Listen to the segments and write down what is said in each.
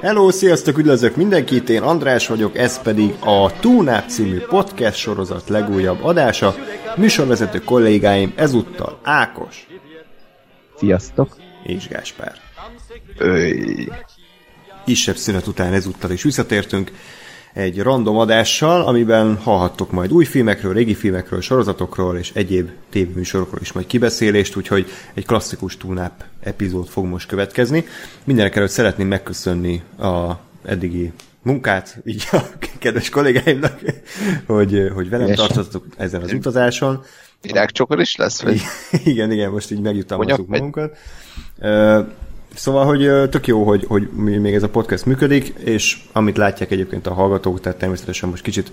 Hello, sziasztok, üdvözlök mindenkit, én András vagyok, ez pedig a Túnáp című podcast sorozat legújabb adása. Műsorvezető kollégáim ezúttal Ákos Sziasztok! és Gáspár. Öy. Kisebb szünet után ezúttal is visszatértünk egy random adással, amiben hallhattok majd új filmekről, régi filmekről, sorozatokról és egyéb tévéműsorokról is majd kibeszélést, úgyhogy egy klasszikus túlnáp epizód fog most következni. Mindenek előtt szeretném megköszönni a eddigi munkát, így a kedves kollégáimnak, hogy, hogy velem tartottatok ezen az utazáson. Virágcsokor is lesz? Vagy? igen, igen, most így vagy? magunkat. Ö, Szóval, hogy tök jó, hogy, hogy még ez a podcast működik, és amit látják egyébként a hallgatók, tehát természetesen most kicsit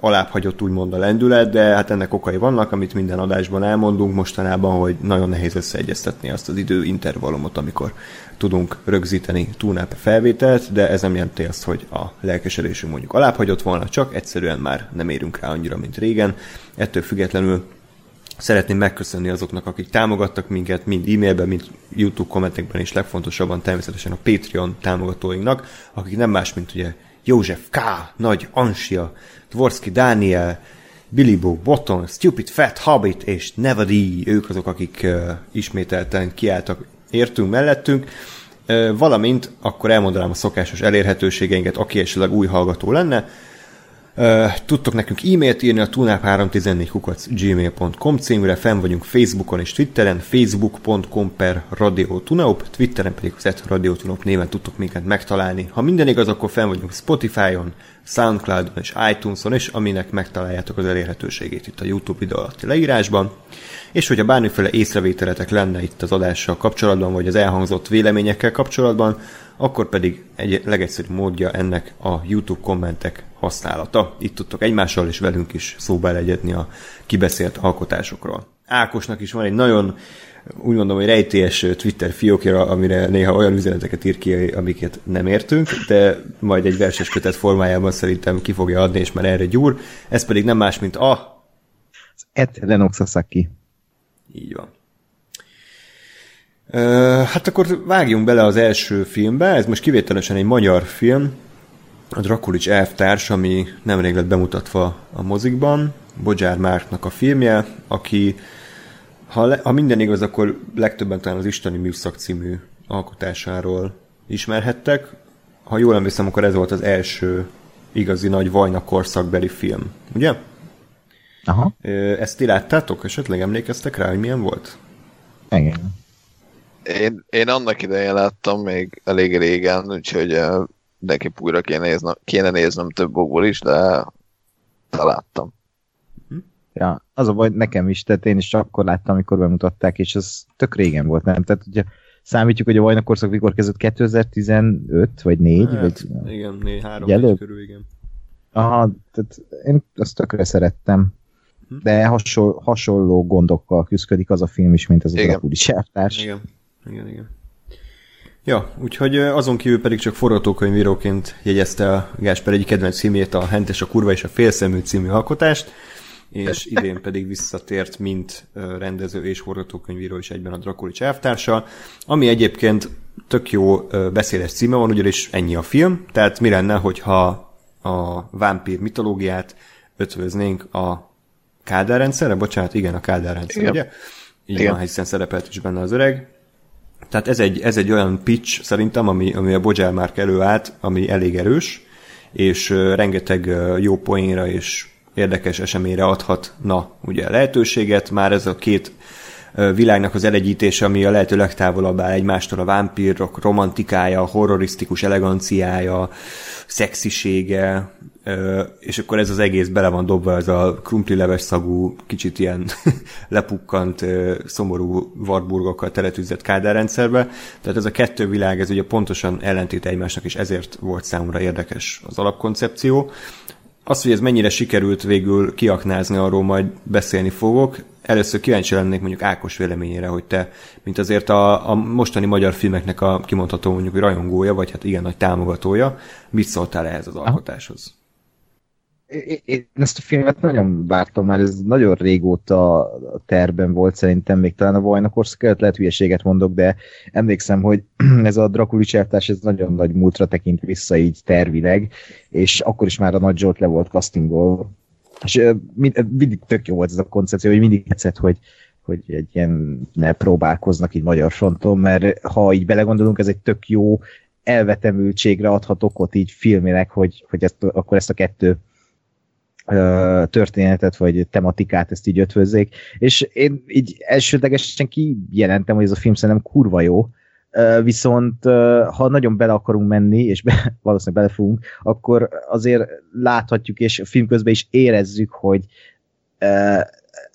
alább hagyott úgymond a lendület, de hát ennek okai vannak, amit minden adásban elmondunk mostanában, hogy nagyon nehéz összeegyeztetni azt az idő intervallumot, amikor tudunk rögzíteni túlnáp felvételt, de ez nem jelenti azt, hogy a lelkesedésünk mondjuk alább hagyott volna, csak egyszerűen már nem érünk rá annyira, mint régen. Ettől függetlenül Szeretném megköszönni azoknak, akik támogattak minket, mind e-mailben, mind YouTube kommentekben, és legfontosabban természetesen a Patreon támogatóinknak, akik nem más, mint ugye József K., Nagy Ansia, Dvorski Dániel, Billy Bo, Botton, Stupid Fat Hobbit és Nevadi, ők azok, akik uh, ismételten kiálltak értünk mellettünk, uh, valamint akkor elmondanám a szokásos elérhetőségeinket, aki esetleg új hallgató lenne, tudtok nekünk e-mailt írni a tunap314 kukac gmail.com címre, fenn vagyunk Facebookon és Twitteren, facebook.com per Radio Tunaup, Twitteren pedig az Radio Tunaup néven tudtok minket megtalálni. Ha minden igaz, akkor fenn vagyunk Spotify-on, Soundcloud-on és iTunes-on is, aminek megtaláljátok az elérhetőségét itt a YouTube videó alatti leírásban. És hogyha bármiféle észrevételetek lenne itt az adással kapcsolatban, vagy az elhangzott véleményekkel kapcsolatban, akkor pedig egy legegyszerűbb módja ennek a YouTube kommentek használata. Itt tudtok egymással és velünk is szóba legyetni a kibeszélt alkotásokról. Ákosnak is van egy nagyon úgy mondom, hogy rejtélyes Twitter fiókja, amire néha olyan üzeneteket ír ki, amiket nem értünk, de majd egy verses kötet formájában szerintem ki fogja adni, és már erre gyúr. Ez pedig nem más, mint a... Ed Lennox. Így van. Hát akkor vágjunk bele az első filmbe, ez most kivételesen egy magyar film, a Drakulics elvtárs, ami nemrég lett bemutatva a mozikban, Bodzsár Márknak a filmje, aki, ha, le, ha minden igaz, akkor legtöbben talán az Isteni Műszak című alkotásáról ismerhettek. Ha jól emlékszem, akkor ez volt az első igazi nagy vajna korszakbeli film, ugye? Aha, Ezt ti láttátok? Esetleg emlékeztek rá, hogy milyen volt? igen. Én, én annak idején láttam még elég régen, úgyhogy neki újra kéne néznem, kéne néznem több okból is, de találtam. Ja, az a baj, nekem is, tehát én is akkor láttam, amikor bemutatták, és ez tök régen volt, nem? Tehát ugye számítjuk, hogy a Vajna korszak mikor kezdett 2015 vagy 4, Hát, vagy... igen, né, három Ugye négy előbb? körül, igen. Aha, tehát én azt tökre szerettem. De hasonló, hasonló gondokkal küzdik az a film is, mint az a Igen. Drakuli Sávtárs. Igen, igen, igen. Ja, úgyhogy azon kívül pedig csak forgatókönyvíróként jegyezte a Gásper egyik kedvenc címét, a Hentes, a Kurva és a Félszemű című alkotást, és idén pedig visszatért, mint rendező és forgatókönyvíró is egyben a Drakulics elvtársa, ami egyébként tök jó beszédes címe van, ugyanis ennyi a film, tehát mi lenne, hogyha a vámpír mitológiát ötvöznénk a Kádár rendszerre? Bocsánat, igen, a Kádár rendszer, Igen. ugye? Így Igen. van, hiszen szerepelt is benne az öreg. Tehát ez egy, ez egy olyan pitch szerintem, ami, ami a Bodzsár már előállt, ami elég erős, és rengeteg jó poénra és érdekes eseményre adhatna ugye lehetőséget. Már ez a két világnak az elegyítése, ami a lehető legtávolabb áll egymástól, a vámpírok romantikája, a horrorisztikus eleganciája, szexisége, és akkor ez az egész bele van dobva, ez a krumplileves szagú, kicsit ilyen lepukkant, szomorú Warburgokkal teletűzött kádárrendszerbe. Tehát ez a kettő világ, ez ugye pontosan ellentét egymásnak, és ezért volt számomra érdekes az alapkoncepció. Az, hogy ez mennyire sikerült végül kiaknázni, arról majd beszélni fogok. Először kíváncsi lennék mondjuk Ákos véleményére, hogy te, mint azért a, a mostani magyar filmeknek a kimondható mondjuk rajongója, vagy hát igen nagy támogatója, mit szóltál ehhez az alkotáshoz? Én ezt a filmet nagyon vártam már, ez nagyon régóta terben volt szerintem, még talán a Vajna korszak előtt lehet hülyeséget mondok, de emlékszem, hogy ez a Drakuli csertás, ez nagyon nagy múltra tekint vissza így tervileg, és akkor is már a Nagy Zsolt le volt castingol. És mindig tök jó volt ez a koncepció, hogy mindig tetszett, hogy, hogy egy ilyen ne próbálkoznak így magyar fronton, mert ha így belegondolunk, ez egy tök jó elvetemültségre adhat okot így filmének, hogy, hogy ezt, akkor ezt a kettő történetet, vagy tematikát ezt így ötvözzék, és én így elsődlegesen kijelentem, hogy ez a film szerintem kurva jó, viszont ha nagyon bele akarunk menni, és be, valószínűleg belefogunk, akkor azért láthatjuk, és a film közben is érezzük, hogy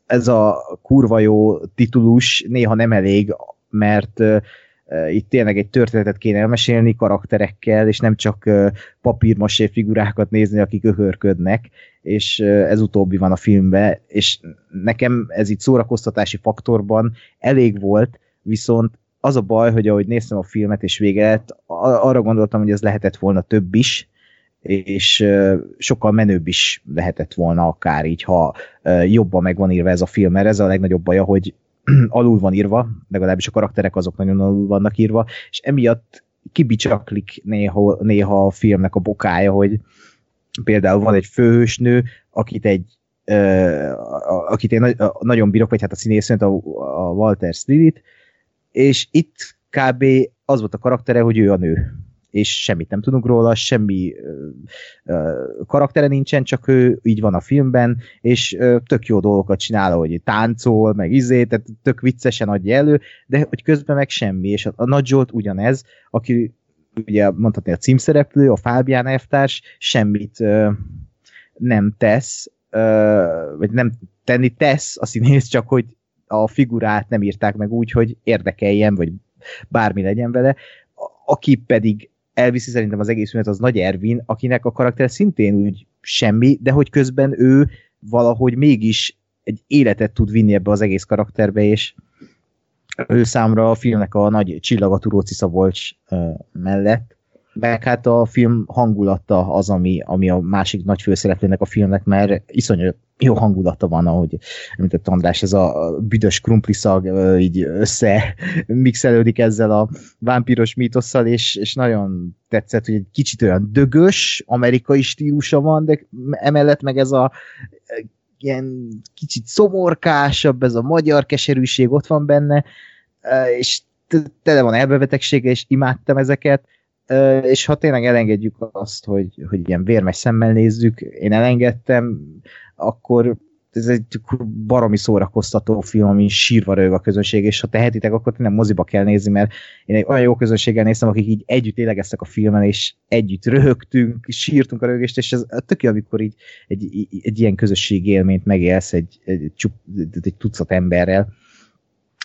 ez a kurva jó titulus néha nem elég, mert itt tényleg egy történetet kéne elmesélni karakterekkel, és nem csak papírmasé figurákat nézni, akik öhörködnek, és ez utóbbi van a filmben, és nekem ez itt szórakoztatási faktorban elég volt, viszont az a baj, hogy ahogy néztem a filmet és véget, arra gondoltam, hogy ez lehetett volna több is, és sokkal menőbb is lehetett volna akár így, ha jobban meg van írva ez a film, mert ez a legnagyobb baja, hogy alul van írva, legalábbis a karakterek azok nagyon alul vannak írva, és emiatt kibicsaklik néha, néha a filmnek a bokája, hogy például van egy főhősnő, akit egy akit én na- nagyon bírok, vagy hát a színésznőt, a, Walter Slidit, és itt kb. az volt a karaktere, hogy ő a nő és semmit nem tudunk róla, semmi ö, ö, karaktere nincsen, csak ő így van a filmben, és ö, tök jó dolgokat csinál, hogy táncol, meg izé, tehát tök viccesen adja elő, de hogy közben meg semmi, és a, a Nagy Zsolt ugyanez, aki ugye mondhatni a címszereplő, a Fábián elvtárs, semmit ö, nem tesz, ö, vagy nem tenni tesz a színész, csak hogy a figurát nem írták meg úgy, hogy érdekeljen, vagy bármi legyen vele, aki pedig elviszi szerintem az egész filmet az Nagy Ervin, akinek a karakter szintén úgy semmi, de hogy közben ő valahogy mégis egy életet tud vinni ebbe az egész karakterbe, és ő számra a filmnek a nagy csillagatú Szabolcs uh, mellett, meg hát a film hangulata az, ami, ami a másik nagy főszereplőnek a filmnek, mert iszonyú jó hangulata van, ahogy említett András, ez a büdös krumpliszag így össze mixelődik ezzel a vámpiros mítosszal, és, és nagyon tetszett, hogy egy kicsit olyan dögös, amerikai stílusa van, de emellett meg ez a ilyen kicsit szomorkásabb, ez a magyar keserűség ott van benne, és tele van elbebetegsége, és imádtam ezeket, és ha tényleg elengedjük azt, hogy, hogy ilyen vérmes szemmel nézzük, én elengedtem, akkor ez egy baromi szórakoztató film, ami sírva rög a közönség, és ha tehetitek, akkor nem moziba kell nézni, mert én egy olyan jó közönséggel néztem, akik így együtt élegeztek a filmen, és együtt röhögtünk, sírtunk a rögést, és ez tök jó, amikor így egy, egy ilyen közösségi élményt megélsz egy, egy, egy, egy tucat emberrel.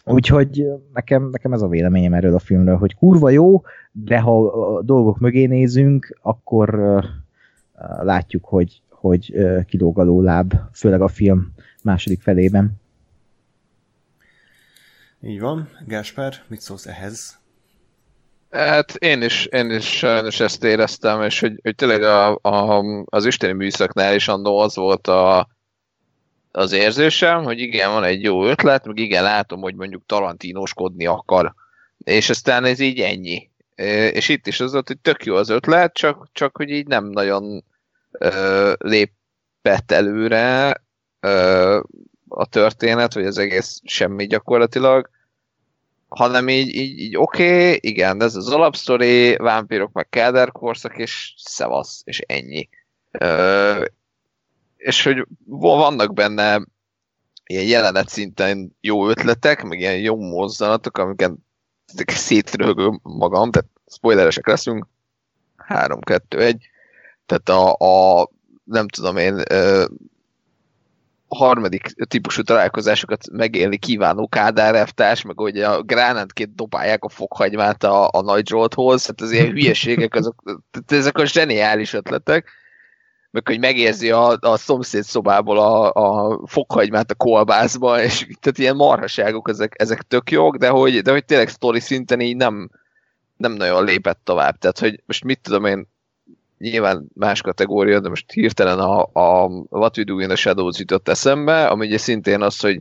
Úgyhogy nekem, nekem ez a véleményem erről a filmről, hogy kurva jó, de ha a dolgok mögé nézünk, akkor uh, látjuk, hogy, hogy uh, kilóg a láb, főleg a film második felében. Így van. Gáspár, mit szólsz ehhez? Hát én is, én is sajnos ezt éreztem, és hogy, hogy tényleg a, a, az isteni műszaknál is annó az volt a, az érzésem, hogy igen, van egy jó ötlet, meg igen, látom, hogy mondjuk tarantínoskodni akar. És aztán ez így ennyi. És itt is az volt, hogy tök jó az ötlet, csak, csak hogy így nem nagyon ö, lépett előre ö, a történet, vagy az egész semmi gyakorlatilag, hanem így, így, így oké, okay, igen, ez az alapsztori, vámpírok meg Kelder korszak, és szevasz, és ennyi. Ö, és hogy vannak benne ilyen jelenet szinten jó ötletek, meg ilyen jó mozzanatok, amiket szétrögöm magam, tehát spoileresek leszünk. 3, 2, 1. Tehát a, a nem tudom én, a harmadik típusú találkozásokat megélni kívánó Kádár Eftárs, meg hogy a gránátként dobálják a fokhagymát a, a Nagy Zsolthoz, hát az ilyen hülyeségek, azok, ezek a zseniális ötletek, meg hogy megérzi a, a szomszéd szobából a, a fokhagymát a kolbászba, és tehát ilyen marhaságok, ezek, ezek tök jók, de hogy, de hogy tényleg sztori szinten így nem, nem nagyon lépett tovább. Tehát, hogy most mit tudom én, nyilván más kategória, de most hirtelen a, a What We Do in the Shadows jutott eszembe, ami ugye szintén az, hogy,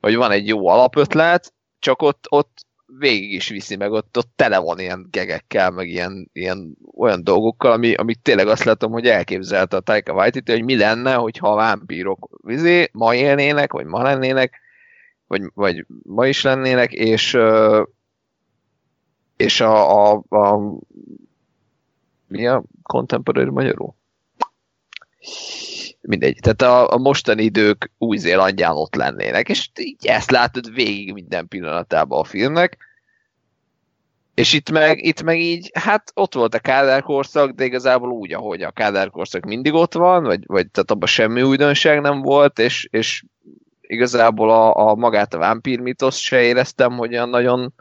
hogy van egy jó alapötlet, csak ott, ott végig is viszi meg, ott, ott tele van ilyen gegekkel, meg ilyen, ilyen olyan dolgokkal, ami, ami tényleg azt látom, hogy elképzelte a Taika Waititi, hogy mi lenne, hogyha a vámpírok vizé, ma élnének, vagy ma lennének, vagy, vagy ma is lennének, és és a, a, a mi a contemporary magyarul? Mindegy. Tehát a, a mostani idők Új-Zélandján ott lennének, és így ezt látod végig minden pillanatában a filmnek. És itt meg, itt meg így, hát ott volt a Kádár korszak, de igazából úgy, ahogy a Kádár korszak mindig ott van, vagy, vagy tehát abban semmi újdonság nem volt, és, és igazából a, a magát a vámpír mitoszt se éreztem, hogy olyan nagyon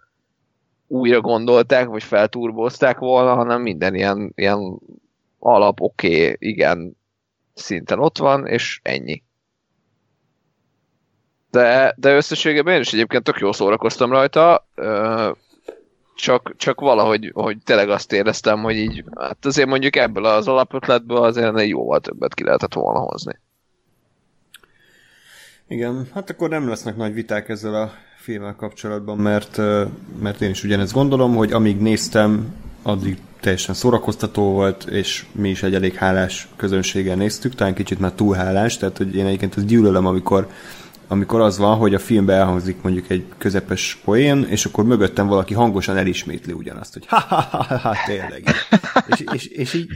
újra gondolták, vagy felturbozták volna, hanem minden ilyen, ilyen alap, oké, okay, igen, szinten ott van, és ennyi. De, de összességében én is egyébként tök jól szórakoztam rajta, csak, csak valahogy hogy tényleg azt éreztem, hogy így, hát azért mondjuk ebből az alapötletből azért egy jóval többet ki lehetett volna hozni. Igen, hát akkor nem lesznek nagy viták ezzel a filmmel kapcsolatban, mert, mert én is ugyanezt gondolom, hogy amíg néztem, addig teljesen szórakoztató volt, és mi is egy elég hálás közönséggel néztük, talán kicsit már túl hálás, tehát hogy én egyébként ezt gyűlölöm, amikor amikor az van, hogy a filmben elhangzik mondjuk egy közepes poén, és akkor mögöttem valaki hangosan elismétli ugyanazt, hogy ha ha ha, ha tényleg. és, és, és így,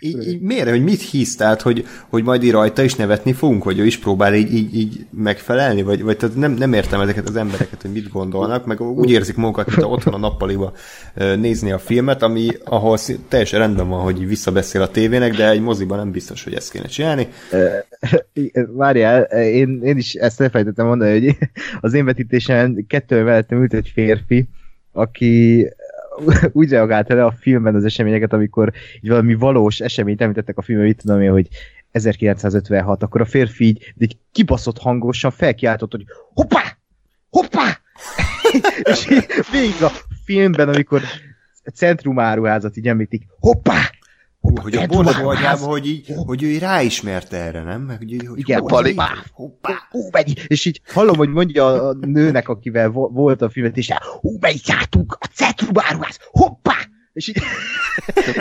így, így, miért, hogy mit hisz, tehát, hogy, hogy majd így rajta is nevetni fogunk, hogy ő is próbál így, így, így megfelelni, vagy, vagy tehát nem, nem értem ezeket az embereket, hogy mit gondolnak, meg úgy érzik magukat, mint otthon a nappaliba nézni a filmet, ami, ahol teljesen rendben van, hogy visszabeszél a tévének, de egy moziban nem biztos, hogy ezt kéne csinálni. Várjál, én, én is ezt elfelejtettem mondani, hogy az én vetítésen kettő mellettem ült egy férfi, aki úgy reagált el a filmben az eseményeket, amikor így valami valós eseményt említettek a filmben, mit tudom én, hogy 1956, akkor a férfi így, így kibaszott hangosan felkiáltott, hogy hoppá! Hoppá! és így végig a filmben, amikor centrumáruházat így említik, hoppá! Hú, hogy a Borzsó agyában, hogy, így, hogy ő ráismerte erre, nem? Meg, hogy, hogy Igen, Pali. Hoppá, hú, megy. És így hallom, hogy mondja a nőnek, akivel volt a filmet, és hú, megy, jártunk a Cetrumáruház, hoppá! És így...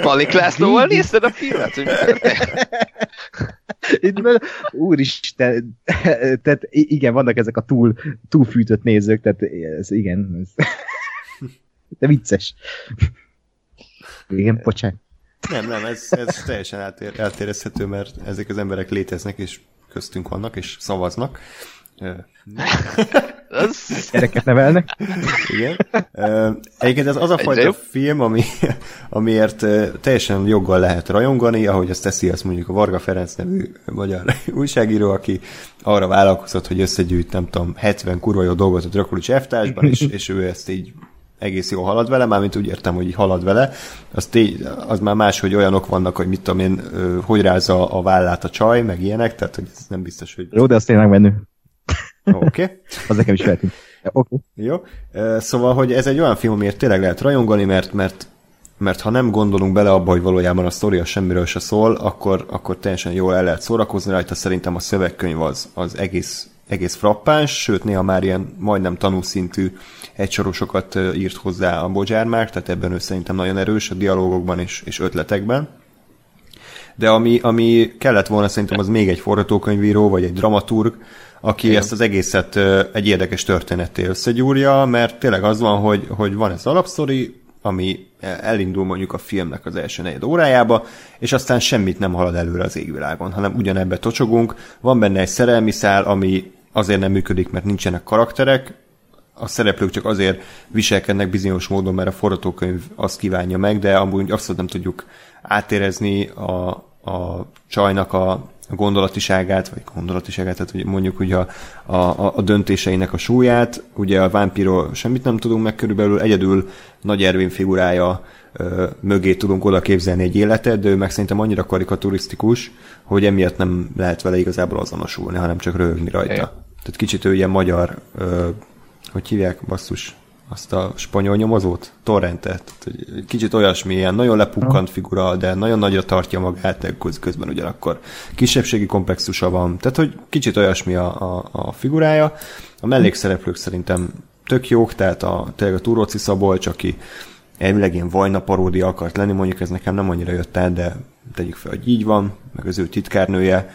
Palik Lászlóval nézted a filmet, hogy Itt, úristen, tehát igen, vannak ezek a túl, túlfűtött nézők, tehát ez igen, ez, de vicces. Igen, bocsánat. Nem, nem, ez, ez teljesen eltér, eltérezhető, mert ezek az emberek léteznek, és köztünk vannak, és szavaznak. Gyereket nevelnek. Igen. Egyébként ez az a fajta film, ami, amiért teljesen joggal lehet rajongani, ahogy azt teszi azt mondjuk a Varga Ferenc nevű magyar újságíró, aki arra vállalkozott, hogy összegyűjt, nem tudom, 70 kurva jó dolgot a Drakulics Eftásban, és, és ő ezt így egész jó halad vele, mármint úgy értem, hogy halad vele, az, té- az már más, hogy olyanok vannak, hogy mit tudom én, hogy rázza a vállát a csaj, meg ilyenek, tehát hogy ez nem biztos, hogy... Jó, de az tényleg menő. Oké. Okay. az nekem is feltűnt. Okay. Jó. Szóval, hogy ez egy olyan film, amiért tényleg lehet rajongani, mert, mert mert ha nem gondolunk bele abba, hogy valójában a sztoria semmiről se szól, akkor, akkor teljesen jól el lehet szórakozni rajta. Szerintem a szövegkönyv az, az egész, egész frappáns, sőt néha már ilyen majdnem tanúszintű egysorosokat írt hozzá a Bodzsármák, tehát ebben ő szerintem nagyon erős a dialógokban és, és ötletekben. De ami, ami kellett volna szerintem az még egy forgatókönyvíró, vagy egy dramaturg, aki Igen. ezt az egészet egy érdekes történetté összegyúrja, mert tényleg az van, hogy, hogy van ez alapszori, ami elindul mondjuk a filmnek az első negyed órájába, és aztán semmit nem halad előre az égvilágon, hanem ugyanebbe tocsogunk. Van benne egy szerelmi szál, ami azért nem működik, mert nincsenek karakterek, a szereplők csak azért viselkednek bizonyos módon, mert a forgatókönyv azt kívánja meg, de amúgy abszolút nem tudjuk átérezni a, a csajnak a, gondolatiságát, vagy gondolatiságát, tehát mondjuk ugye a, a, a döntéseinek a súlyát. Ugye a vámpíról semmit nem tudunk meg, körülbelül egyedül Nagy Ervin figurája ö, mögé tudunk oda képzelni egy életet, de ő meg szerintem annyira karikaturisztikus, hogy emiatt nem lehet vele igazából azonosulni, hanem csak röhögni rajta. Tehát kicsit ő ilyen magyar, ö, hogy hívják, basszus, azt a spanyol nyomozót, torrentet. Kicsit olyasmi, ilyen nagyon lepukkant figura, de nagyon nagyra tartja magát, közben ugyanakkor kisebbségi komplexusa van. Tehát, hogy kicsit olyasmi a, a, a figurája. A mellékszereplők szerintem tök jók, tehát a, tényleg a Túróci Szabolcs, aki elvileg ilyen vajna paródia akart lenni, mondjuk ez nekem nem annyira jött el, de tegyük fel, hogy így van, meg az ő titkárnője,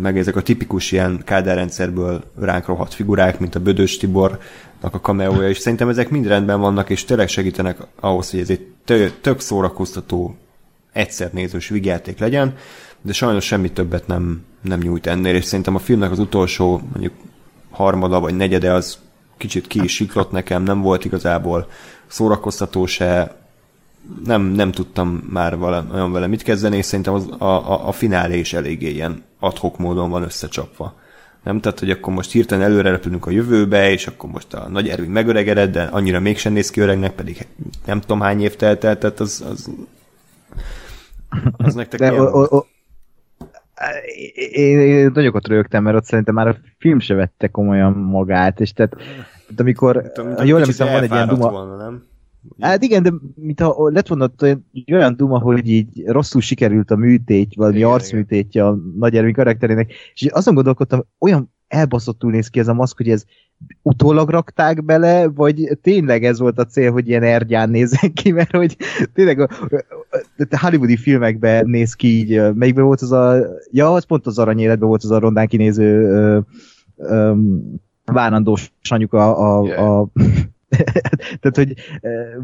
meg ezek a tipikus ilyen kádárrendszerből ránk rohadt figurák, mint a Bödös Tibornak a kameója, és szerintem ezek mind rendben vannak, és tényleg segítenek ahhoz, hogy ez egy tök szórakoztató, egyszer nézős vigyáték legyen, de sajnos semmi többet nem, nem nyújt ennél, és szerintem a filmnek az utolsó mondjuk harmada vagy negyede az kicsit ki is siklott nekem, nem volt igazából szórakoztató se, nem, nem tudtam már vele, olyan vele mit kezdeni, és szerintem az, a, a, a finálé is eléggé ilyen adhok módon van összecsapva. Nem? Tehát, hogy akkor most hirtelen előre repülünk a jövőbe, és akkor most a nagy Ervin megöregedett, de annyira mégsem néz ki öregnek, pedig nem tudom hány év telt el, tehát az, az, az nektek de o, o, o, én, én nagyokat rögtem, mert ott szerintem már a film se vette komolyan magát, és tehát, tehát amikor, ha jól nem hiszem, van egy ilyen duma... Volna, nem? Hát igen, de mintha lett volna egy olyan duma, hogy így rosszul sikerült a műtét, valami igen, arcműtétje a nagy erői karakterének, és azon gondolkodtam, olyan elbaszottul néz ki ez a maszk, hogy ez utólag rakták bele, vagy tényleg ez volt a cél, hogy ilyen ergyán nézzen ki, mert hogy tényleg a, a hollywoodi filmekben néz ki így, melyikben volt az a, ja, az pont az aranyéletben volt az a rondán kinéző ö, ö, várandós anyuka a, a, yeah. a Tehát, hogy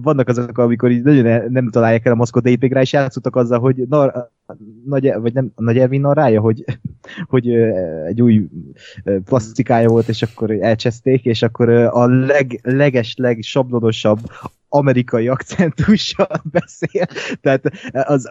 vannak azok, amikor így nagyon nem találják el a maszkot, de épp rá is játszottak azzal, hogy nar, nagy, vagy nem, Nagy Ervin narrája, hogy, hogy egy új plastikája volt, és akkor elcseszték, és akkor a leg, leges, legsablonosabb amerikai akcentussal beszél, tehát az,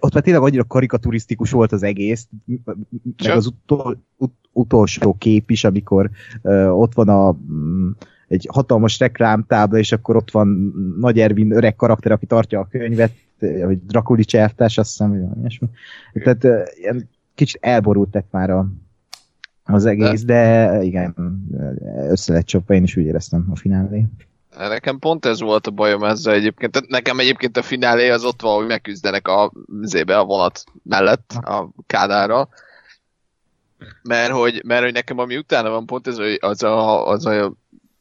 ott már tényleg annyira karikaturisztikus volt az egész, meg az utol, ut, utolsó kép is, amikor uh, ott van a um, egy hatalmas reklámtábla, és akkor ott van Nagy Ervin öreg karakter, aki tartja a könyvet, vagy Drakuli csertás, azt hiszem, vagy ilyesmi. Tehát ilyen kicsit elborult lett már a, az egész, de, de igen, össze lett csapva, én is úgy éreztem a finálé. Nekem pont ez volt a bajom ezzel egyébként. Nekem egyébként a finálé az ott van, hogy megküzdenek a, zébe, a vonat mellett, a kádára. Mert hogy, mert hogy nekem ami utána van pont ez, hogy az a, az a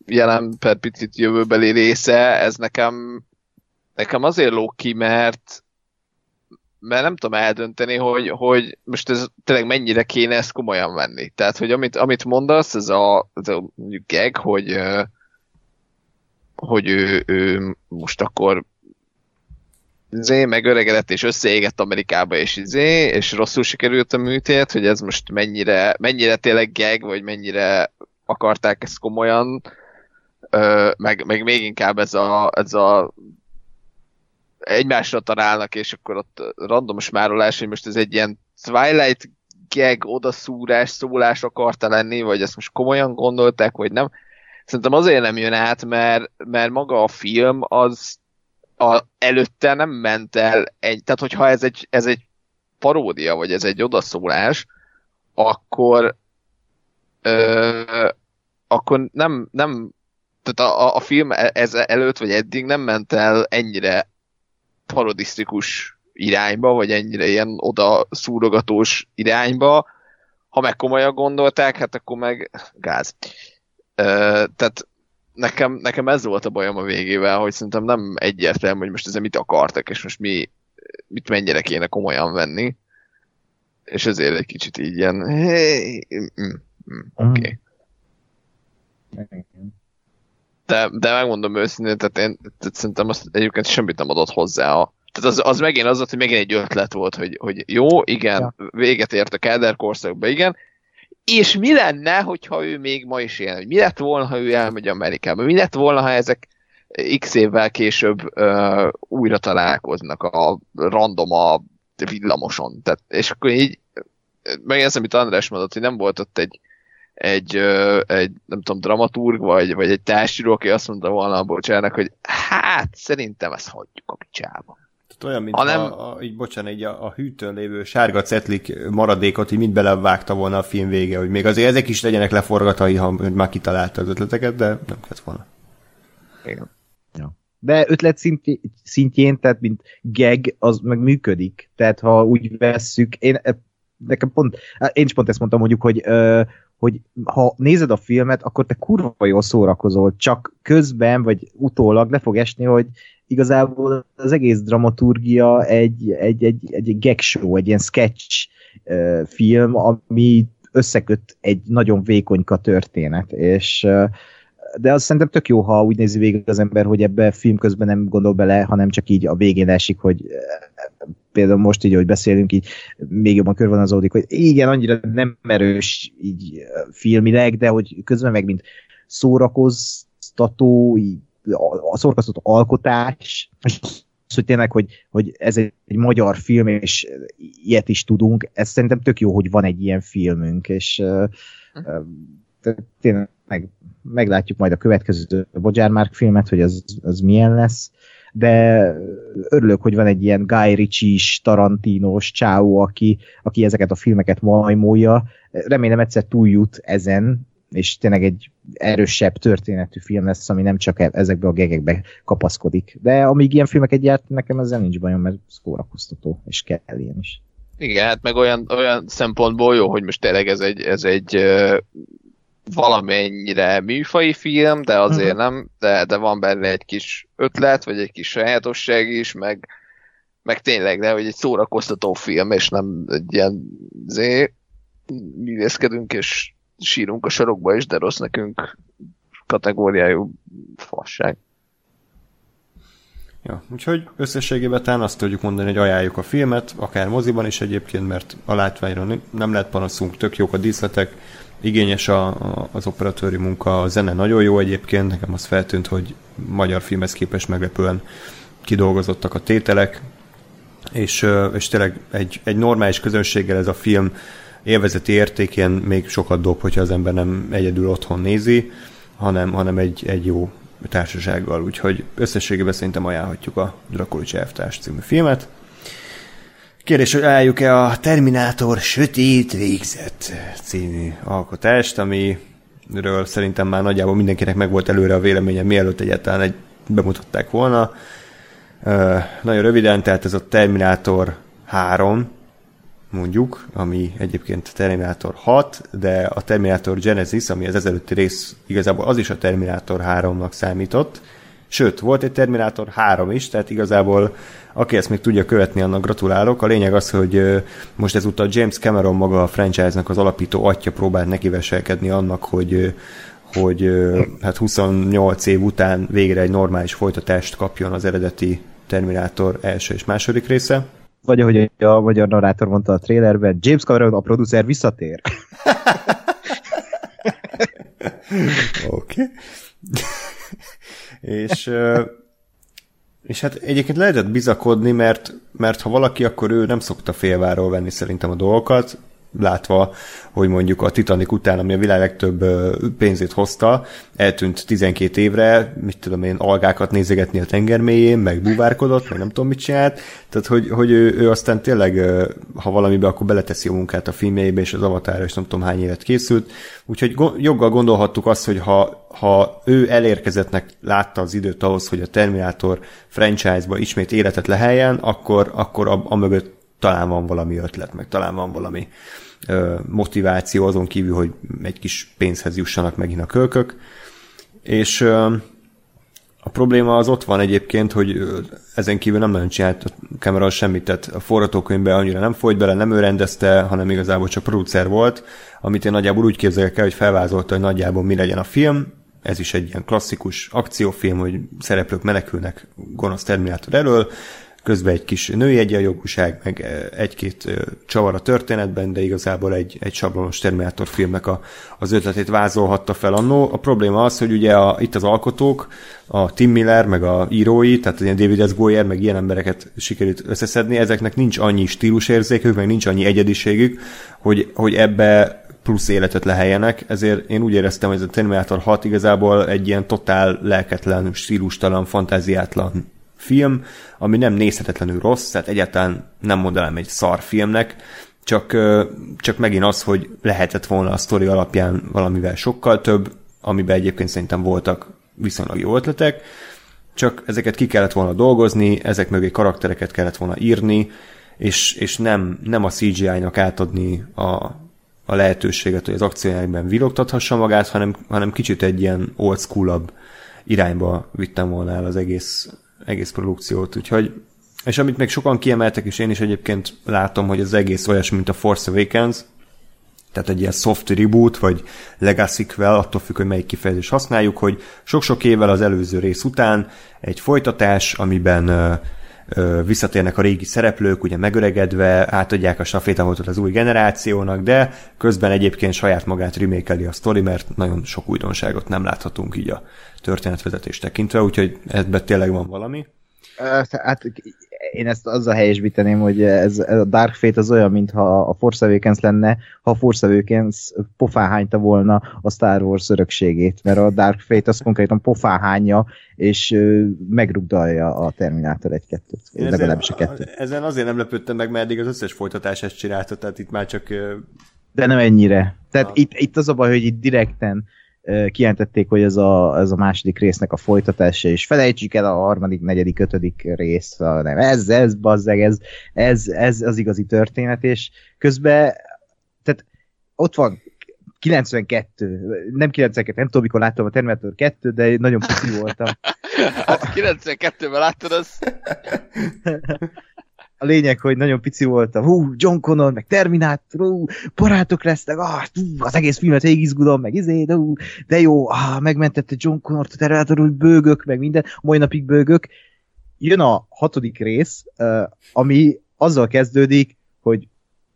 jelen per picit jövőbeli része, ez nekem, nekem azért lók ki, mert mert nem tudom eldönteni, hogy, hogy most ez tényleg mennyire kéne ezt komolyan venni. Tehát, hogy amit, amit mondasz, ez a, ez a gag, hogy, hogy ő, ő most akkor izé, megöregedett és összeégett Amerikába, és izé, és rosszul sikerült a műtét, hogy ez most mennyire, mennyire tényleg gag, vagy mennyire akarták ezt komolyan meg, meg még inkább ez a, ez a egymásra találnak, és akkor ott randomos márolás, hogy most ez egy ilyen Twilight gag odaszúrás, szólás akarta lenni, vagy ezt most komolyan gondolták, vagy nem. Szerintem azért nem jön át, mert, mert maga a film az a, előtte nem ment el egy, tehát hogyha ez egy, ez egy paródia, vagy ez egy odaszólás, akkor ö, akkor nem, nem tehát a, a film e- ez előtt vagy eddig nem ment el ennyire parodisztikus irányba, vagy ennyire ilyen oda szúrogatós irányba. Ha meg komolyan gondolták, hát akkor meg gáz. Ö, tehát nekem, nekem ez volt a bajom a végével, hogy szerintem nem egyértelmű, hogy most ezzel mit akartak, és most mi, mit mennyire kéne komolyan venni. És ezért egy kicsit így ilyen, hey, mm, mm, mm, oké. Okay de, de megmondom őszintén, tehát én tehát szerintem azt egyébként semmit nem adott hozzá. A, tehát az, az megint az volt, hogy megint egy ötlet volt, hogy, hogy jó, igen, ja. véget ért a Kelder korszakba, igen, és mi lenne, hogyha ő még ma is ilyen, hogy mi lett volna, ha ő elmegy Amerikába, mi lett volna, ha ezek x évvel később uh, újra találkoznak a random a villamoson. Tehát, és akkor így megjegyzem, amit András mondott, hogy nem volt ott egy, egy, egy nem tudom, dramaturg, vagy, vagy egy társíró, aki azt mondta volna a bocsának, hogy hát, szerintem ezt hagyjuk a picsába. Tehát olyan, mint hanem... a, a, így bocsánat, így a, a hűtőn lévő sárga cetlik maradékot, így mind belevágta volna a film vége, hogy még azért ezek is legyenek leforgatai, ha már kitalálta az ötleteket, de nem kellett volna. Igen. Ja. De ötlet szintjén, szintjén, tehát mint gag, az meg működik. Tehát ha úgy vesszük, én nekem pont, én is pont ezt mondtam mondjuk, hogy hogy ha nézed a filmet, akkor te kurva jól szórakozol, csak közben, vagy utólag le fog esni, hogy igazából az egész dramaturgia egy, egy, egy, egy gag show, egy ilyen sketch uh, film, ami összeköt egy nagyon vékonyka történet, és uh, de az szerintem tök jó, ha úgy nézi végig az ember, hogy ebbe film közben nem gondol bele, hanem csak így a végén esik, hogy például most így, hogy beszélünk, így még jobban körvonalazódik, hogy igen, annyira nem erős így filmileg, de hogy közben meg mint szórakoztató, így a szórakoztató alkotás, és hogy tényleg, hogy, hogy ez egy, egy magyar film, és ilyet is tudunk, ez szerintem tök jó, hogy van egy ilyen filmünk, és uh, uh, tényleg meg, meglátjuk majd a következő Bodzsár Márk filmet, hogy az, az milyen lesz, de örülök, hogy van egy ilyen Guy Ritchie-s, Tarantinos csáó, aki, aki ezeket a filmeket majmolja. Remélem egyszer túljut ezen, és tényleg egy erősebb történetű film lesz, ami nem csak e- ezekbe a gegekbe kapaszkodik. De amíg ilyen filmeket gyárt, nekem ezzel nincs bajom, mert szórakoztató, és kell ilyen is. Igen, hát meg olyan, olyan szempontból jó, hogy most tényleg ez egy, ez egy valamennyire műfai film, de azért uh-huh. nem, de, de van benne egy kis ötlet, vagy egy kis sajátosság is, meg, meg tényleg, de hogy egy szórakoztató film, és nem egy ilyen zé, művészkedünk, és sírunk a sarokba is, de rossz nekünk kategóriájú fasság. Ja, úgyhogy összességében talán azt tudjuk mondani, hogy ajánljuk a filmet, akár moziban is egyébként, mert a látványra nem lehet panaszunk, tök jók a díszletek, igényes a, a, az operatőri munka, a zene nagyon jó egyébként, nekem az feltűnt, hogy magyar filmhez képest meglepően kidolgozottak a tételek, és, és tényleg egy, egy normális közönséggel ez a film élvezeti értékén még sokat dob, hogyha az ember nem egyedül otthon nézi, hanem, hanem egy, egy jó társasággal, úgyhogy összességében szerintem ajánlhatjuk a Drakulics elvtárs című filmet. Kérdés, hogy ajánljuk-e a Terminátor Sötét Végzet című alkotást, amiről szerintem már nagyjából mindenkinek meg volt előre a véleménye, mielőtt egyáltalán egy bemutatták volna. Nagyon röviden, tehát ez a Terminátor 3, mondjuk, ami egyébként Terminátor 6, de a Terminátor Genesis, ami az ezelőtti rész igazából az is a Terminátor 3-nak számított, Sőt, volt egy Terminátor 3 is, tehát igazából aki ezt még tudja követni, annak gratulálok. A lényeg az, hogy most ezúttal James Cameron maga a franchise-nak az alapító atya próbált nekiveselkedni annak, hogy hogy hát 28 év után végre egy normális folytatást kapjon az eredeti Terminátor első és második része. Vagy ahogy a magyar narrátor mondta a trailerben, James Cameron a producer visszatér. Oké. okay. És, és hát egyébként lehetett bizakodni, mert, mert ha valaki, akkor ő nem szokta félváról venni szerintem a dolgokat, látva, hogy mondjuk a Titanic után, ami a világ legtöbb pénzét hozta, eltűnt 12 évre, mit tudom én, algákat nézegetni a tenger mélyén, meg búvárkodott, meg nem tudom mit csinált, tehát hogy, hogy ő, ő aztán tényleg, ha valamibe, akkor beleteszi a munkát a filmjeibe, és az avatára és nem tudom hány évet készült, úgyhogy joggal gondolhattuk azt, hogy ha, ha ő elérkezettnek látta az időt ahhoz, hogy a Terminator franchise-ba ismét életet leheljen, akkor, akkor a, a mögött talán van valami ötlet, meg talán van valami ö, motiváció azon kívül, hogy egy kis pénzhez jussanak megint a kölkök. És ö, a probléma az ott van egyébként, hogy ezen kívül nem nagyon csinált a Cameron semmit, tehát a forgatókönyvbe annyira nem folyt bele, nem ő rendezte, hanem igazából csak producer volt, amit én nagyjából úgy képzelek el, hogy felvázolta, hogy nagyjából mi legyen a film. Ez is egy ilyen klasszikus akciófilm, hogy szereplők menekülnek gonosz Terminátor elől, közben egy kis női egyenjogúság, meg egy-két csavar a történetben, de igazából egy, egy sablonos Terminator filmnek a, az ötletét vázolhatta fel annó. A probléma az, hogy ugye a, itt az alkotók, a Tim Miller, meg a írói, tehát ilyen David S. Goyer, meg ilyen embereket sikerült összeszedni, ezeknek nincs annyi stílusérzékük, meg nincs annyi egyediségük, hogy, hogy ebbe plusz életet leheljenek, ezért én úgy éreztem, hogy ez a Terminator 6 igazából egy ilyen totál lelketlen, stílustalan, fantáziátlan film, ami nem nézhetetlenül rossz, tehát egyáltalán nem mondanám egy szar filmnek, csak, csak megint az, hogy lehetett volna a sztori alapján valamivel sokkal több, amiben egyébként szerintem voltak viszonylag jó ötletek, csak ezeket ki kellett volna dolgozni, ezek mögé karaktereket kellett volna írni, és, és nem, nem a CGI-nak átadni a, a lehetőséget, hogy az akciójában vilogtathassa magát, hanem, hanem kicsit egy ilyen old school irányba vittem volna el az egész egész produkciót, úgyhogy és amit még sokan kiemeltek, és én is egyébként látom, hogy az egész olyas, mint a Force Awakens, tehát egy ilyen soft reboot, vagy legacy attól függ, hogy melyik kifejezést használjuk, hogy sok-sok évvel az előző rész után egy folytatás, amiben visszatérnek a régi szereplők, ugye megöregedve, átadják a stafétamotot az új generációnak, de közben egyébként saját magát remékeli a sztori, mert nagyon sok újdonságot nem láthatunk így a történetvezetés tekintve, úgyhogy ebben tényleg van valami. Hát én ezt azzal helyesbíteném, hogy ez, ez a Dark Fate az olyan, mintha a Force Awakens lenne, ha a Force Awakens pofán hányta volna a Star Wars örökségét, mert a Dark Fate az konkrétan pofán hányja, és megrugdalja a Terminator 1-2-t, legalábbis a kettőt. Ezen azért nem lepődtem meg, mert eddig az összes folytatás ezt csinálta, tehát itt már csak... De nem ennyire. Tehát itt, itt az a baj, hogy itt direkten kijelentették, hogy ez a, ez a második résznek a folytatása, és felejtsük el a harmadik, negyedik, ötödik rész, nem, ez, ez, bazzeg, ez, ez, ez az igazi történet, és közben, tehát ott van 92, nem 92, nem tudom, mikor láttam a Terminator 2, de nagyon pici voltam. Hát 92-ben láttad az? a lényeg, hogy nagyon pici voltam, hú, John Connor, meg Terminator, hú, barátok lesznek, ah, hú, az egész filmet végig izgulom, meg izé, de, hú, de jó, ah, megmentette John Connor, a Terminator, úgy bőgök, meg minden, mai napig bőgök. Jön a hatodik rész, ami azzal kezdődik, hogy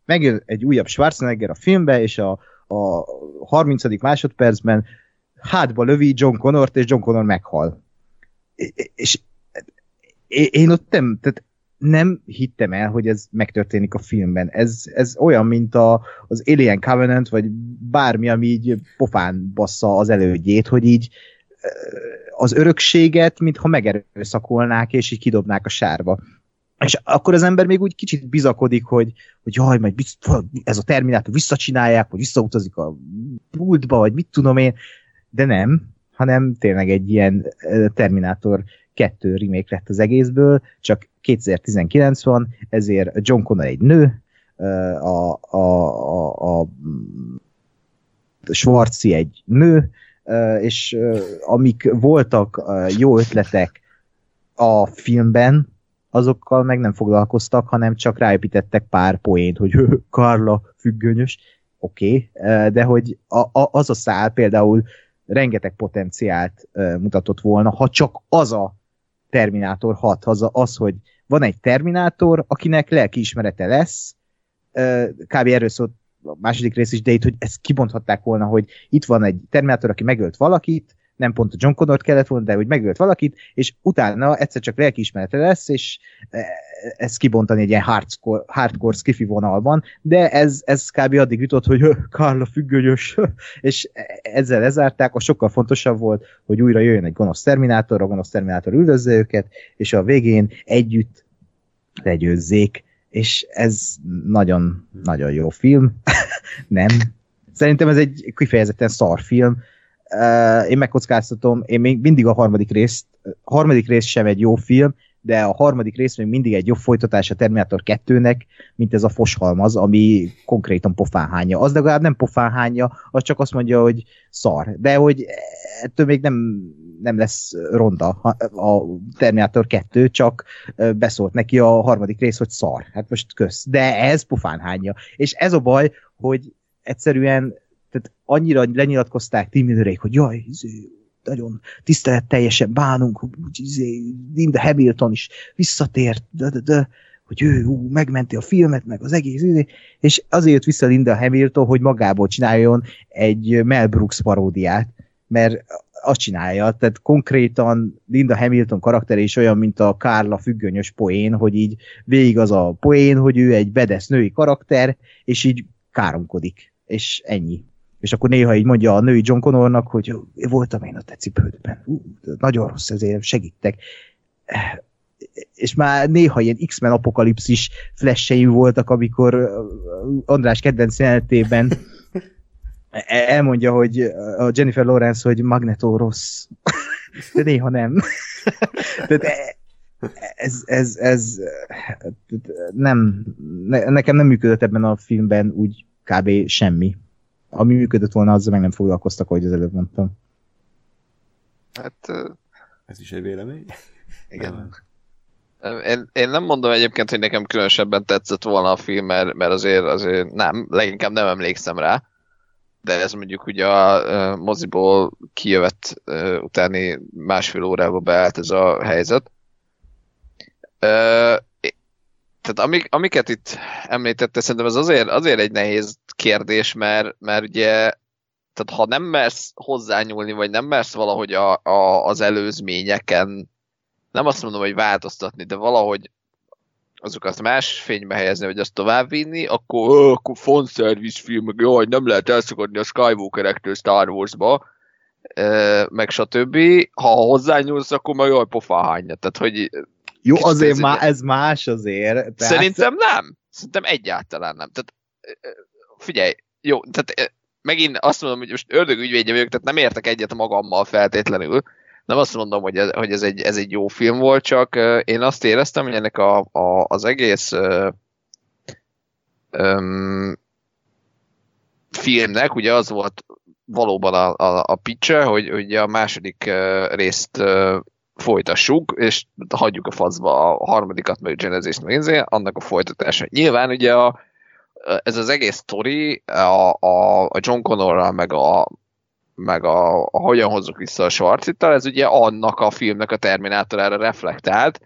megjön egy újabb Schwarzenegger a filmbe, és a, a 30. másodpercben hátba lövi John Connort, és John Connor meghal. És én ott nem, tehát nem hittem el, hogy ez megtörténik a filmben. Ez, ez olyan, mint a, az Alien Covenant, vagy bármi, ami így pofán bassza az elődjét, hogy így az örökséget, mintha megerőszakolnák, és így kidobnák a sárba. És akkor az ember még úgy kicsit bizakodik, hogy, hogy jaj, majd ez a Terminátor visszacsinálják, vagy visszautazik a pultba, vagy mit tudom én, de nem, hanem tényleg egy ilyen Terminátor kettő remake lett az egészből, csak 2019 van, ezért John Connor egy nő, a, a, a, a Schwarzi egy nő, és amik voltak jó ötletek a filmben, azokkal meg nem foglalkoztak, hanem csak ráépítettek pár poént, hogy Karla függönyös, oké, okay, de hogy a, a, az a szál például rengeteg potenciált mutatott volna, ha csak az a Terminátor 6, az, az, hogy van egy Terminátor, akinek lelkiismerete lesz, kb. erről szólt a második rész is, de itt, hogy ezt kibonthatták volna, hogy itt van egy Terminátor, aki megölt valakit, nem pont a John Connor kellett volna, de hogy megölt valakit, és utána egyszer csak lelkiismerete lesz, és ezt kibontani egy ilyen hardcore, hardcore skiffy vonalban, de ez, ez kb. addig jutott, hogy Karla függönyös, és ezzel lezárták, a sokkal fontosabb volt, hogy újra jöjjön egy gonosz Terminátor, a gonosz Terminátor üldözze őket, és a végén együtt legyőzzék, és ez nagyon-nagyon jó film. nem. Szerintem ez egy kifejezetten szar film, én megkockáztatom, én még mindig a harmadik részt, a harmadik rész sem egy jó film, de a harmadik rész még mindig egy jobb folytatás a Terminator 2-nek, mint ez a foshalmaz, ami konkrétan pofánhánya. Az legalább nem pofánhánya, az csak azt mondja, hogy szar. De hogy ettől még nem, nem lesz ronda a Terminator 2, csak beszólt neki a harmadik rész, hogy szar. Hát most kösz. De ez pofánhánya. És ez a baj, hogy egyszerűen tehát annyira lenyilatkozták Tim Millerék, hogy jaj, izé, nagyon tiszteletteljesen bánunk, hogy izé, Linda Hamilton is visszatért, de, de, de, hogy ő ú, megmenti a filmet, meg az egész, izé, és azért jött vissza Linda Hamilton, hogy magából csináljon egy Mel Brooks paródiát, mert azt csinálja, tehát konkrétan Linda Hamilton karakter is olyan, mint a Kárla függönyös poén, hogy így végig az a poén, hogy ő egy bedesz női karakter, és így káromkodik, és ennyi. És akkor néha így mondja a női John Connornak, hogy voltam én a te cipődben. Uh, nagyon rossz, ezért segítek. És már néha ilyen X-Men apokalipszis flasheim voltak, amikor András kedvenc jelenetében elmondja, hogy a Jennifer Lawrence, hogy Magneto rossz. De néha nem. Tehát ez, ez, ez nem, nekem nem működött ebben a filmben úgy kb. semmi. Ami működött volna, azzal meg nem foglalkoztak, ahogy az előbb mondtam. Hát... Ez is egy vélemény. Igen. Én, én nem mondom egyébként, hogy nekem különösebben tetszett volna a film, mert, mert azért, azért nem, leginkább nem emlékszem rá de ez mondjuk ugye a moziból kijövett utáni másfél órába beállt ez a helyzet. Tehát amik, amiket itt említette, szerintem ez azért, azért egy nehéz kérdés, mert, mert ugye tehát ha nem mersz hozzányúlni, vagy nem mersz valahogy a, a, az előzményeken, nem azt mondom, hogy változtatni, de valahogy azokat más fénybe helyezni, vagy azt továbbvinni, akkor, ó, akkor film, meg jaj, nem lehet elszakadni a Skywalker-ektől Star Wars-ba, e, meg stb. Ha hozzányúlsz, akkor meg jaj, pofáhánya. Tehát, hogy jó, azért má, ez más azért. Tehát... Szerintem nem. Szerintem egyáltalán nem. Tehát, figyelj, jó, tehát megint azt mondom, hogy most ördögügyvédje vagyok, tehát nem értek egyet magammal feltétlenül, nem azt mondom, hogy ez, hogy ez, egy, ez egy jó film volt, csak én azt éreztem, hogy ennek a, a, az egész um, filmnek ugye az volt valóban a, a, a pitche, hogy ugye a második uh, részt uh, folytassuk, és hagyjuk a faszba a harmadikat, meg a Genesis-t, meg annak a folytatása. Nyilván ugye a, ez az egész sztori a, a, a John Connorral, meg a, meg a, a hogyan hozzuk vissza a Schwarzittal, ez ugye annak a filmnek a Terminátorára reflektált,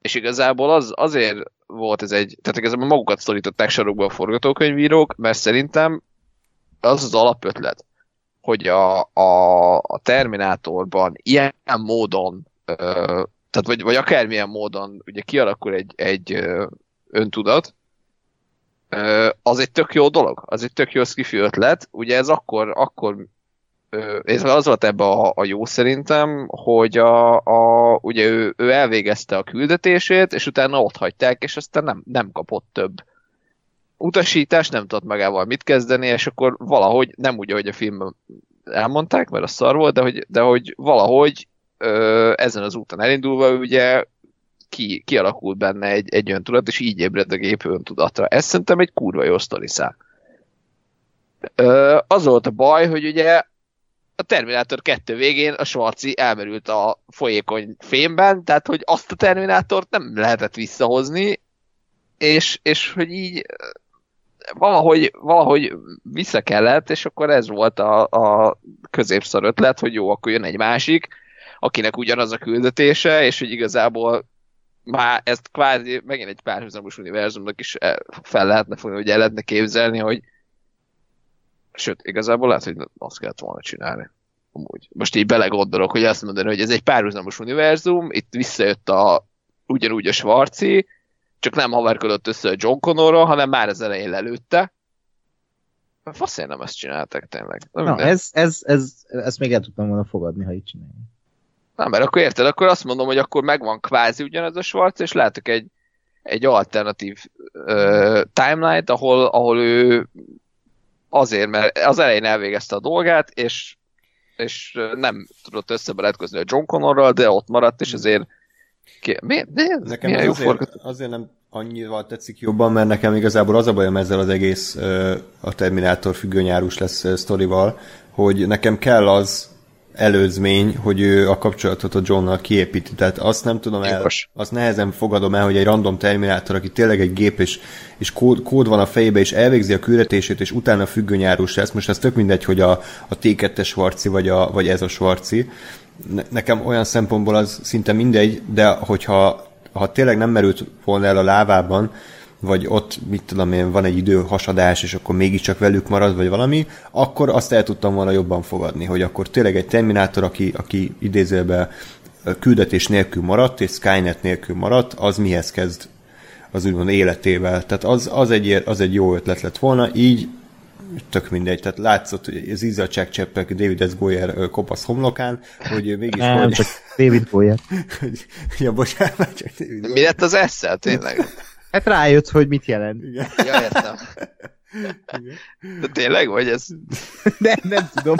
és igazából az, azért volt ez egy, tehát igazából magukat szorították sarokba a forgatókönyvírók, mert szerintem az az alapötlet, hogy a, a, a Terminátorban ilyen módon, tehát vagy, vagy akármilyen módon ugye kialakul egy, egy öntudat, az egy tök jó dolog, az egy tök jó skifi ötlet, ugye ez akkor, akkor ez az volt ebbe a, a jó szerintem, hogy a, a, ugye ő, ő elvégezte a küldetését, és utána ott hagyták, és aztán nem, nem kapott több utasítást, nem tudott magával mit kezdeni, és akkor valahogy, nem úgy, ahogy a filmben elmondták, mert a szar volt, de hogy, de hogy valahogy ezen az úton elindulva ugye ki, kialakult benne egy, egy öntudat, és így ébred a gép öntudatra. Ez szerintem egy kurva jó sztoriszál. Az volt a baj, hogy ugye a Terminátor 2 végén a Schwarzi elmerült a folyékony fémben, tehát hogy azt a Terminátort nem lehetett visszahozni, és, és hogy így valahogy, valahogy vissza kellett, és akkor ez volt a, a középszar ötlet, hogy jó, akkor jön egy másik, akinek ugyanaz a küldetése, és hogy igazából már ezt kvázi megint egy párhuzamos univerzumnak is fel lehetne fogni, hogy el lehetne képzelni, hogy Sőt, igazából lehet, hogy azt kellett volna csinálni. Amúgy. Most így belegondolok, hogy azt mondani, hogy ez egy párhuzamos univerzum, itt visszajött a ugyanúgy a Schwarzi, csak nem haverkodott össze a John Connorra, hanem már az elején lelőtte. Faszén nem ezt csináltak tényleg. Nem Na, ez, ez, ez, ezt még el tudtam volna fogadni, ha így csinálják. Nem, mert akkor érted, akkor azt mondom, hogy akkor megvan kvázi ugyanaz a Schwarz, és látok egy, egy alternatív uh, timeline ahol, ahol ő azért, mert az elején elvégezte a dolgát, és, és nem tudott összebarátkozni a John Connorral, de ott maradt, és azért ki, mi, de nekem milyen azért, jó azért nem annyival tetszik jobban, mert nekem igazából az a bajom ezzel az egész a Terminátor függőnyárus lesz sztorival, hogy nekem kell az, előzmény, hogy ő a kapcsolatot a Johnnal kiépíti. Tehát azt nem tudom el, Jogos. azt nehezen fogadom el, hogy egy random terminátor, aki tényleg egy gép, és, és kód, kód van a fejébe, és elvégzi a küldetését, és utána függönyárus lesz. Most ez tök mindegy, hogy a, a T2-es Svarci, vagy, a, vagy ez a Svarci. Ne, nekem olyan szempontból az szinte mindegy, de hogyha ha tényleg nem merült volna el a lávában, vagy ott, mit tudom én, van egy időhasadás, és akkor mégiscsak velük marad, vagy valami, akkor azt el tudtam volna jobban fogadni, hogy akkor tényleg egy Terminátor, aki, aki idézőben küldetés nélkül maradt, és Skynet nélkül maradt, az mihez kezd az úgymond életével. Tehát az, az, egy, az egy jó ötlet lett volna, így tök mindegy. Tehát látszott, hogy az izzadságcseppek David S. Goyer kopasz homlokán, hogy mégis... Nem, hogy, csak David hogy, ja, bocsánat, csak David Mi lett az esszel, tényleg? Hát rájött, hogy mit jelent. Igen. Ja, értem. De tényleg, vagy ez... Nem, nem tudom.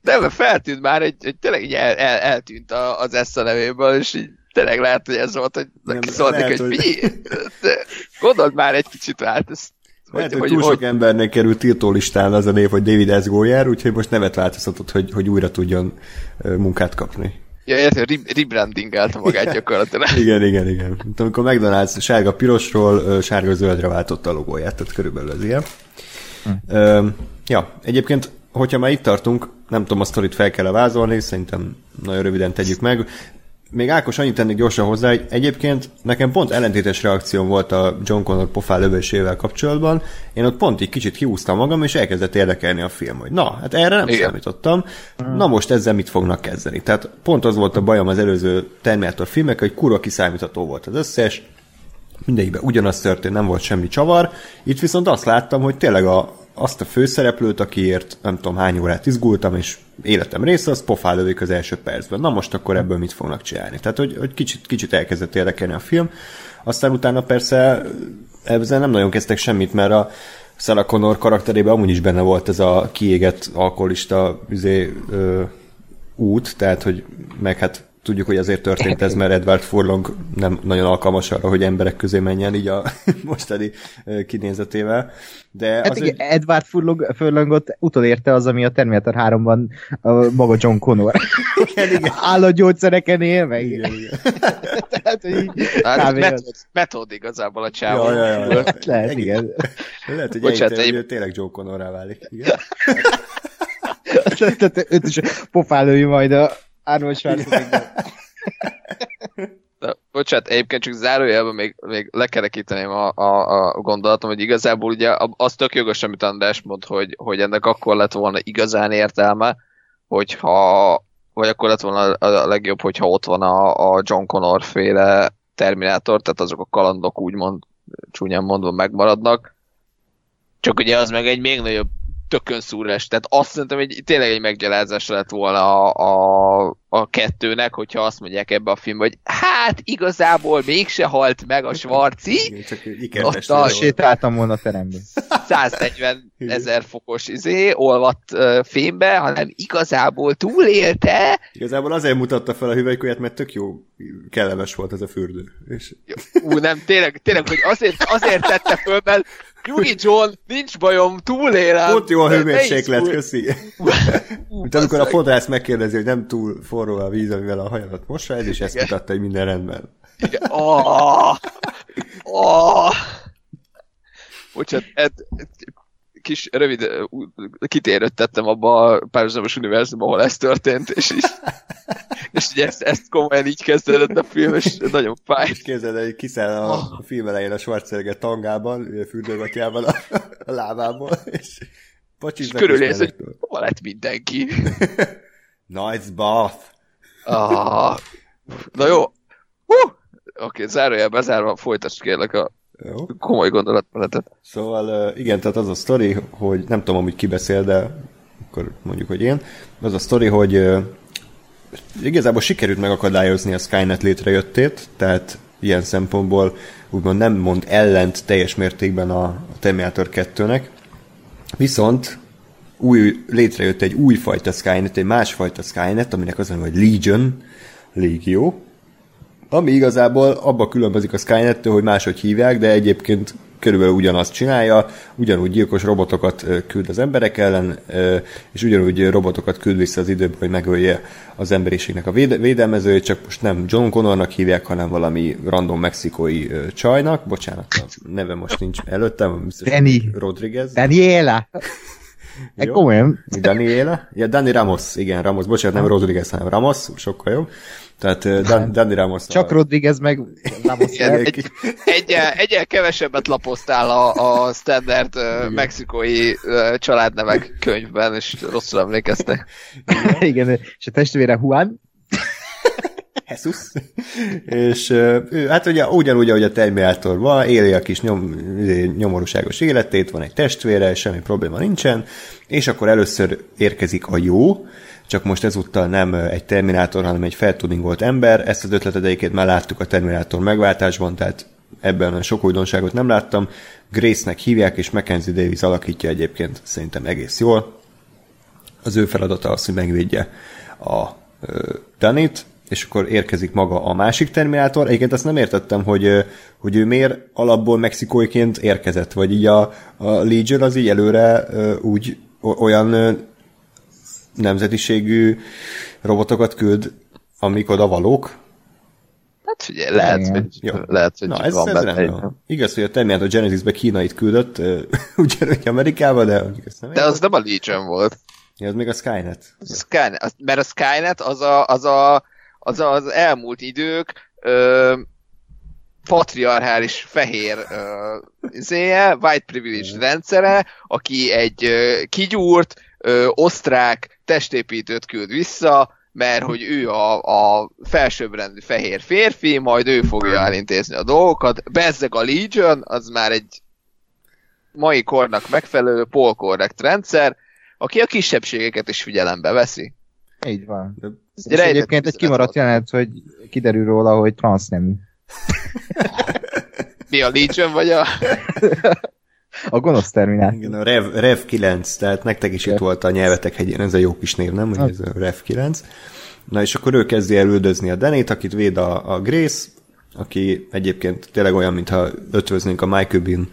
De mert feltűnt már, hogy, hogy tényleg így el, el, eltűnt a, az Essa nevéből, és így tényleg lehet, hogy ez volt, hogy Nem, neki szóltak, lehet, hogy hogy- Gondold már egy kicsit át, ezt, Lehet, hogy, hogy túl sok embernek került tiltólistán az a név, hogy David S. Goyer, úgyhogy most nevet változtatott, hogy, hogy újra tudjon munkát kapni. Ja, érted, re- rebrandingelta magát gyakorlatilag. Igen, igen, igen. Mint amikor McDonald's sárga-pirosról ö, sárga-zöldre váltotta a logóját, tehát körülbelül az ilyen. Ö, ja, egyébként, hogyha már itt tartunk, nem tudom, a sztorit fel kell vázolni, szerintem nagyon röviden tegyük meg. Még Ákos annyit tennék gyorsan hozzá, hogy egyébként nekem pont ellentétes reakcióm volt a John Connor pofá lövésével kapcsolatban. Én ott pont egy kicsit kiúztam magam, és elkezdett érdekelni a film, hogy na, hát erre nem Igen. számítottam. Na most ezzel mit fognak kezdeni? Tehát pont az volt a bajom az előző Terminator filmek, hogy kurva kiszámítható volt az összes, mindegyikben ugyanaz történt, nem volt semmi csavar. Itt viszont azt láttam, hogy tényleg a, azt a főszereplőt, akiért nem tudom hány órát izgultam, és életem része, az pofálövik az első percben. Na most akkor ebből mit fognak csinálni? Tehát, hogy, hogy kicsit, kicsit elkezdett érdekelni a film. Aztán utána persze ezzel nem nagyon kezdtek semmit, mert a Sarah Connor karakterében amúgy is benne volt ez a kiégett alkoholista üzé, ö, út, tehát hogy meg hát tudjuk, hogy azért történt ez, mert Edward Furlong nem nagyon alkalmas arra, hogy emberek közé menjen így a mostani kinézetével. De Hát az igen, Edward Furlong, Furlongot utolérte az, ami a Terminator 3-ban a maga John Connor. igen, igen. Állatgyógyszereken él meg. Igen, igen. Tehát, hogy így Hát, metód, metód igazából a csávó. Ja, ja, ja, ja. Lehet, Egész- igen. Lehet, hogy Bocsánat, egy- ő tényleg Joe Connorrá válik. Igen. Tehát őt is pofálőjű majd a Arnold Schwarzenegger. De, bocsánat, egyébként csak zárójelben még, még lekerekíteném a, a, a gondolatom, hogy igazából ugye az tök jogos, amit András mond, hogy, hogy ennek akkor lett volna igazán értelme, hogyha vagy akkor lett volna a legjobb, hogyha ott van a, a John Connor féle Terminátor, tehát azok a kalandok úgymond csúnyán mondva megmaradnak. Csak ugye az meg egy még nagyobb tökönszúrás. Tehát azt szerintem, hogy tényleg egy meggyalázás lett volna a, a, a kettőnek, hogyha azt mondják ebbe a filmbe, hogy hát igazából mégse halt meg a Svarci, Igen, csak Ott a. Sétáltam volna a teremben. 140 ezer fokos izé, olvadt uh, fémbe, hanem igazából túlélte. Igazából azért mutatta fel a hüvelykujját, mert tök jó, kellemes volt ez a fürdő. És Ú, nem, tényleg, tényleg, hogy azért, azért tette föl, mert Nyugi John, nincs bajom, túlélem. Ott jó a hőmérséklet, köszi. Mint amikor a fodrász megkérdezi, hogy nem túl forró a víz, amivel a hajadat mossa, ez is ezt mutatta, hogy minden rendben. Igen. Oh, oh. Bocsánat, et, kis rövid kitérőt tettem abba a párhuzamos univerzumban, ahol ez történt, és így, és ugye ezt, ezt komolyan így kezdődött a film, és nagyon fáj. És képzeld el, hogy kiszáll a, a film elején a Schwarzenegger tangában, ő fürdőgatjával a, a lábából, és És pacsiznak körülnéz, hogy hova lett mindenki. Nice bath! Ah, na jó. Hú! Oké, zárójel bezárva, folytass kérlek a Jó. komoly gondolatmenetet. Szóval igen, tehát az a sztori, hogy nem tudom, hogy ki beszél, de akkor mondjuk, hogy én. Az a sztori, hogy igazából sikerült megakadályozni a Skynet létrejöttét, tehát ilyen szempontból úgymond nem mond ellent teljes mértékben a, a Terminator 2-nek. Viszont új, létrejött egy újfajta Skynet, egy másfajta Skynet, aminek az a neve, hogy Legion, Légió, Ami igazából abba különbözik a Skynet-től, hogy máshogy hívják, de egyébként körülbelül ugyanazt csinálja, ugyanúgy gyilkos robotokat küld az emberek ellen, és ugyanúgy robotokat küld vissza az időbe, hogy megölje az emberiségnek a véde- védelmezőjét, csak most nem John Connornak hívják, hanem valami random mexikói csajnak. Bocsánat, a neve most nincs előttem, biztos Danny. Rodriguez. Daniela! Jó. komolyan. Daniela? Ja, Dani Ramos, igen, Ramos, bocsánat, nem Rodriguez, hanem Ramos, sokkal jobb. Tehát Dan, Dani Ramos. Csak Rodriguez meg Ramos Igen, egy, egyel, egyel kevesebbet lapoztál a, a standard uh, mexikói családnevek könyvben, és rosszul emlékeztek. Igen, és a testvére Juan. Jesus. és ő, hát ugye ugyanúgy, ahogy a Terminátor van, éli a kis nyom, izé, nyomorúságos életét, van egy testvére, semmi probléma nincsen, és akkor először érkezik a jó, csak most ezúttal nem egy Terminátor, hanem egy feltuningolt ember. Ezt az ötletet már láttuk a Terminátor megváltásban, tehát ebben olyan sok újdonságot nem láttam. Grace-nek hívják, és Mackenzie Davis alakítja egyébként szerintem egész jól. Az ő feladata az, hogy megvédje a Danit, és akkor érkezik maga a másik Terminátor. Egyébként azt nem értettem, hogy, hogy ő miért alapból mexikóiként érkezett, vagy így a, a Legion az így előre úgy olyan nemzetiségű robotokat küld, amik oda valók. Hát figyelj, lehet, Igen. hogy, Jó. lehet, hogy Na, ez, van ez benne. Igaz, hogy a Terminator Genesis-be Kínait küldött, ugyanúgy Amerikába, de nem De az nem a Legion volt. Ja, az még a Skynet. A Skynet, az- mert a Skynet az a, az, a, az, a, az elmúlt idők ö, patriarchális fehér ö, izéje, white privilege rendszere, aki egy ö, kigyúrt, ö, osztrák testépítőt küld vissza, mert hogy ő a, a felsőbbrendű fehér férfi, majd ő fogja elintézni a dolgokat. Bezzeg a Legion, az már egy mai kornak megfelelő polkorrekt rendszer, aki a kisebbségeket is figyelembe veszi. Így van. De- És rejtett egyébként egy kimaradt jelenet, hogy kiderül róla, hogy transznemű. Mi a Legion vagy a... A gonosz terminál. Igen, a Rev, Rev 9, tehát nektek is itt volt a nyelvetek hegyén, ez a jó kis név, nem? Hogy ez a Rev 9. Na és akkor ő kezdi el üldözni a Denét, akit véd a, a Grace, aki egyébként tényleg olyan, mintha ötvöznénk a Michael Bean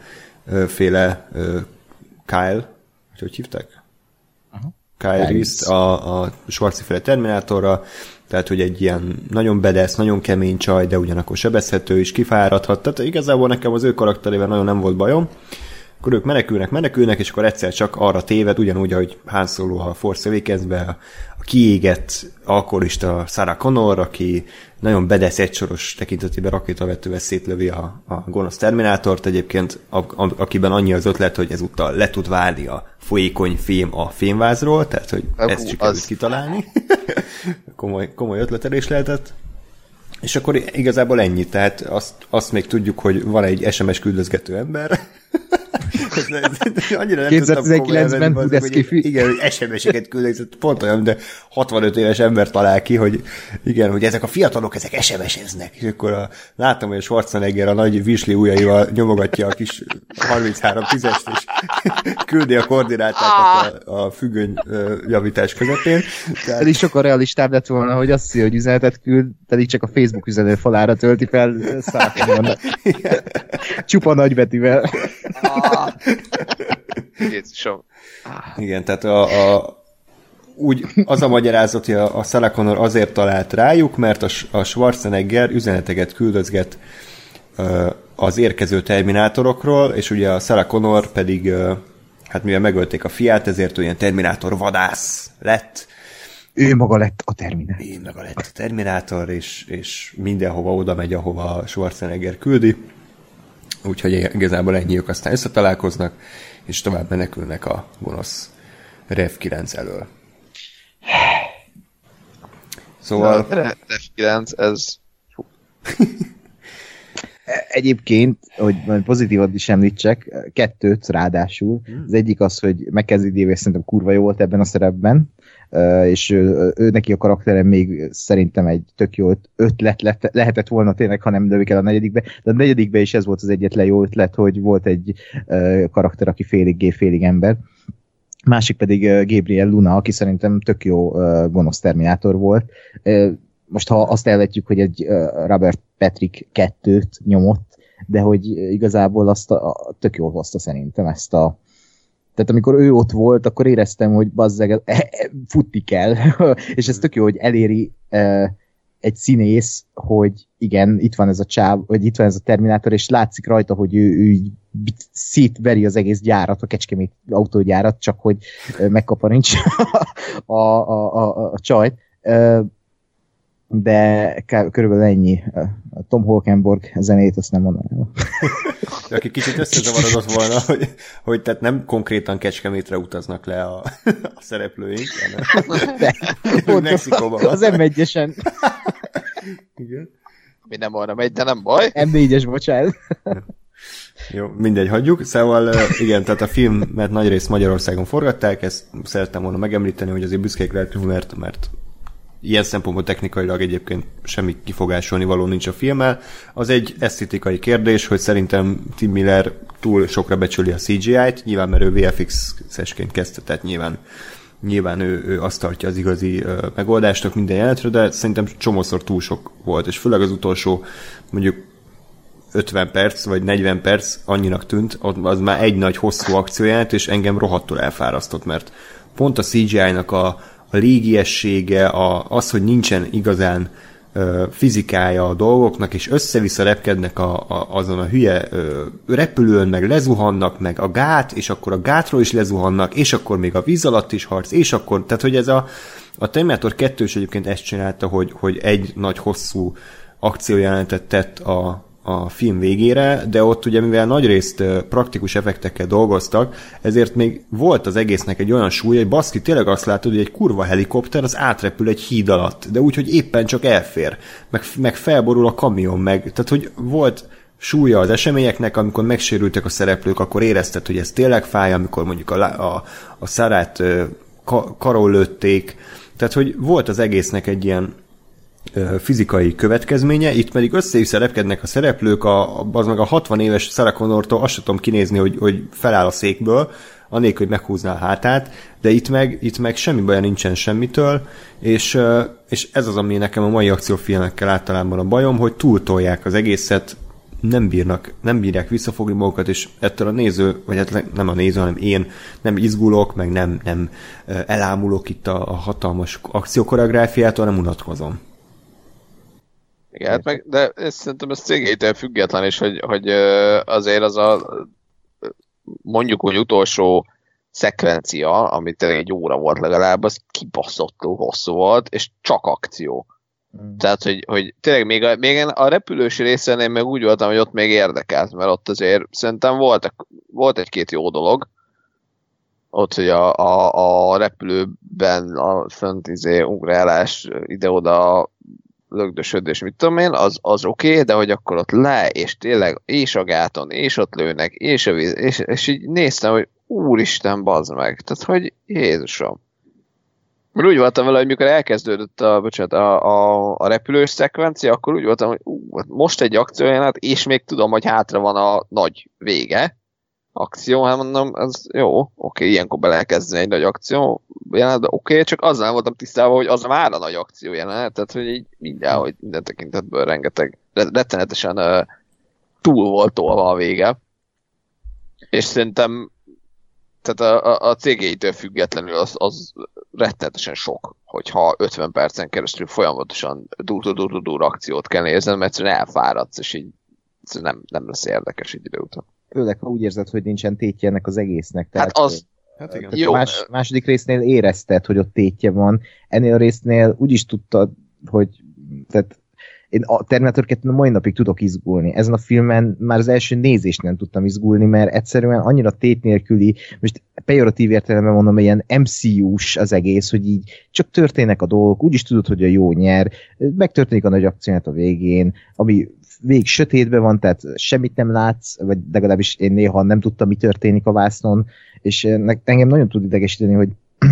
féle Kyle, hogy hogy hívták? Kyle Kyle Reese, a, a Schwarzi féle Terminátorra, tehát hogy egy ilyen nagyon bedesz, nagyon kemény csaj, de ugyanakkor sebezhető is, kifáradhat. Tehát igazából nekem az ő karakterével nagyon nem volt bajom. Akkor ők menekülnek, menekülnek, és akkor egyszer csak arra téved, ugyanúgy, ahogy Han Solo a Force Awakens-be, a, a kiégett alkoholista Sarah Connor, aki nagyon bedesz egysoros tekintetében rakétavetővel szétlövi a, a gonosz Terminátort, egyébként a, a, akiben annyi az ötlet, hogy ezúttal le tud válni a folyékony fém a fémvázról, tehát hogy Hú, ezt sikerült az- kitalálni. komoly, komoly ötletelés lehetett. És akkor igazából ennyi, tehát azt, azt még tudjuk, hogy van egy SMS küldözgető ember. Ez- ez- annyira nem 2019-ben tudtam komolyan venni, bazd meg, Budeszki fű. Igen, hogy SMS-eket küldözget, pont olyan, de 65 éves ember talál ki, hogy igen, hogy ezek a fiatalok, ezek SMS-eznek. És akkor a, láttam, hogy a Schwarzenegger a nagy visli ujjaival nyomogatja a kis 33 10 és küldi a koordinátákat a, a függöny javítás közepén. Tehát, Pedig sokkal realistább lett volna, hogy azt hiszi, hogy üzenetet küld, pedig csak a Facebook üzenőfalára tölti fel szállítani. Csupa nagybetűvel. Ah. Jézusom. Igen, tehát a, a, úgy az a magyarázat, hogy a, a Sarah Connor azért talált rájuk, mert a, a Schwarzenegger üzeneteket küldözget ö, az érkező terminátorokról, és ugye a Sarah Connor pedig, ö, hát mivel megölték a fiát, ezért olyan terminátor vadász lett, Ő maga lett a terminál. én meg a lett a Terminátor, és, és mindenhova oda megy, ahova Schwarzenegger küldi. Úgyhogy igazából ennyi ők aztán összetalálkoznak, és tovább menekülnek a gonosz Rev 9 elől. Szóval, F9, ez... Egyébként, hogy pozitívat is említsek, kettőt ráadásul. Az egyik az, hogy Mackenzie Davis szerintem kurva jó volt ebben a szerepben, és ő, ő neki a karaktere még szerintem egy tök jó ötlet lett, lehetett volna tényleg, ha nem lövik el a negyedikbe, de a negyedikbe is ez volt az egyetlen jó ötlet, hogy volt egy karakter, aki félig gép, félig ember. Másik pedig Gabriel Luna, aki szerintem tök jó gonosz terminátor volt. Most ha azt elvetjük, hogy egy Robert Patrick kettőt nyomott, de hogy igazából azt a, a tök jól hozta szerintem ezt a tehát amikor ő ott volt, akkor éreztem, hogy bazzeg, e, e, futni kell, és ez tök jó, hogy eléri e, egy színész, hogy igen, itt van ez a csáv, vagy itt van ez a Terminátor, és látszik rajta, hogy ő, ő szétveri az egész gyárat, a Kecskemét autógyárat, csak hogy megkaparincs a, a, a, a, a csajt de körülbelül ennyi. A Tom Holkenborg zenét azt nem mondanám. Aki kicsit összezavarodott volna, hogy, hogy tehát nem konkrétan Kecskemétre utaznak le a, a szereplőink, hanem de, Mexikóban Az m 1 Igen. Mi nem arra megy, de nem baj. M4-es, bocsánat. Jó, mindegy, hagyjuk. Szóval igen, tehát a filmet nagyrészt Magyarországon forgatták, ezt szerettem volna megemlíteni, hogy azért büszkék lehetünk, mert, mert ilyen szempontból technikailag egyébként semmi kifogásolni való nincs a filmmel. Az egy esztetikai kérdés, hogy szerintem Tim Miller túl sokra becsüli a CGI-t, nyilván mert ő VFX-esként kezdte, tehát nyilván nyilván ő, ő azt tartja az igazi megoldásnak minden jelenetre, de szerintem csomószor túl sok volt, és főleg az utolsó mondjuk 50 perc vagy 40 perc annyinak tűnt, az már egy nagy hosszú akcióját, és engem rohadtul elfárasztott, mert pont a CGI-nak a, a légiessége, a, az, hogy nincsen igazán ö, fizikája a dolgoknak, és össze-vissza repkednek a, a, azon a hülye ö, repülőn, meg lezuhannak, meg a gát, és akkor a gátról is lezuhannak, és akkor még a víz alatt is harc, és akkor, tehát hogy ez a, a Terminator 2 is egyébként ezt csinálta, hogy, hogy egy nagy hosszú akciójelentet tett a, a film végére, de ott ugye mivel nagyrészt praktikus effektekkel dolgoztak, ezért még volt az egésznek egy olyan súly, hogy baszki, tényleg azt látod, hogy egy kurva helikopter az átrepül egy híd alatt, de úgy, hogy éppen csak elfér, meg, meg felborul a kamion, meg, tehát hogy volt súlya az eseményeknek, amikor megsérültek a szereplők, akkor érezted, hogy ez tényleg fáj, amikor mondjuk a, a, a szarát ka, karol lőtték, tehát hogy volt az egésznek egy ilyen fizikai következménye, itt pedig össze repkednek a szereplők, a, az meg a 60 éves Sarah Connortól azt tudom kinézni, hogy, hogy feláll a székből, anélkül, hogy meghúzná a hátát, de itt meg, itt meg semmi baja nincsen semmitől, és, és ez az, ami nekem a mai akciófilmekkel általában a bajom, hogy túltolják az egészet, nem bírnak, nem bírják visszafogni magukat, és ettől a néző, vagy hát nem a néző, hanem én nem izgulok, meg nem, nem elámulok itt a, a hatalmas akciókoreográfiától, hanem unatkozom. Igen, hát meg, de ez, szerintem ez cégétől független is, hogy, hogy azért az a mondjuk úgy utolsó szekvencia, ami tényleg egy óra volt legalább, az kibaszottul hosszú volt, és csak akció. Mm. Tehát, hogy, hogy tényleg még a, még a repülős részen én meg úgy voltam, hogy ott még érdekelt, mert ott azért szerintem volt, volt egy-két jó dolog, ott, hogy a, a, a repülőben a fönt izé, ugrálás ide-oda lögdösödés, mit tudom én, az, az oké, okay, de hogy akkor ott le, és tényleg, és a gáton, és ott lőnek, és a víz, és, és így néztem, hogy úristen, bazd meg. Tehát, hogy Jézusom. Mert úgy voltam vele, hogy mikor elkezdődött a, bocsánat, a, a, a repülős szekvencia, akkor úgy voltam, hogy ú, hát most egy akciójánat, és még tudom, hogy hátra van a nagy vége, akció, hát mondom, az jó, oké, ilyenkor be lehet kezdeni egy nagy akció jelenet, de oké, csak azzal voltam tisztában, hogy az már a nagy akció jelenet, tehát hogy így mindenhogy minden tekintetből rengeteg, rettenetesen uh, túl volt tolva a vége. És szerintem tehát a, a, a cégéitől függetlenül az, az rettenetesen sok, hogyha 50 percen keresztül folyamatosan dur-dur-dur akciót kell nézni, mert egyszerűen elfáradsz, és így nem, nem lesz érdekes egy idő után főleg ha úgy érzed, hogy nincsen tétje ennek az egésznek. Tehát, hát az... Hát igen. Jó. Más, második résznél érezted, hogy ott tétje van. Ennél a résznél úgy is tudtad, hogy tehát én a Terminator 2 a mai napig tudok izgulni. Ezen a filmen már az első nézést nem tudtam izgulni, mert egyszerűen annyira tét nélküli, most pejoratív értelemben mondom, ilyen MCU-s az egész, hogy így csak történnek a dolgok, úgy is tudod, hogy a jó nyer, megtörténik a nagy akcióját a végén, ami végig sötétben van, tehát semmit nem látsz, vagy legalábbis én néha nem tudtam, mi történik a vásznon, és engem nagyon tud idegesíteni, hogy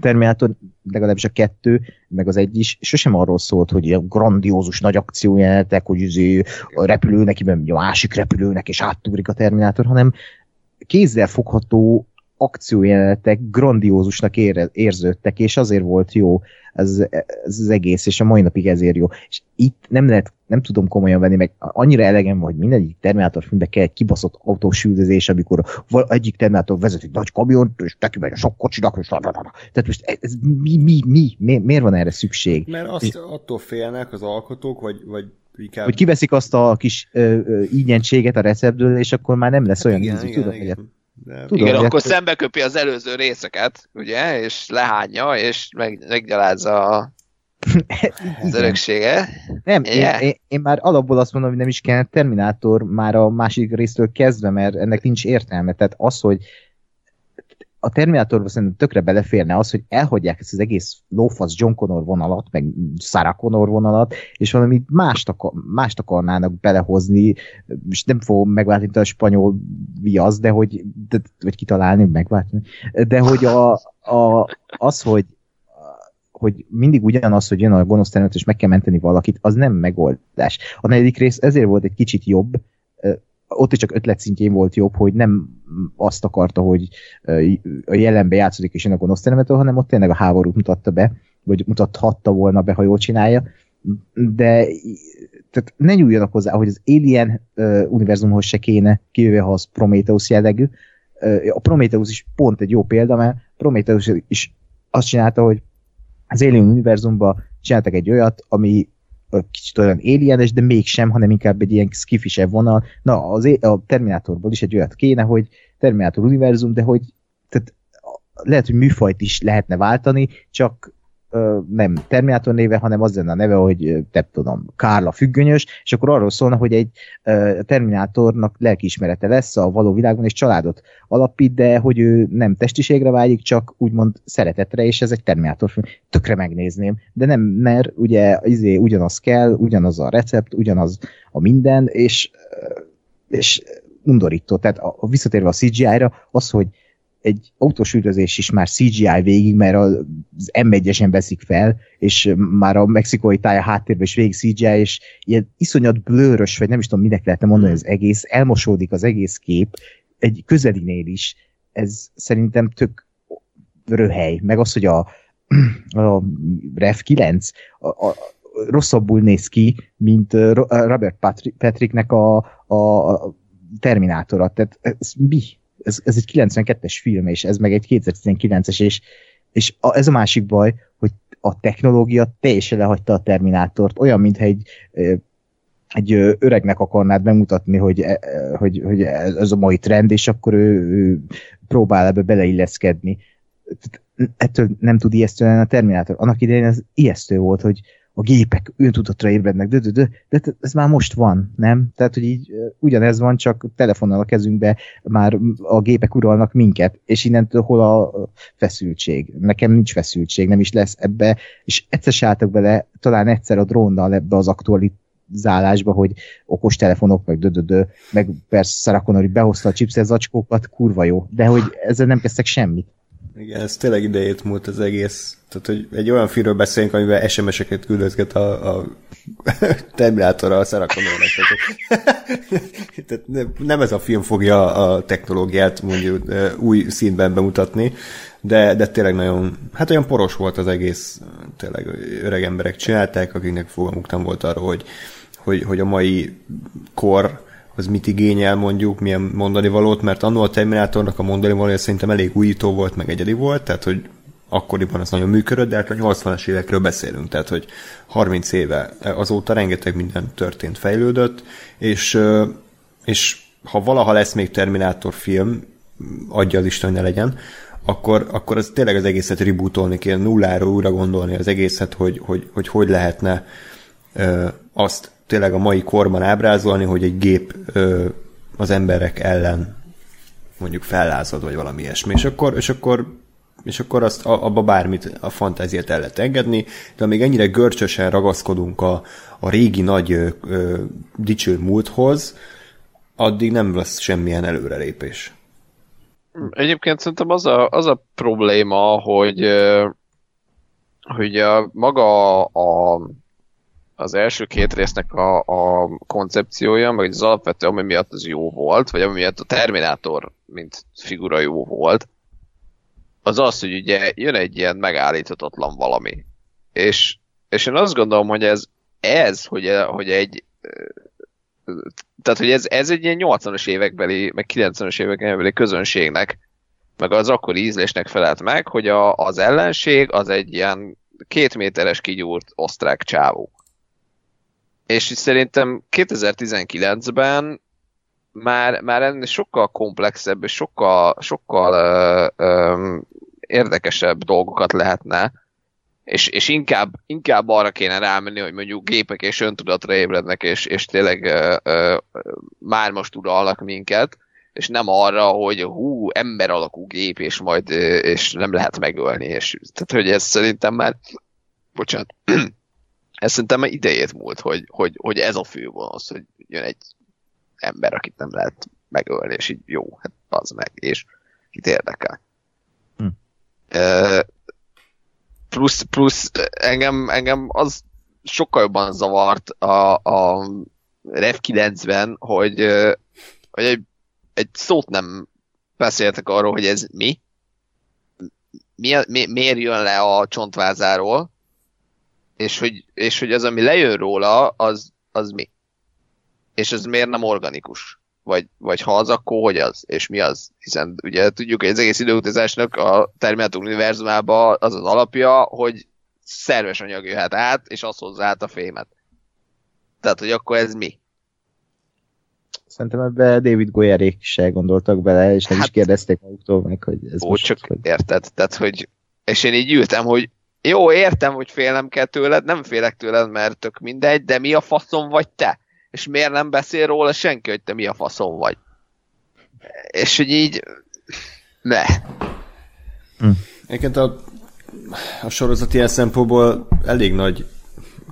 Terminator, legalábbis a kettő, meg az egy is, sosem arról szólt, hogy ilyen grandiózus nagy akciójelenetek, hogy izé a repülőnek, a másik repülőnek, és áttúrik a Terminátor, hanem kézzel fogható akciójelenetek grandiózusnak ére, érződtek, és azért volt jó ez, ez az egész, és a mai napig ezért jó. És itt nem lehet, nem tudom komolyan venni, meg annyira elegem van, hogy mindegyik Terminátor filmbe kell egy kibaszott autósüldözés, amikor egyik Terminátor vezet egy nagy kamiont, és neki megy a sok kocsinak, és tehát most ez mi, mi, mi, mi, miért van erre szükség? Mert azt és, attól félnek az alkotók, vagy, vagy inkább... Hogy kiveszik azt a kis ö, ö, ígyentséget a receptből, és akkor már nem lesz hát olyan igen, ízű, igen, tudom, igen. Hogy de... Tudom, Igen, akkor szembeköpi az előző részeket, ugye, és lehányja, és meg, meggyalázza a az öröksége. Nem, yeah. én, én, én, már alapból azt mondom, hogy nem is kell Terminátor már a másik résztől kezdve, mert ennek nincs értelme. Tehát az, hogy a Terminátorban szerintem tökre beleférne az, hogy elhagyják ezt az egész lófasz John Connor vonalat, meg Sarah Connor vonalat, és valami mást, akar, mást akarnának belehozni, és nem fogom megváltani a spanyol viasz, de hogy, de, vagy kitalálni, megváltani, de hogy a, a, az, hogy hogy mindig ugyanaz, hogy jön a gonosz terület, és meg kell menteni valakit, az nem megoldás. A negyedik rész ezért volt egy kicsit jobb, ott is csak ötletszintjén volt jobb, hogy nem azt akarta, hogy a jelenbe játszódik és jön a gonosz területől, hanem ott tényleg a háborút mutatta be, vagy mutathatta volna be, ha jól csinálja. De tehát ne nyúljanak hozzá, hogy az Alien uh, univerzumhoz se kéne, kivéve ha az Prometheus jellegű. Uh, a Prometheus is pont egy jó példa, mert Prometheus is azt csinálta, hogy az Alien univerzumban csináltak egy olyat, ami kicsit olyan alienes, de mégsem, hanem inkább egy ilyen skifisebb vonal. Na, az, a Terminátorból is egy olyat kéne, hogy Terminátor univerzum, de hogy tehát lehet, hogy műfajt is lehetne váltani, csak nem Terminátor néve, hanem az lenne a neve, hogy nem tudom, Kárla függönyös, és akkor arról szólna, hogy egy Terminátornak lelkiismerete lesz a való világban, és családot alapít, de hogy ő nem testiségre vágyik, csak úgymond szeretetre, és ez egy Terminátor film. Tökre megnézném, de nem, mert ugye izé, ugyanaz kell, ugyanaz a recept, ugyanaz a minden, és, és undorító. Tehát a visszatérve a CGI-ra, az, hogy egy autós üldözés is már CGI végig, mert az M1-esen veszik fel, és már a mexikói tája háttérben is végig CGI, és ilyen iszonyat blőrös, vagy nem is tudom, minek lehetne mondani az egész, elmosódik az egész kép, egy közelinél is. Ez szerintem tök röhely. Meg az, hogy a, a Rev 9 a, a, rosszabbul néz ki, mint Robert Patricknek a, a Terminátora. Tehát ez mi? Ez, ez egy 92-es film, és ez meg egy 2019-es, és, és a, ez a másik baj, hogy a technológia teljesen lehagyta a Terminátort, olyan, mintha egy, egy öregnek akarnád bemutatni, hogy, e, e, hogy, hogy ez a mai trend, és akkor ő, ő próbál ebbe beleilleszkedni. Ettől nem tud ijesztő lenni a Terminátor. Annak idején ez ijesztő volt, hogy, a gépek öntudatra ébrednek, de, de, de, de ez már most van, nem? Tehát, hogy így ugyanez van, csak telefonnal a kezünkbe már a gépek uralnak minket, és innentől hol a feszültség? Nekem nincs feszültség, nem is lesz ebbe, és egyszer se álltak bele, talán egyszer a drónnal ebbe az aktualizálásba, hogy okos telefonok, meg dödödö, meg persze Sarah hogy behozta a zacskókat, kurva jó, de hogy ezzel nem kezdtek semmit. Igen, ez tényleg idejét múlt az egész. Tehát, hogy egy olyan filmről beszélünk, amivel SMS-eket küldözget a, a Terminátor a Sarah Tehát, tehát nem ez a film fogja a technológiát mondjuk új színben bemutatni, de, de tényleg nagyon, hát olyan poros volt az egész, tényleg öreg emberek csinálták, akiknek fogalmuk nem volt arról, hogy, hogy, hogy a mai kor az mit igényel mondjuk, milyen mondani valót, mert annól a Terminátornak a mondani valója szerintem elég újító volt, meg egyedi volt, tehát hogy akkoriban az nagyon működött, de hát a 80-as évekről beszélünk, tehát hogy 30 éve azóta rengeteg minden történt, fejlődött, és, és ha valaha lesz még Terminátor film, adja az Isten, hogy ne legyen, akkor, akkor az tényleg az egészet rebootolni kell, nulláról újra gondolni az egészet, hogy hogy, hogy, hogy lehetne ö, azt tényleg a mai korban ábrázolni, hogy egy gép ö, az emberek ellen mondjuk fellázad, vagy valami ilyesmi. És akkor, és akkor és akkor azt abba bármit, a fantáziát el lehet engedni, de amíg ennyire görcsösen ragaszkodunk a, a régi nagy ö, dicső múlthoz, addig nem lesz semmilyen előrelépés. Egyébként szerintem az a, az a probléma, hogy, hogy a, maga a, az első két résznek a, a koncepciója, meg az alapvető, ami miatt az jó volt, vagy ami miatt a Terminátor, mint figura jó volt, az az, hogy ugye jön egy ilyen megállíthatatlan valami. És, és én azt gondolom, hogy ez, ez hogy, hogy egy tehát, hogy ez, ez egy ilyen 80-as évekbeli, meg 90-as évekbeli közönségnek, meg az akkori ízlésnek felelt meg, hogy a, az ellenség az egy ilyen két méteres kigyúrt osztrák csávó. És szerintem 2019-ben már, már ennél sokkal komplexebb és sokkal, sokkal ö, ö, érdekesebb dolgokat lehetne, és, és inkább, inkább arra kéne rámenni, hogy mondjuk gépek és öntudatra ébrednek, és, és tényleg ö, ö, már most uralnak minket, és nem arra, hogy hú, ember alakú gép, és majd és nem lehet megölni. És, tehát, hogy ez szerintem már, bocsánat, ez szerintem már idejét múlt, hogy, hogy, hogy ez a fő az, hogy jön egy ember, akit nem lehet megölni, és így jó, hát az meg, és kit érdekel. Hm. Uh, plusz, plusz engem, engem az sokkal jobban zavart a, a Rev 9-ben, hogy, hogy egy, egy szót nem beszéltek arról, hogy ez mi, mi, mi miért jön le a csontvázáról, és hogy, és hogy az, ami lejön róla, az, az mi. És ez miért nem organikus? Vagy, vagy ha az, akkor hogy az? És mi az? Hiszen ugye tudjuk, hogy az egész időutazásnak a Terminator univerzumában az az alapja, hogy szerves anyag jöhet át, és az hozza át a fémet. Tehát, hogy akkor ez mi? Szerintem ebbe David Goyerék se gondoltak bele, és nem hát, is kérdezték maguktól meg, hogy ez ó, most... csak hogy... érted, tehát, hogy és én így ültem, hogy jó, értem, hogy félnem kell tőled, nem félek tőled, mert tök mindegy, de mi a faszom vagy te? És miért nem beszél róla senki, hogy te mi a faszom vagy? És hogy így... Ne. Hm. Egyébként a, a sorozat ilyen szempontból elég nagy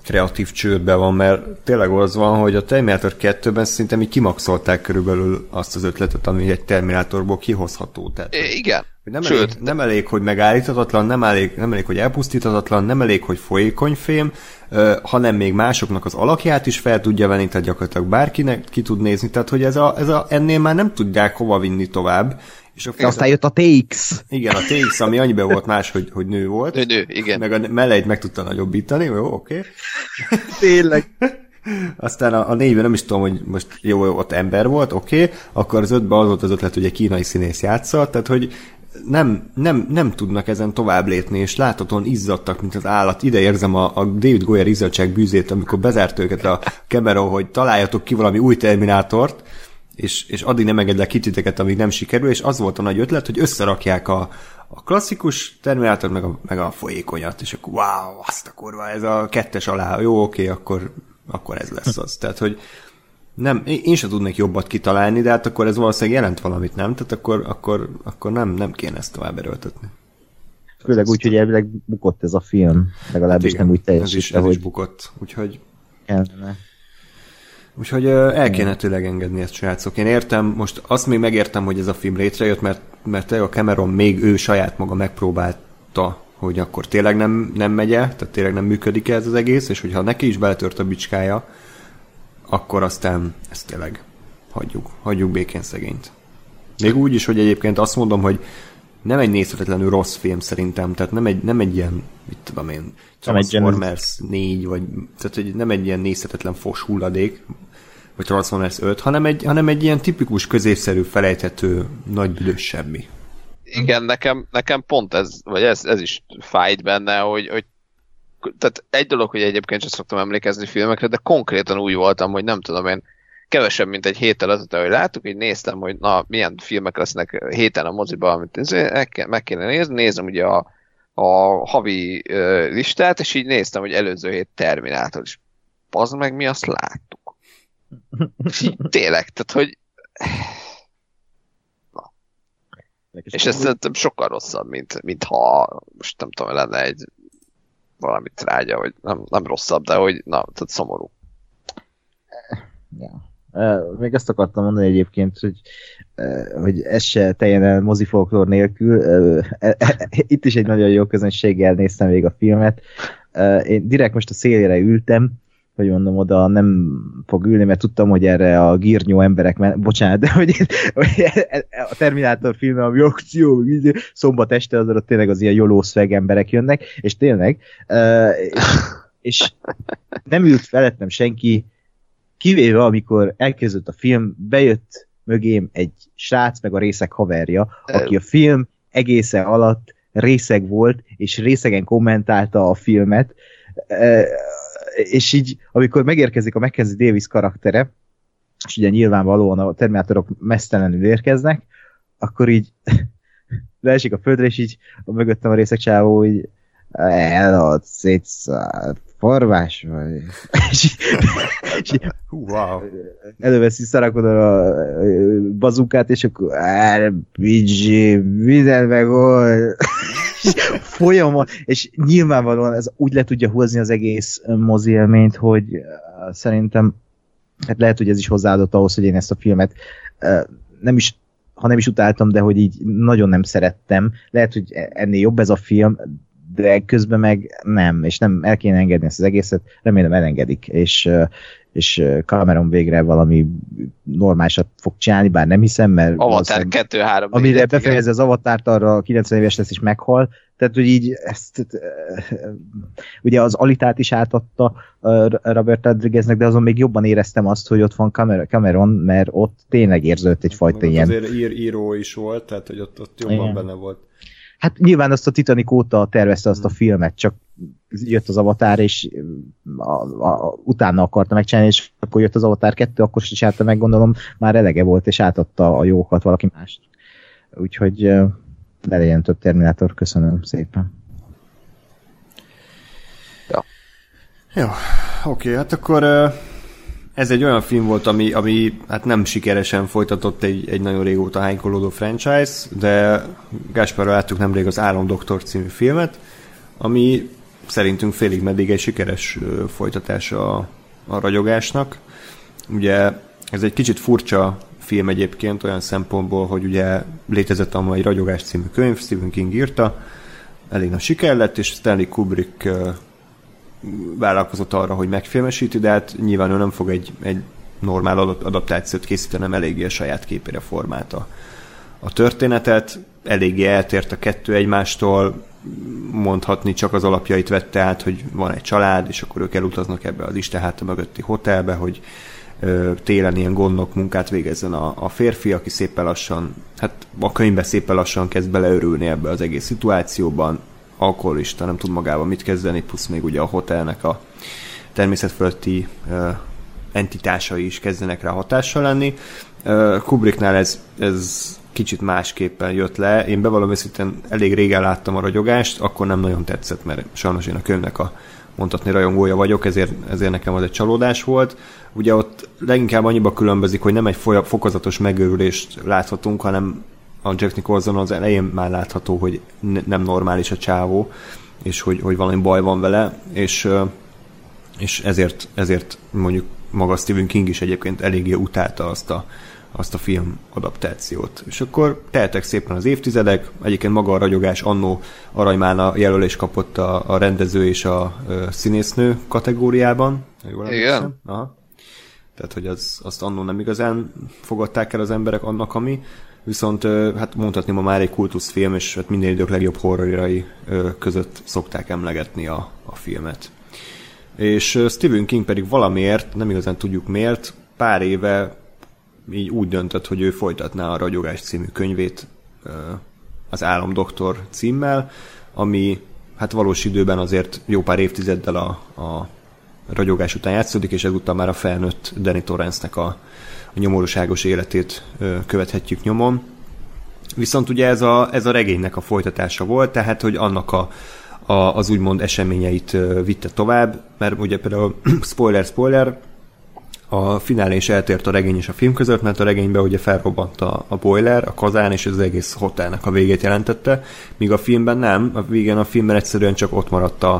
kreatív csődbe van, mert tényleg az van, hogy a Terminator 2-ben szinte mi kimaxolták körülbelül azt az ötletet, ami egy Terminatorból kihozható. Tehát, é, igen. Hogy nem, Sőt, elég, nem elég, hogy megállíthatatlan, nem elég, nem elég, hogy elpusztíthatatlan, nem elég, hogy folyékony fém, uh, hanem még másoknak az alakját is fel tudja venni, tehát gyakorlatilag bárkinek ki tud nézni, tehát hogy ez a, ez a, ennél már nem tudják hova vinni tovább, és a aztán jött a TX. Igen, a TX, ami annyiben volt más, hogy, hogy nő volt. Nő, nő, igen. Meg a melleit meg tudta nagyobbítani, jó, oké. Okay. Tényleg. Aztán a, a négyben nem is tudom, hogy most jó, ott ember volt, oké, okay. akkor az ötben az volt az ötlet, hogy egy kínai színész játszott, tehát hogy nem, nem, nem tudnak ezen tovább lépni, és láthatóan izzadtak, mint az állat. Ide érzem a, a David Goyer izzadság bűzét, amikor bezárt őket a Cameron, hogy találjatok ki valami új Terminátort, és, és addig nem engedlek kititeket, amíg nem sikerül, és az volt a nagy ötlet, hogy összerakják a, a klasszikus Terminátor, meg a, meg a folyékonyat, és akkor wow, azt a kurva, ez a kettes alá, jó, oké, akkor, akkor ez lesz az. Tehát, hogy nem, én sem tudnék jobbat kitalálni, de hát akkor ez valószínűleg jelent valamit, nem? Tehát akkor, akkor, akkor nem, nem kéne ezt tovább erőltetni. Főleg úgy, hogy elvileg bukott ez a film, legalábbis hát nem úgy ez is, ez hogy... is bukott, úgyhogy... Kellene. Úgyhogy el kéne tőleg engedni ezt, srácok. Én értem, most azt még megértem, hogy ez a film létrejött, mert, mert a Cameron még ő saját maga megpróbálta, hogy akkor tényleg nem, nem megy -e, tehát tényleg nem működik ez az egész, és hogyha neki is beletört a bicskája, akkor aztán ezt tényleg hagyjuk, hagyjuk békén szegényt. Még úgy is, hogy egyébként azt mondom, hogy nem egy nézhetetlenül rossz film szerintem, tehát nem egy, nem egy ilyen, mit tudom én, Transformers 4, vagy tehát hogy nem egy ilyen nézhetetlen fos hulladék, vagy Transformers 5, hanem egy, hanem egy ilyen tipikus középszerű, felejthető, nagy büdös semmi. Igen, nekem, nekem pont ez, vagy ez, ez is fájt benne, hogy, hogy tehát egy dolog, hogy egyébként sem szoktam emlékezni filmekre, de konkrétan úgy voltam, hogy nem tudom én, kevesebb, mint egy héttel azóta, hogy láttuk, így néztem, hogy na, milyen filmek lesznek héten a moziban, amit meg kéne nézni, nézem ugye a, a havi listát, és így néztem, hogy előző hét Terminátor is. Az meg mi azt láttuk. Tényleg, tehát hogy na. És ez szerintem sokkal rosszabb, mint, mint ha most nem tudom, lenne egy valami trágya, hogy nem, nem rosszabb, de hogy na, tehát szomorú. Ja. Még azt akartam mondani egyébként, hogy, hogy ez se teljen mozifolklór nélkül. E, e, itt is egy nagyon jó közönséggel néztem még a filmet. Én direkt most a szélére ültem, hogy mondom, oda nem fog ülni, mert tudtam, hogy erre a gírnyó emberek, men- bocsánat, de hogy, hogy a Terminátor filmben, ami akció, szombat este, az ott tényleg az ilyen joló emberek jönnek, és tényleg, és nem ült felettem senki, kivéve amikor elkezdődött a film, bejött mögém egy srác, meg a részek haverja, aki a film egészen alatt részeg volt, és részegen kommentálta a filmet, és így, amikor megérkezik a Mackenzie Davis karaktere, és ugye nyilvánvalóan a terminátorok mesztelenül érkeznek, akkor így leesik a földre, és így a mögöttem a részek csávó, így elad, szétszállt, farvás vagy. és, és, Hú, wow. Előveszi Szarakodor a bazukát, és akkor RPG, minden meg folyamat, és nyilvánvalóan ez úgy le tudja hozni az egész mozi élményt, hogy szerintem hát lehet, hogy ez is hozzáadott ahhoz, hogy én ezt a filmet nem is ha nem is utáltam, de hogy így nagyon nem szerettem. Lehet, hogy ennél jobb ez a film, de közben meg nem, és nem el kéne engedni ezt az egészet, remélem elengedik, és, és Cameron végre valami normálisat fog csinálni, bár nem hiszem, mert Avatar 2-3 amire befejezze az Avatárt, arra 90 éves lesz és meghal, tehát hogy így ezt ugye az Alitát is átadta Robert Rodrigueznek, de azon még jobban éreztem azt, hogy ott van Cameron, mert ott tényleg érződött egyfajta ilyen... Azért ír, író is volt, tehát hogy ott, ott jobban Igen. benne volt. Hát nyilván azt a Titanic óta tervezte azt a filmet, csak jött az Avatar, és a, a, utána akarta megcsinálni, és akkor jött az Avatar 2, akkor is csinálta meg, gondolom, már elege volt, és átadta a jókat valaki mást. Úgyhogy ne legyen több Terminátor, köszönöm szépen. Ja. Jó, oké, hát akkor ez egy olyan film volt, ami, ami hát nem sikeresen folytatott egy, egy nagyon régóta hánykolódó franchise, de Gáspárral láttuk nemrég az Doktor című filmet, ami szerintünk félig meddig egy sikeres folytatása a, a ragyogásnak. Ugye ez egy kicsit furcsa film egyébként olyan szempontból, hogy ugye létezett a egy Ragyogás című könyv, Stephen King írta, elég nagy siker lett, és Stanley Kubrick vállalkozott arra, hogy megfilmesíti, de hát nyilván ő nem fog egy, egy normál adaptációt készíteni, nem eléggé a saját képére formálta a történetet, eléggé eltért a kettő egymástól, mondhatni csak az alapjait vette át, hogy van egy család, és akkor ők elutaznak ebbe az Isten háta mögötti hotelbe, hogy ö, télen ilyen gondok munkát végezzen a, a férfi, aki szépen lassan, hát a könyvbe szépen lassan kezd beleörülni ebbe az egész szituációban, alkoholista, nem tud magával mit kezdeni, plusz még ugye a hotelnek a természetfölötti uh, entitásai is kezdenek rá hatással lenni. Kubricknál ez, ez kicsit másképpen jött le. Én bevallom őszintén elég régen láttam a ragyogást, akkor nem nagyon tetszett, mert sajnos én a könyvnek a mondhatni rajongója vagyok, ezért, ezért nekem az egy csalódás volt. Ugye ott leginkább annyiba különbözik, hogy nem egy fokozatos megőrülést láthatunk, hanem a Jack Nicholson az elején már látható, hogy nem normális a csávó, és hogy, hogy valami baj van vele, és, és ezért, ezért mondjuk maga Stephen King is egyébként eléggé utálta azt a, azt a film adaptációt. És akkor teltek szépen az évtizedek, egyébként maga a ragyogás annó Aranymána jelölés kapott a, a rendező és a, a színésznő kategóriában. Jól Igen. Aha. Tehát, hogy az, azt annó nem igazán fogadták el az emberek annak, ami viszont hát mondhatni ma már egy kultuszfilm, és hát minden idők legjobb horrorirai között szokták emlegetni a, a filmet. És Stephen King pedig valamiért, nem igazán tudjuk miért, pár éve így úgy döntött, hogy ő folytatná a Ragyogás című könyvét az Álomdoktor címmel, ami hát valós időben azért jó pár évtizeddel a, a ragyogás után játszódik, és ezúttal már a felnőtt Danny Torrance-nek a, a nyomorúságos életét követhetjük nyomon. Viszont ugye ez a, ez a regénynek a folytatása volt, tehát hogy annak a, a, az úgymond eseményeit vitte tovább, mert ugye például spoiler, spoiler, a finálé is eltért a regény és a film között, mert a regényben ugye felrobbant a, a boiler, a kazán, és az egész hotelnek a végét jelentette, míg a filmben nem, a végén a filmben egyszerűen csak ott maradt a,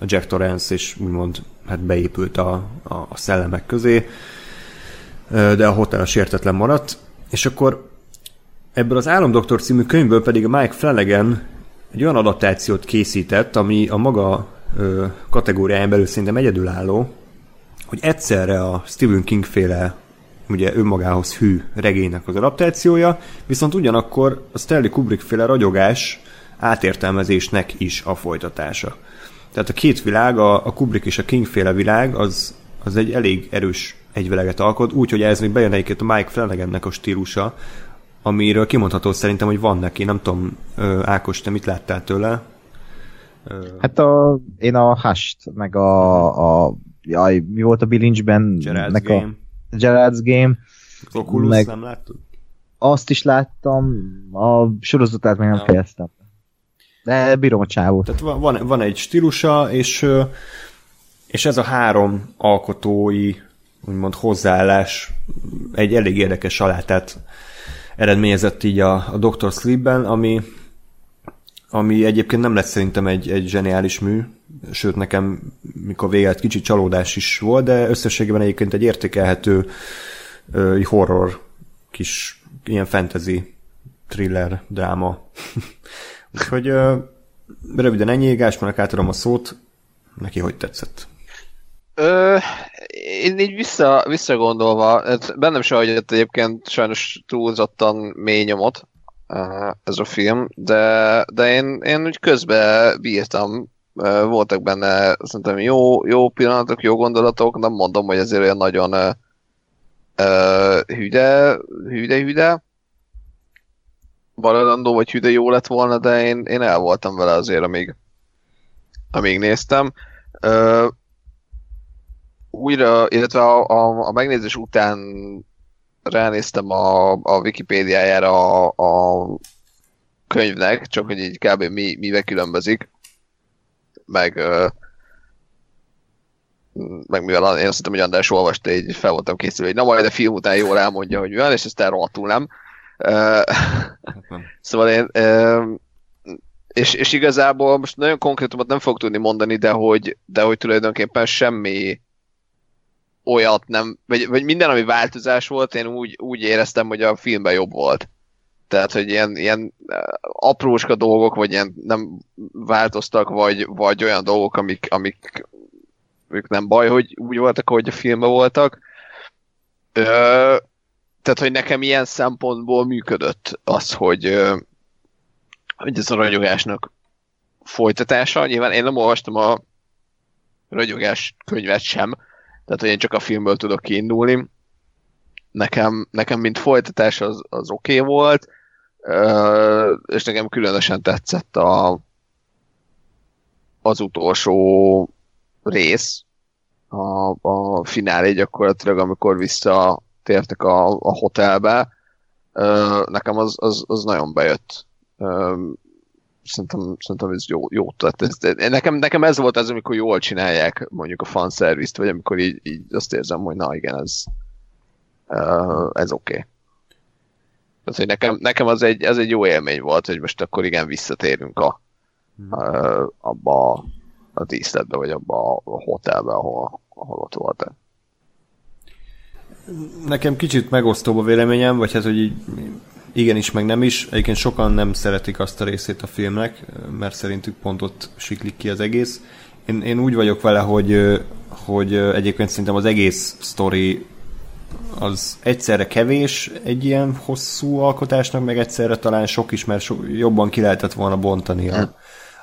a Jack Torrance, és úgymond hát beépült a, a, a szellemek közé de a hotel sértetlen maradt, és akkor ebből az Álomdoktor című könyvből pedig Mike Flanagan egy olyan adaptációt készített, ami a maga ö, kategóriáján belül szerintem egyedülálló, hogy egyszerre a Stephen King féle ugye önmagához hű regénynek az adaptációja, viszont ugyanakkor a Stanley Kubrick féle ragyogás átértelmezésnek is a folytatása. Tehát a két világ, a, a Kubrick és a King féle világ, az, az egy elég erős egyveleget alkot, úgyhogy ez még bejön egyébként a Mike Flanagannek a stílusa, amiről kimondható szerintem, hogy van neki. Nem tudom, Ákos, te mit láttál tőle? Hát a, én a Hust, meg a, a jaj, mi volt a bilincsben? Gerard's Game. A Gerard's Game. Az Oculus meg nem láttad? Azt is láttam, a sorozatát még nem ja. fejeztem. De bírom a csávót. Tehát van, van egy stílusa, és, és ez a három alkotói úgymond hozzáállás egy elég érdekes salátát eredményezett így a, a Dr. Sleep-ben, ami, ami egyébként nem lett szerintem egy, egy zseniális mű, sőt nekem mikor véget kicsit csalódás is volt, de összességében egyébként egy értékelhető uh, horror kis ilyen fantasy thriller dráma. Úgyhogy uh, röviden ennyi, Gásmának átadom a szót, neki hogy tetszett? Ö, én így vissza, visszagondolva, bennem se hagyott egyébként sajnos túlzottan mély nyomot ez a film, de, de én, én úgy közben bírtam, voltak benne szerintem jó, jó pillanatok, jó gondolatok, nem mondom, hogy ezért olyan nagyon uh, hüde, hüde, hüde, maradandó vagy hüde jó lett volna, de én, én el voltam vele azért, amíg, amíg néztem. Uh, újra, illetve a, a, a megnézés után ránéztem a, a Wikipédiájára a, a könyvnek, csak hogy így kb. Mi, mivel különbözik. Meg, meg mivel én azt hittem, hogy András olvasta, így fel voltam készülve, hogy na majd a film után jól elmondja, hogy mi van, és ezt rohadtul nem. szóval én és, és igazából most nagyon konkrétumot nem fog tudni mondani, de hogy, de hogy tulajdonképpen semmi olyat nem, vagy, vagy minden, ami változás volt, én úgy, úgy éreztem, hogy a filmben jobb volt. Tehát, hogy ilyen, ilyen eh, apróska dolgok, vagy ilyen nem változtak, vagy, vagy olyan dolgok, amik, amik ők nem baj, hogy úgy voltak, ahogy a filmben voltak. Ö, tehát, hogy nekem ilyen szempontból működött az, hogy, hogy ez a ragyogásnak folytatása. Nyilván én nem olvastam a ragyogás könyvet sem, tehát, hogy én csak a filmből tudok kiindulni. Nekem, nekem mint folytatás az, az oké okay volt, és nekem különösen tetszett a, az utolsó rész, a, a finálé gyakorlatilag, amikor visszatértek a, a hotelbe, nekem az, az, az nagyon bejött szerintem, szerintem ez jó, jó tehát ez, nekem, nekem ez volt az, amikor jól csinálják mondjuk a fanszervizt, vagy amikor így, így azt érzem, hogy na igen, ez, uh, ez oké. Okay. Tehát, hogy nekem, nekem az egy, ez egy jó élmény volt, hogy most akkor igen, visszatérünk a, uh, abba a, a díszletbe, vagy abba a hotelbe, ahol, ahol ott volt. Nekem kicsit megosztóbb a véleményem, vagy hát, hogy így igenis, meg nem is. Egyébként sokan nem szeretik azt a részét a filmnek, mert szerintük pont ott siklik ki az egész. Én, én úgy vagyok vele, hogy, hogy egyébként szerintem az egész sztori az egyszerre kevés egy ilyen hosszú alkotásnak, meg egyszerre talán sok is, mert so, jobban ki lehetett volna bontani a,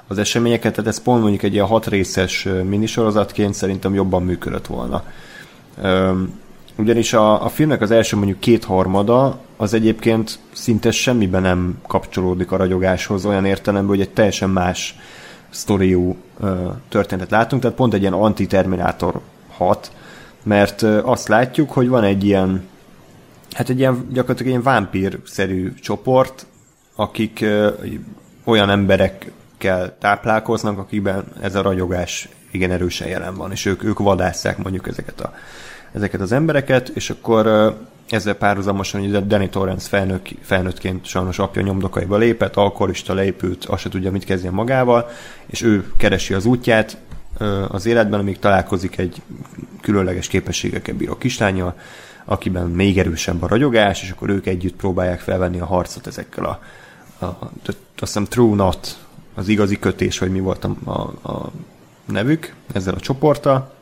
az eseményeket, tehát ez pont mondjuk egy ilyen hat részes minisorozatként szerintem jobban működött volna. Ugyanis a, a filmnek az első mondjuk kétharmada az egyébként szinte semmiben nem kapcsolódik a ragyogáshoz olyan értelemben, hogy egy teljesen más sztoriú történetet látunk, tehát pont egy ilyen anti-terminátor hat, mert azt látjuk, hogy van egy ilyen hát egy ilyen gyakorlatilag ilyen vámpír-szerű csoport, akik olyan emberekkel táplálkoznak, akikben ez a ragyogás igen erősen jelen van, és ők, ők vadásszák mondjuk ezeket a ezeket az embereket, és akkor ezzel párhuzamosan hogy Danny Torrance felnök, felnőttként sajnos apja nyomdokaiba lépett, alkoholista leépült, azt se tudja, mit kezdjen magával, és ő keresi az útját az életben, amíg találkozik egy különleges képességekkel bíró kislányjal, akiben még erősebb a ragyogás, és akkor ők együtt próbálják felvenni a harcot ezekkel a, a, a azt hiszem True Not, az igazi kötés, vagy mi volt a, a, a nevük ezzel a csoporttal,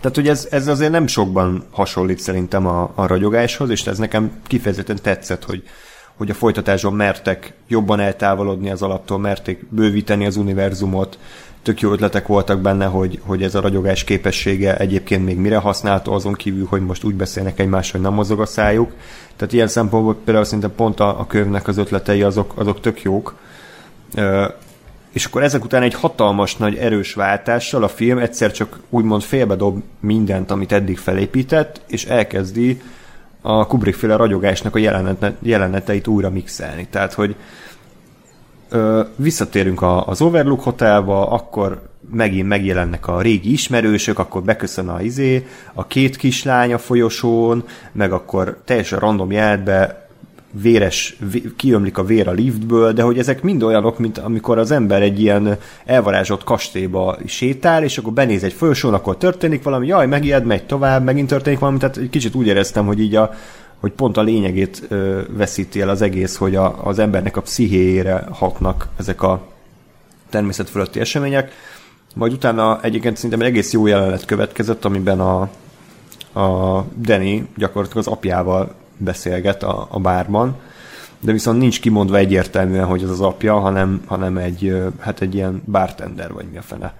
Tehát, hogy ez, ez azért nem sokban hasonlít szerintem a, a ragyogáshoz, és ez nekem kifejezetten tetszett, hogy, hogy a folytatásban mertek jobban eltávolodni az alaptól, merték bővíteni az univerzumot, tök jó ötletek voltak benne, hogy, hogy ez a ragyogás képessége egyébként még mire használható, azon kívül, hogy most úgy beszélnek egymás, hogy nem mozog a szájuk. Tehát ilyen szempontból például szerintem pont a, a könyvnek az ötletei azok, azok tök jók. És akkor ezek után egy hatalmas nagy erős váltással a film egyszer csak úgymond félbedob mindent, amit eddig felépített, és elkezdi a Kubrick-féle ragyogásnak a jelenet, jeleneteit újra mixelni. Tehát, hogy ö, visszatérünk a, az Overlook Hotelba, akkor megint megjelennek a régi ismerősök, akkor beköszön a izé, a két kislány a folyosón, meg akkor teljesen random jelentbe véres, kiömlik a vér a liftből, de hogy ezek mind olyanok, mint amikor az ember egy ilyen elvarázsolt kastélyba sétál, és akkor benéz egy folyosón, akkor történik valami, jaj, megijed, megy tovább, megint történik valami, tehát egy kicsit úgy éreztem, hogy így a, hogy pont a lényegét ö, veszíti el az egész, hogy a, az embernek a pszichéjére hatnak ezek a természet fölötti események. Majd utána egyébként szerintem egy egész jó jelenet következett, amiben a, a Danny gyakorlatilag az apjával beszélget a, a bárban, de viszont nincs kimondva egyértelműen, hogy az az apja, hanem, hanem egy, hát egy ilyen bartender, vagy mi a fene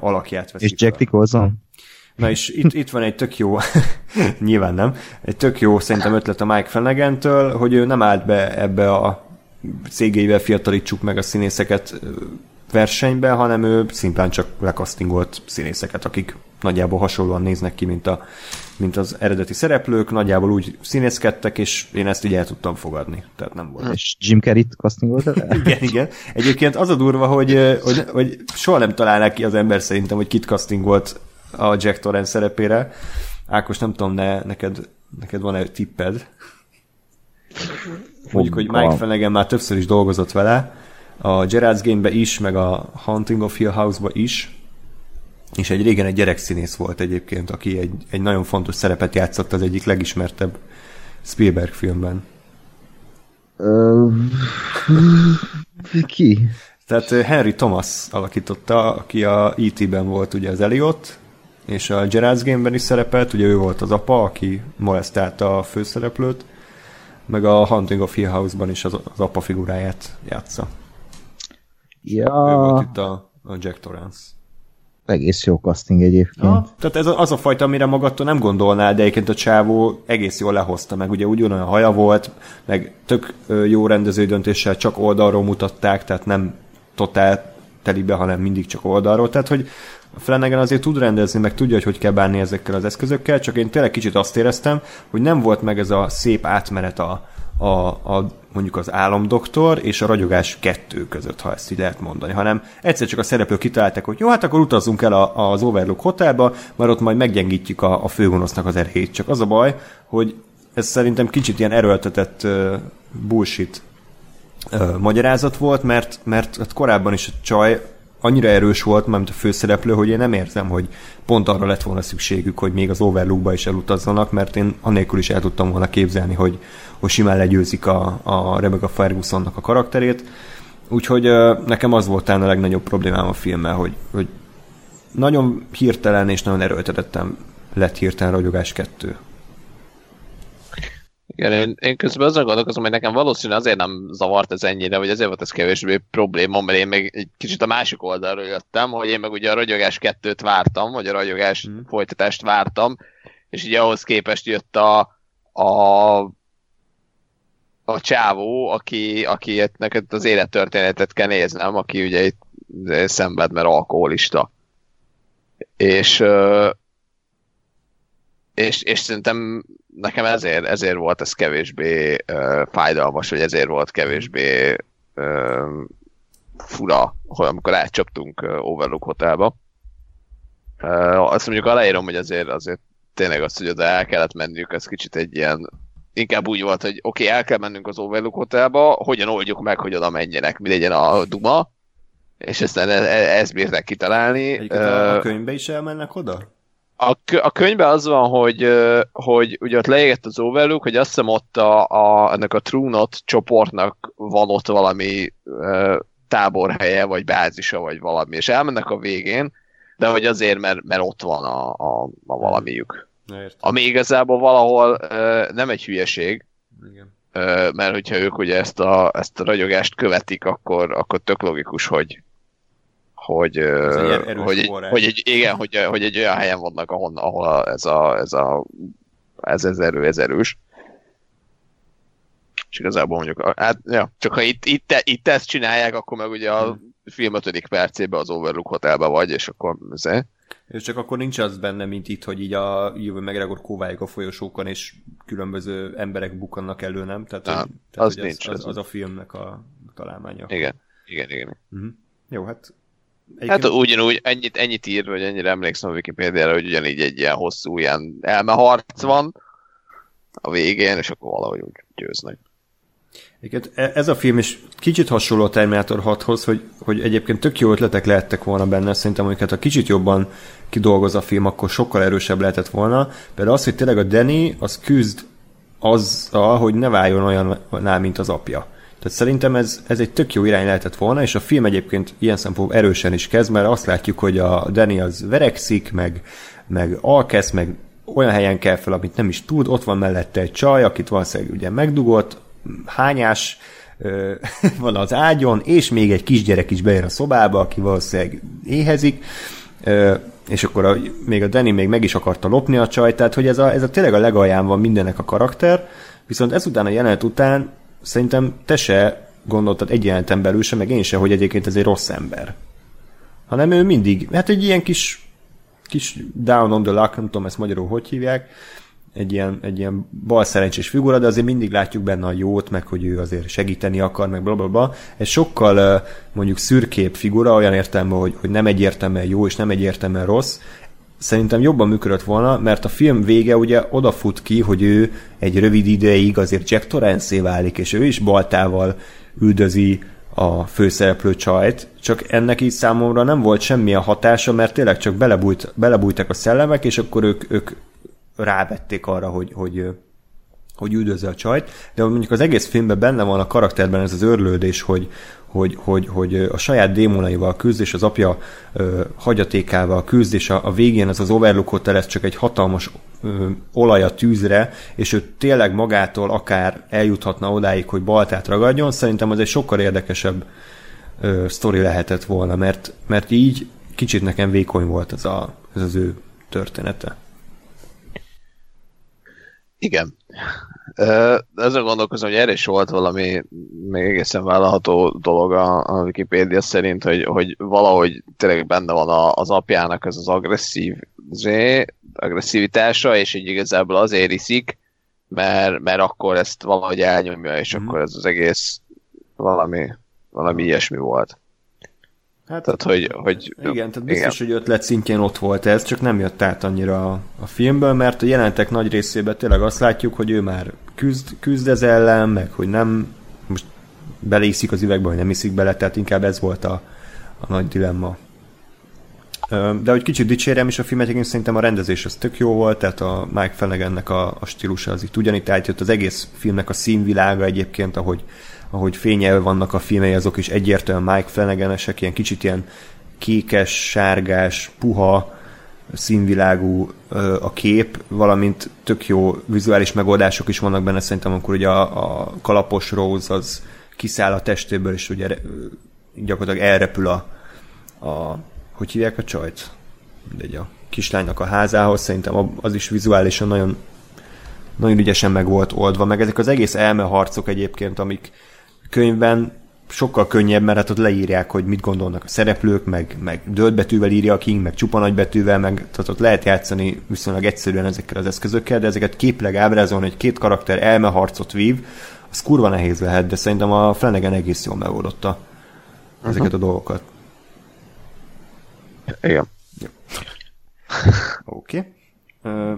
alakját veszik. És Jack Nicholson? Na és itt, itt van egy tök jó, nyilván nem, egy tök jó szerintem ötlet a Mike flanagan hogy ő nem állt be ebbe a cégeivel fiatalítsuk meg a színészeket versenybe, hanem ő szimplán csak lekasztingolt színészeket, akik nagyjából hasonlóan néznek ki, mint, a, mint az eredeti szereplők, nagyjából úgy színészkedtek, és én ezt így el tudtam fogadni. Tehát nem volt. És Jim Carrey-t castingoltad igen, igen. Egyébként az a durva, hogy, hogy, hogy soha nem találnak ki az ember szerintem, hogy kit castingolt a Jack Torrance szerepére. Ákos, nem tudom, ne, neked, neked van-e tipped? Mondjuk, hogy Mike Flanagan már többször is dolgozott vele, a Gerard's Game-be is, meg a Haunting of Hill House-ba is, és egy régen egy gyerekszínész volt egyébként, aki egy, egy nagyon fontos szerepet játszott az egyik legismertebb Spielberg filmben. Ki? Tehát Henry Thomas alakította, aki a E.T.-ben volt ugye az Elliot, és a Gerard's Game-ben is szerepelt, ugye ő volt az apa, aki molesztálta a főszereplőt, meg a Hunting of Hill House-ban is az, az apa figuráját játsza. Ja. Ő volt itt a, a Jack Torrance. Egész jó casting egyébként. Ja, tehát ez az a fajta, amire magadtól nem gondolnál, de egyébként a csávó egész jól lehozta, meg ugye ugyanolyan haja volt, meg tök jó rendező döntéssel csak oldalról mutatták, tehát nem totál telibe, hanem mindig csak oldalról. Tehát, hogy Flanagan azért tud rendezni, meg tudja, hogy hogy kell bánni ezekkel az eszközökkel, csak én tényleg kicsit azt éreztem, hogy nem volt meg ez a szép átmenet a, a, a mondjuk az álomdoktor és a ragyogás kettő között, ha ezt így lehet mondani, hanem egyszer csak a szereplők kitalálták, hogy jó, hát akkor utazzunk el a, az Overlook hotelba, mert ott majd meggyengítjük a, a főgonosznak az erejét. Csak az a baj, hogy ez szerintem kicsit ilyen erőltetett uh, bullshit uh, magyarázat volt, mert, mert hát korábban is a csaj annyira erős volt, mint a főszereplő, hogy én nem érzem, hogy pont arra lett volna szükségük, hogy még az Overlookba is elutazzanak, mert én annélkül is el tudtam volna képzelni, hogy, hogy simán legyőzik a, a Rebecca Fergusonnak a karakterét. Úgyhogy nekem az volt talán a legnagyobb problémám a filmmel, hogy, hogy nagyon hirtelen és nagyon erőltetettem lett hirtelen Ragyogás 2. Igen, én, én közben azon gondolkozom, hogy nekem valószínűleg azért nem zavart ez ennyire, vagy azért volt ez kevésbé probléma, mert én még egy kicsit a másik oldalról jöttem, hogy én meg ugye a ragyogás kettőt vártam, vagy a ragyogás mm. folytatást vártam, és ugye ahhoz képest jött a, a a csávó, aki, aki neked az élettörténetet kell néznem, aki ugye itt szenved, mert alkoholista. És, és, és szerintem nekem ezért, ezért volt ez kevésbé uh, fájdalmas, vagy ezért volt kevésbé uh, fura, hogy amikor átcsaptunk uh, Overlook Hotelba. Uh, azt mondjuk aláírom, hogy azért, azért tényleg az, hogy oda el kellett menniük, ez kicsit egy ilyen inkább úgy volt, hogy oké, okay, el kell mennünk az Overlook Hotelba, hogyan oldjuk meg, hogy oda menjenek, mi legyen a duma, és aztán e- e- ezt bírták kitalálni. Egyébként uh, a könyvbe is elmennek oda? A, a könyvben az van, hogy, hogy ugye ott leégett az Overlook, hogy azt hiszem ott a, a, ennek a True Not csoportnak van ott valami uh, táborhelye, vagy bázisa, vagy valami, és elmennek a végén, de hogy azért, mert, mert ott van a, a, a valamiük. Értem. Ami igazából valahol ö, nem egy hülyeség, Igen. ö, mert hogyha ők ugye ezt a, ezt a ragyogást követik, akkor, akkor tök logikus, hogy hogy, hogy, forrás. hogy, egy, igen, hogy, hogy egy olyan helyen vannak, ahol, ahol ez, a, ez, a, ez, ez erő, ez erős. És igazából mondjuk, hát, ja, csak ha itt, itt, itt ezt csinálják, akkor meg ugye a film ötödik percében az Overlook Hotelben vagy, és akkor ez, És csak akkor nincs az benne, mint itt, hogy így a jövő McGregor kóvályog a folyosókon, és különböző emberek bukkannak elő, nem? Tehát, Na, hogy, tehát az hogy nincs, Az, az- az, a filmnek a találmánya. igen, igen, igen. Uh-huh. Jó, hát... Hát ugyanúgy ennyit, ennyit ír, vagy ennyire emlékszem a Wikipédiára, hogy ugyanígy egy ilyen hosszú ilyen elmeharc van a végén, és akkor valahogy úgy győznek. Egyébként e- ez a film is kicsit hasonló a Terminator 6-hoz, hogy, hogy egyébként tök jó ötletek lehettek volna benne, szerintem amiket ha kicsit jobban kidolgoz a film, akkor sokkal erősebb lehetett volna. Például az, hogy tényleg a Danny az küzd azzal, hogy ne váljon olyanná, mint az apja. Tehát szerintem ez, ez egy tök jó irány lehetett volna, és a film egyébként ilyen szempontból erősen is kezd, mert azt látjuk, hogy a Danny az verekszik, meg, meg alkesz, meg olyan helyen kell fel, amit nem is tud, ott van mellette egy csaj, akit valószínűleg ugye megdugott, hányás van az ágyon, és még egy kisgyerek is bejön a szobába, aki valószínűleg éhezik, és akkor a, még a Danny még meg is akarta lopni a csajt, tehát hogy ez a, ez a tényleg a legalján van mindennek a karakter, viszont ezután a jelenet után szerintem te se gondoltad egy jeleneten belül se, meg én se, hogy egyébként ez egy rossz ember. Hanem ő mindig, hát egy ilyen kis, kis down on the luck, nem tudom ezt magyarul hogy hívják, egy ilyen, egy ilyen bal szerencsés figura, de azért mindig látjuk benne a jót, meg hogy ő azért segíteni akar, meg blablabla. Bla, bla. Ez sokkal mondjuk szürkép figura, olyan értelme, hogy, hogy nem egyértelműen jó, és nem egyértelműen rossz. Szerintem jobban működött volna, mert a film vége ugye odafut ki, hogy ő egy rövid ideig azért Jack torrance válik, és ő is baltával üldözi a főszereplő csajt, csak ennek így számomra nem volt semmilyen hatása, mert tényleg csak belebújt, belebújtak a szellemek, és akkor ők, ők rávették arra, hogy, hogy, hogy üldözze a csajt, de mondjuk az egész filmben benne van a karakterben ez az örlődés, hogy, hogy, hogy, hogy a saját démonaival küzd, és az apja ö, hagyatékával küzd, és a, a végén az Overlook Hotel, ez csak egy hatalmas ö, olaj tűzre, és ő tényleg magától akár eljuthatna odáig, hogy baltát ragadjon, szerintem az egy sokkal érdekesebb ö, sztori lehetett volna, mert, mert így kicsit nekem vékony volt ez, a, ez az ő története. Igen. Azon gondolkozom, hogy erre is volt valami még egészen vállalható dolog a, a Wikipédia szerint, hogy, hogy valahogy tényleg benne van a, az apjának ez az agresszív zé, agresszivitása, és így igazából azért iszik, mert, mert akkor ezt valahogy elnyomja, és Mhm. akkor ez az egész valami, valami ilyesmi volt. Hát, Tehát, hogy, hogy Igen, tehát biztos, hogy ötlet szintjén ott volt ez, csak nem jött át annyira a, a filmből, mert a jelentek nagy részében tényleg azt látjuk, hogy ő már küzd, küzd ez ellen, meg hogy nem most beleiszik az üvegbe, vagy nem iszik bele, tehát inkább ez volt a, a nagy dilemma. De hogy kicsit dicsérem is a filmet, én szerintem a rendezés az tök jó volt, tehát a Mike Flanagannek a, a stílusa az itt ugyanitt átjött, az egész filmnek a színvilága egyébként, ahogy, ahogy fényel vannak a filmei, azok is egyértelműen Mike Flanagan-esek, ilyen kicsit ilyen kékes, sárgás, puha színvilágú a kép, valamint tök jó vizuális megoldások is vannak benne, szerintem amikor ugye a, a kalapos Rose az kiszáll a testéből, és ugye gyakorlatilag elrepül a, a hogy hívják a csajt? Mindegy, a kislánynak a házához, szerintem az is vizuálisan nagyon nagyon ügyesen meg volt oldva, meg ezek az egész elmeharcok egyébként, amik könyvben sokkal könnyebb, mert hát ott leírják, hogy mit gondolnak a szereplők, meg, meg dölt írja a King, meg csupa nagy betűvel, meg tehát ott lehet játszani viszonylag egyszerűen ezekkel az eszközökkel, de ezeket képleg ábrázolni, hogy két karakter elmeharcot vív, az kurva nehéz lehet, de szerintem a Flanagan egész jól megoldotta ezeket a dolgokat. igen. Oké. Okay.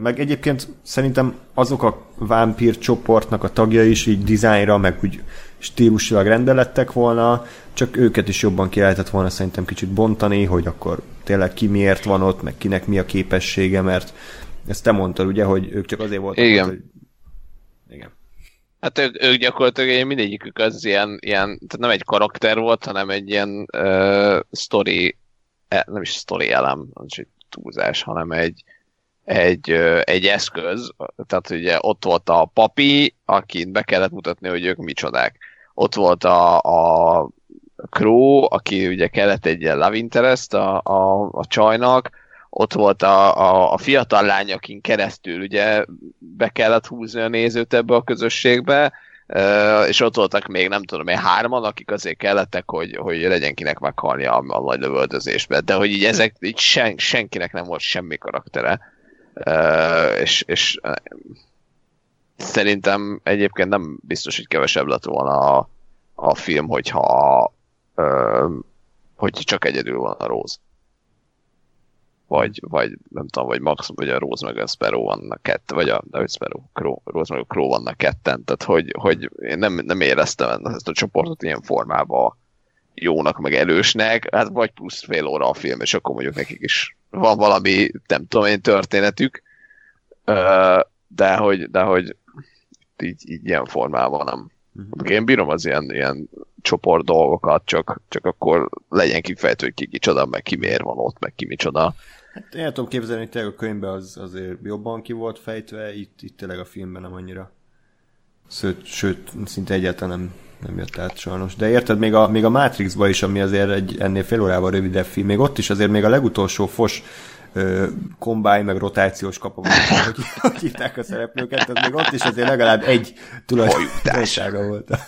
Meg egyébként szerintem azok a vámpír csoportnak a tagjai is így dizájnra, meg úgy stílusilag rendelettek volna, csak őket is jobban ki lehetett volna szerintem kicsit bontani, hogy akkor tényleg ki miért van ott, meg kinek mi a képessége, mert ezt te mondtad ugye, hogy ők csak azért voltak Igen. ott, hogy... Igen. Hát ők, ők gyakorlatilag egy- mindegyikük az ilyen, ilyen, tehát nem egy karakter volt, hanem egy ilyen uh, story e, nem is sztori elem, az is egy túlzás, hanem egy, egy, egy eszköz, tehát ugye ott volt a papi, akit be kellett mutatni, hogy ők micsodák. Ott volt a, a Crow, aki ugye kellett egy ilyen love interest a, a, a csajnak, ott volt a, a, a fiatal lány, akin keresztül ugye be kellett húzni a nézőt ebbe a közösségbe, és ott voltak még nem tudom én hárman, akik azért kellettek, hogy, hogy legyen kinek meghalni a, a nagy lövöldözésbe, de hogy így ezek így sen, senkinek nem volt semmi karaktere, és, és szerintem egyébként nem biztos, hogy kevesebb lett volna a, a film, hogyha hogy csak egyedül van a Rose. Vagy, vagy nem tudom, vagy Max, vagy a Rose meg a Sparrow vannak ketten, vagy a, a Sparrow, Crow, Rose meg a Crow vannak ketten, tehát hogy, hogy én nem, nem éreztem ezt a csoportot ilyen formában jónak, meg erősnek, hát vagy plusz fél óra a film, és akkor mondjuk nekik is van valami, nem tudom én, történetük, de hogy, de hogy így, így ilyen formában nem. Uh-huh. Én bírom az ilyen, ilyen csoport dolgokat, csak, csak akkor legyen kifejtő, hogy ki kicsoda, meg ki miért van ott, meg ki micsoda. Hát én tudom képzelni, hogy tényleg a könyvben az azért jobban ki volt fejtve, itt, itt tényleg a filmben nem annyira. Sőt, sőt szinte egyáltalán nem, nem jött át sajnos. De érted, még a, még a Matrixba is, ami azért egy ennél fél órával rövidebb film, még ott is azért még a legutolsó fos kombáj, meg rotációs kapom, hogy, hogy hívták a szereplőket, tehát még ott is azért legalább egy tulajdonsága volt.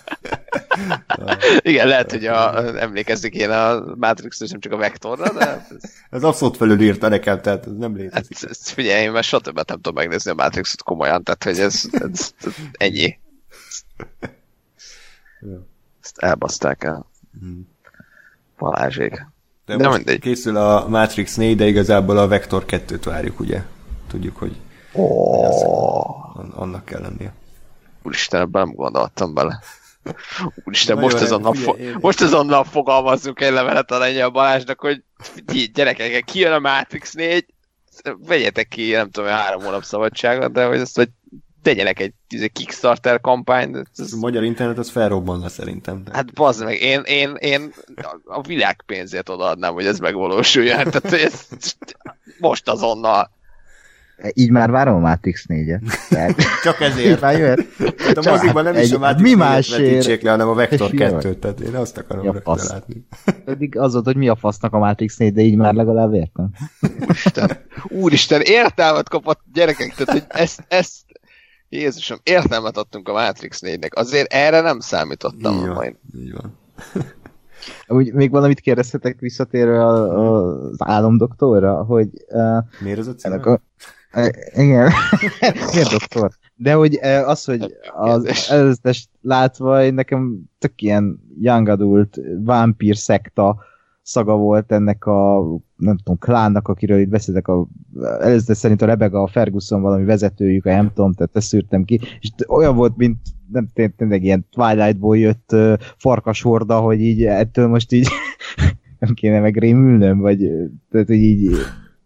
Igen, lehet, hogy a, emlékezni kéne a Matrix, nem csak a Vektorra, de... Ez, ez abszolút felülírta nekem, tehát ez nem létezik. Hát, ez, figyelj, én már soha többet nem tudom megnézni a Matrixot komolyan, tehát hogy ez, ez, ez ennyi. Ezt elbaszták el. Hmm. Balázsék. De, most mindegy. készül a Matrix 4, de igazából a Vector 2-t várjuk, ugye? Tudjuk, hogy oh. annak kell lennie. Úristen, ebben nem gondoltam bele. Úristen, most azonnal, fo- most azonnal fogalmazzunk egy levelet a lengyel Balázsnak, hogy gyerekek, kijön a Matrix 4, vegyetek ki, nem tudom, három hónap szabadságot, de hogy ezt vagy tegyenek egy, egy Kickstarter kampányt. Ez... A magyar internet az felrobbanna szerintem. De... Hát bazd meg, én, én, én a világ pénzét odaadnám, hogy ez megvalósuljon. Tehát ez, most azonnal. Így már várom a Matrix 4-et. Csak ezért. Már jöhet. Hát a mozikban nem egy, is a Matrix mi másért le, hanem a Vector 2 tehát én azt akarom ja, rögtön látni. Pedig az volt, hogy mi a fasznak a Matrix 4, de így már legalább értem. Úristen, úristen, értelmet kapott gyerekek, tehát hogy ezt, ezt Jézusom, értelmet adtunk a Matrix 4-nek. Azért erre nem számítottam. Így van. Majd. Így van. Úgy, még valamit kérdezhetek visszatérve az álomdoktorra, hogy... Uh, Miért az a címe? A, uh, igen, miért doktor? De hogy uh, az, hogy az előzetes látva, nekem tök ilyen young adult, vámpír szekta szaga volt ennek a, nem tudom, klánnak, akiről itt beszéltek, a, előző szerint a Rebecca, a Ferguson valami vezetőjük, a nem tudom, tehát ezt szűrtem ki, és olyan volt, mint nem tényleg ilyen Twilightból jött uh, farkashorda, hogy így ettől most így nem kéne megrémülnöm, vagy tehát, hogy így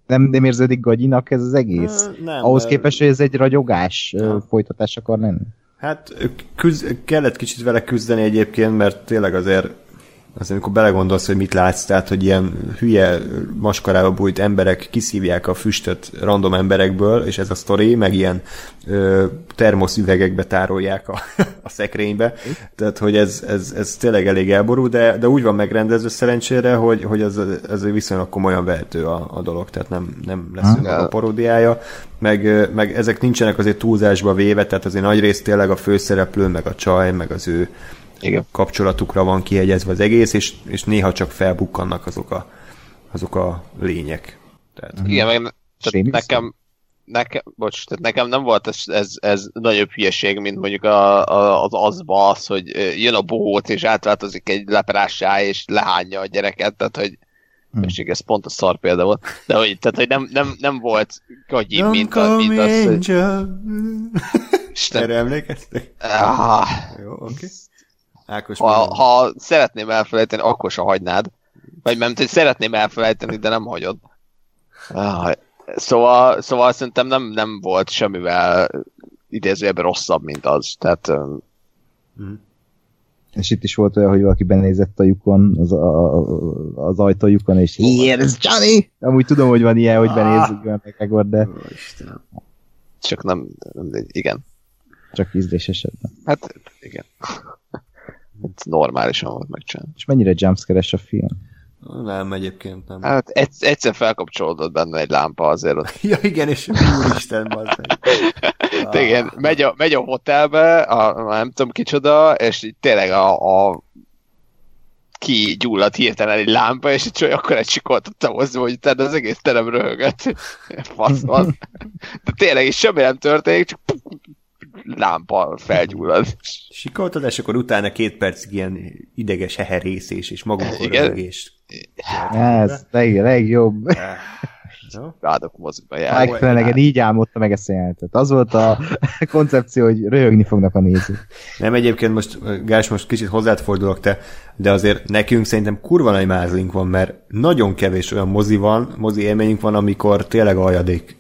nem, nem érződik gagyinak ez az egész? Nem, Ahhoz képest, hogy ez egy ragyogás nem. folytatás akar lenni? Hát küzd, kellett kicsit vele küzdeni egyébként, mert tényleg azért az amikor belegondolsz, hogy mit látsz, tehát, hogy ilyen hülye maskarába bújt emberek kiszívják a füstöt random emberekből, és ez a sztori, meg ilyen ö, termoszüvegekbe tárolják a, a szekrénybe, tehát, hogy ez, ez, ez tényleg elég elború, de, de úgy van megrendezve szerencsére, hogy, hogy ez, ez viszonylag komolyan vehető a, a dolog, tehát nem, nem lesz a paródiája, meg, meg ezek nincsenek azért túlzásba véve, tehát azért nagy rész tényleg a főszereplő, meg a csaj, meg az ő igen. kapcsolatukra van kiegyezve az egész, és, és néha csak felbukkannak azok a, azok a lények. Tehát, Igen, meg tehát nekem, nekem, bocs, tehát nekem nem volt ez, ez, ez nagyobb hülyeség, mint mondjuk a, a, az azba az, hogy jön a bohóc, és átváltozik egy leperássá, és lehányja a gyereket, tehát hogy Hmm. És ez pont a szar példa volt. De hogy, tehát, hogy nem, nem, nem volt gagyi, mint, a, mint az, hogy... Erre emlékeztek? Ah. Jó, oké. Okay. Ákos ha, ha szeretném elfelejteni, akkor se hagynád. Vagy nem, hogy szeretném elfelejteni, de nem hagyod. Ah, szóval, szóval szerintem nem, nem volt semmivel idézőjebben rosszabb, mint az. Tehát... Mm. És itt is volt olyan, hogy valaki benézett a lyukon, az, a, az ajtójukon, és here's Johnny! Amúgy tudom, hogy van ilyen, hogy benézik olyan McGregor, de Istenem. Csak nem, nem igen. csak ízlés esetben. Hát igen. Hát normálisan volt megcsinálni. És mennyire jumpscare-es a film? Nem, egyébként nem. Hát egy- egyszer felkapcsolódott benne egy lámpa azért ott. Ja, igen, és úristen, bazzeg. Ah. Igen, megy a, megy a hotelbe, a, nem tudom kicsoda, és így tényleg a, a kigyulladt hirtelen egy lámpa, és egy csaj akkor egy sikoltottam hozzá, hogy utána az egész terem röhögött. Fasz van. De tényleg, és semmi nem történik, csak lámpa felgyullad. Sikoltad, és akkor utána két percig ilyen ideges heherészés és röhögés. Ez leg, legjobb. No? Rádok moziba jár. Mike Flanagan így álmodta meg ezt a jelenetet. Az volt a koncepció, hogy röhögni fognak a nézők. Nem, egyébként most, Gás, most kicsit hozzád fordulok te, de azért nekünk szerintem kurva nagy mázlink van, mert nagyon kevés olyan mozi van, mozi élményünk van, amikor tényleg aljadék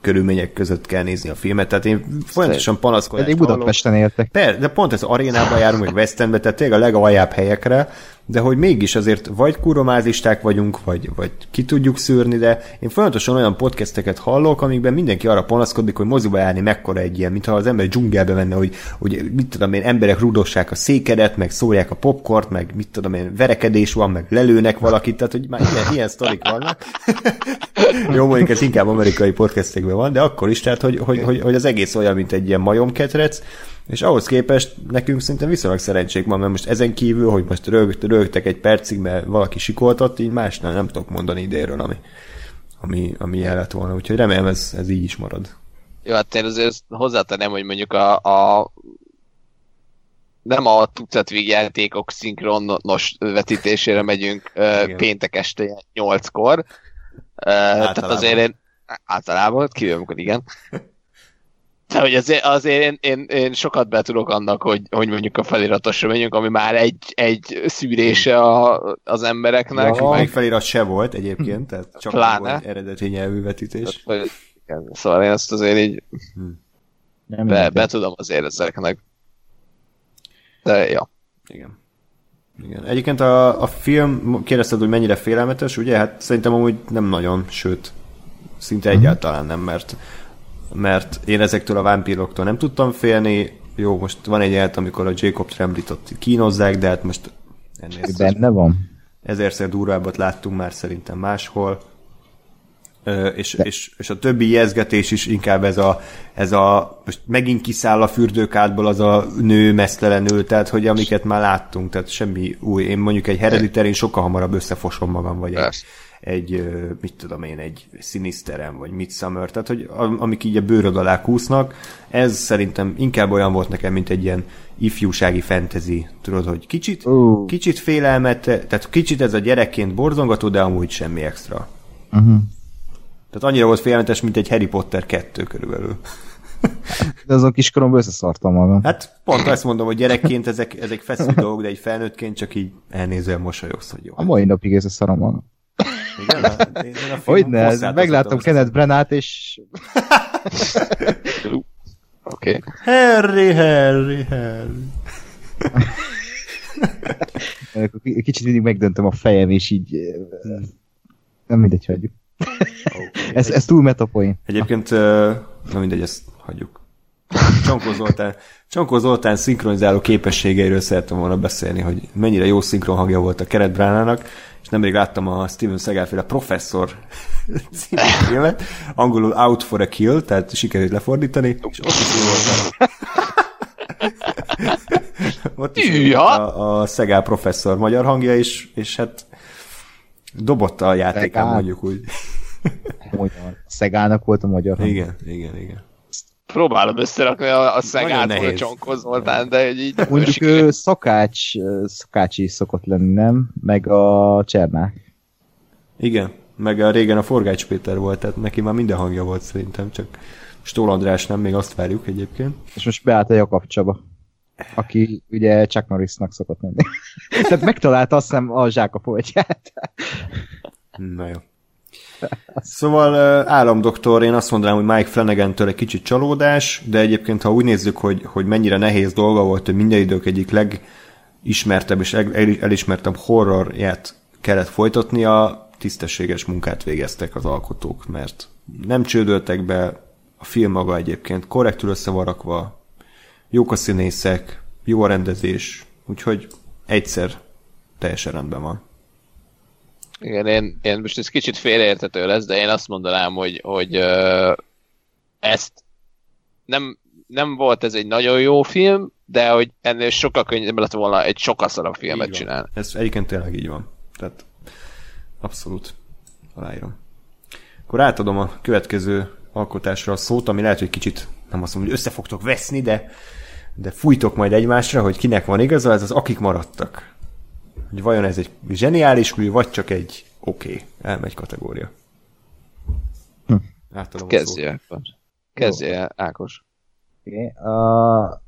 körülmények között kell nézni a filmet. Tehát én folyamatosan panaszkodást Pedig. Budapesten éltek. Per, de pont ez arénába járunk, meg West Endbe, tehát tényleg a legaljább helyekre, de hogy mégis azért vagy kuromázisták vagyunk, vagy, vagy ki tudjuk szűrni, de én folyamatosan olyan podcasteket hallok, amikben mindenki arra panaszkodik, hogy moziba járni mekkora egy ilyen, mintha az ember dzsungelbe menne, hogy, hogy mit tudom én, emberek rudossák a székedet, meg szórják a popcornt, meg mit tudom én, verekedés van, meg lelőnek valakit, tehát hogy már ilyen, ilyen sztorik vannak. Jó, mondjuk ez inkább amerikai podcastekben van, de akkor is, tehát hogy, hogy, hogy, hogy az egész olyan, mint egy ilyen majomketrec, és ahhoz képest nekünk szerintem viszonylag szerencsék van, mert most ezen kívül, hogy most rögt, rögtek egy percig, mert valaki sikoltott, így másnál nem tudok mondani idéről, ami, ami, ami ilyen lett volna. Úgyhogy remélem ez, ez így is marad. Jó, hát én azért ezt hozzátenném, hogy mondjuk a, a nem a tucat vígjátékok szinkronos vetítésére megyünk Igen. péntek este 8-kor. Tehát azért én általában, kivéve amikor igen. De hogy azért, azért én, én, én, sokat be tudok annak, hogy, hogy mondjuk a feliratosra menjünk, ami már egy, egy szűrése a, az embereknek. Ja, meg, felirat se volt egyébként, tehát csak Pláne. volt eredeti nyelvű vetítés. igen, szóval én ezt azért így Nem be, be tudom azért ezeknek. De ja. Igen. Igen. Egyébként a, a film, kérdezted, hogy mennyire félelmetes, ugye? Hát szerintem amúgy nem nagyon, sőt, szinte egyáltalán nem, mert mert én ezektől a vámpíroktól nem tudtam félni. Jó, most van egy jelenet, amikor a Jacob Tremblit ott kínozzák, de hát most ennél Benne van. ezerszer durvábbat láttunk már szerintem máshol. Ö, és, és, és, a többi jezgetés is inkább ez a, ez a most megint kiszáll a fürdőkádból az a nő mesztelenül, tehát hogy amiket már láttunk, tehát semmi új. Én mondjuk egy herediterén sokkal hamarabb összefosom magam, vagy egy. Egy mit tudom én, egy Sinisterem, vagy Midsummer, tehát hogy am- amik így a bőröd alá kúsznak, ez szerintem inkább olyan volt nekem, mint egy ilyen ifjúsági fantasy, tudod, hogy kicsit, Ó. kicsit félelmet, tehát kicsit ez a gyerekként borzongató, de amúgy semmi extra. Uh-huh. Tehát annyira volt félelmetes, mint egy Harry Potter 2 körülbelül. De azon kiskoromban összeszartam magam. Hát pont azt mondom, hogy gyerekként ezek, ezek feszült dolgok, de egy felnőttként csak így elnézően mosolyogsz, hogy jó. A mai napig összeszarom magam. Igen, hát én a megláttam hoztam Kenneth Brennát, és Oké. Okay. Harry, Harry, Harry. kicsit mindig megdöntöm a fejem, és így eh, nem mindegy, hagyjuk. Ez, ez túl metapoint. Egyébként, ö, na mindegy, ezt hagyjuk. Csonkó Zoltán, Csonkó Zoltán szinkronizáló képességeiről szerettem volna beszélni, hogy mennyire jó szinkron hangja volt a Keret Bránának, és nemrég láttam a Steven Seagal féle Professzor című filmet, angolul Out for a Kill, tehát sikerült lefordítani, és ott is jó volt a, ott is a, a Seagal professzor magyar hangja is, és hát dobott a játékán, mondjuk úgy. Magyar. Szegának volt a magyar hang. Igen, igen, igen. Próbálom összerakni a, a szegát, a nehéz. csonkozoltán, de így Mondjuk ő szakács, szakácsi szokott lenni, nem? Meg a Csernák. Igen, meg a régen a Forgács Péter volt, tehát neki már minden hangja volt szerintem, csak Stól András nem, még azt várjuk egyébként. És most beállt a Jakab Csaba, aki ugye Chuck Norrisnak szokott lenni. Tehát megtalálta azt hiszem a zsákapoltját. Na jó. Szóval államdoktor, én azt mondanám, hogy Mike Flanagan-től egy kicsit csalódás, de egyébként ha úgy nézzük, hogy, hogy mennyire nehéz dolga volt, hogy minden idők egyik leg ismertebb és elismertebb horrorját kellett folytatnia, tisztességes munkát végeztek az alkotók, mert nem csődöltek be, a film maga egyébként korrektül összevarakva, jók a színészek, jó a rendezés, úgyhogy egyszer teljesen rendben van. Igen, én, én most ez kicsit félreértető lesz, de én azt mondanám, hogy, hogy uh, ezt nem, nem volt ez egy nagyon jó film, de hogy ennél sokkal könnyebb lett volna egy sokkal szarabb filmet csinálni. Ez egyébként tényleg így van. Tehát abszolút aláírom. Akkor átadom a következő alkotásra a szót, ami lehet, hogy kicsit nem azt mondom, hogy össze fogtok veszni, de, de fújtok majd egymásra, hogy kinek van igaza, ez az akik maradtak. Hogy vajon ez egy zseniális új, vagy csak egy oké, okay, elmegy kategória. Hm. Átadom Kezdje. Kezdje, Ákos. Okay. Uh,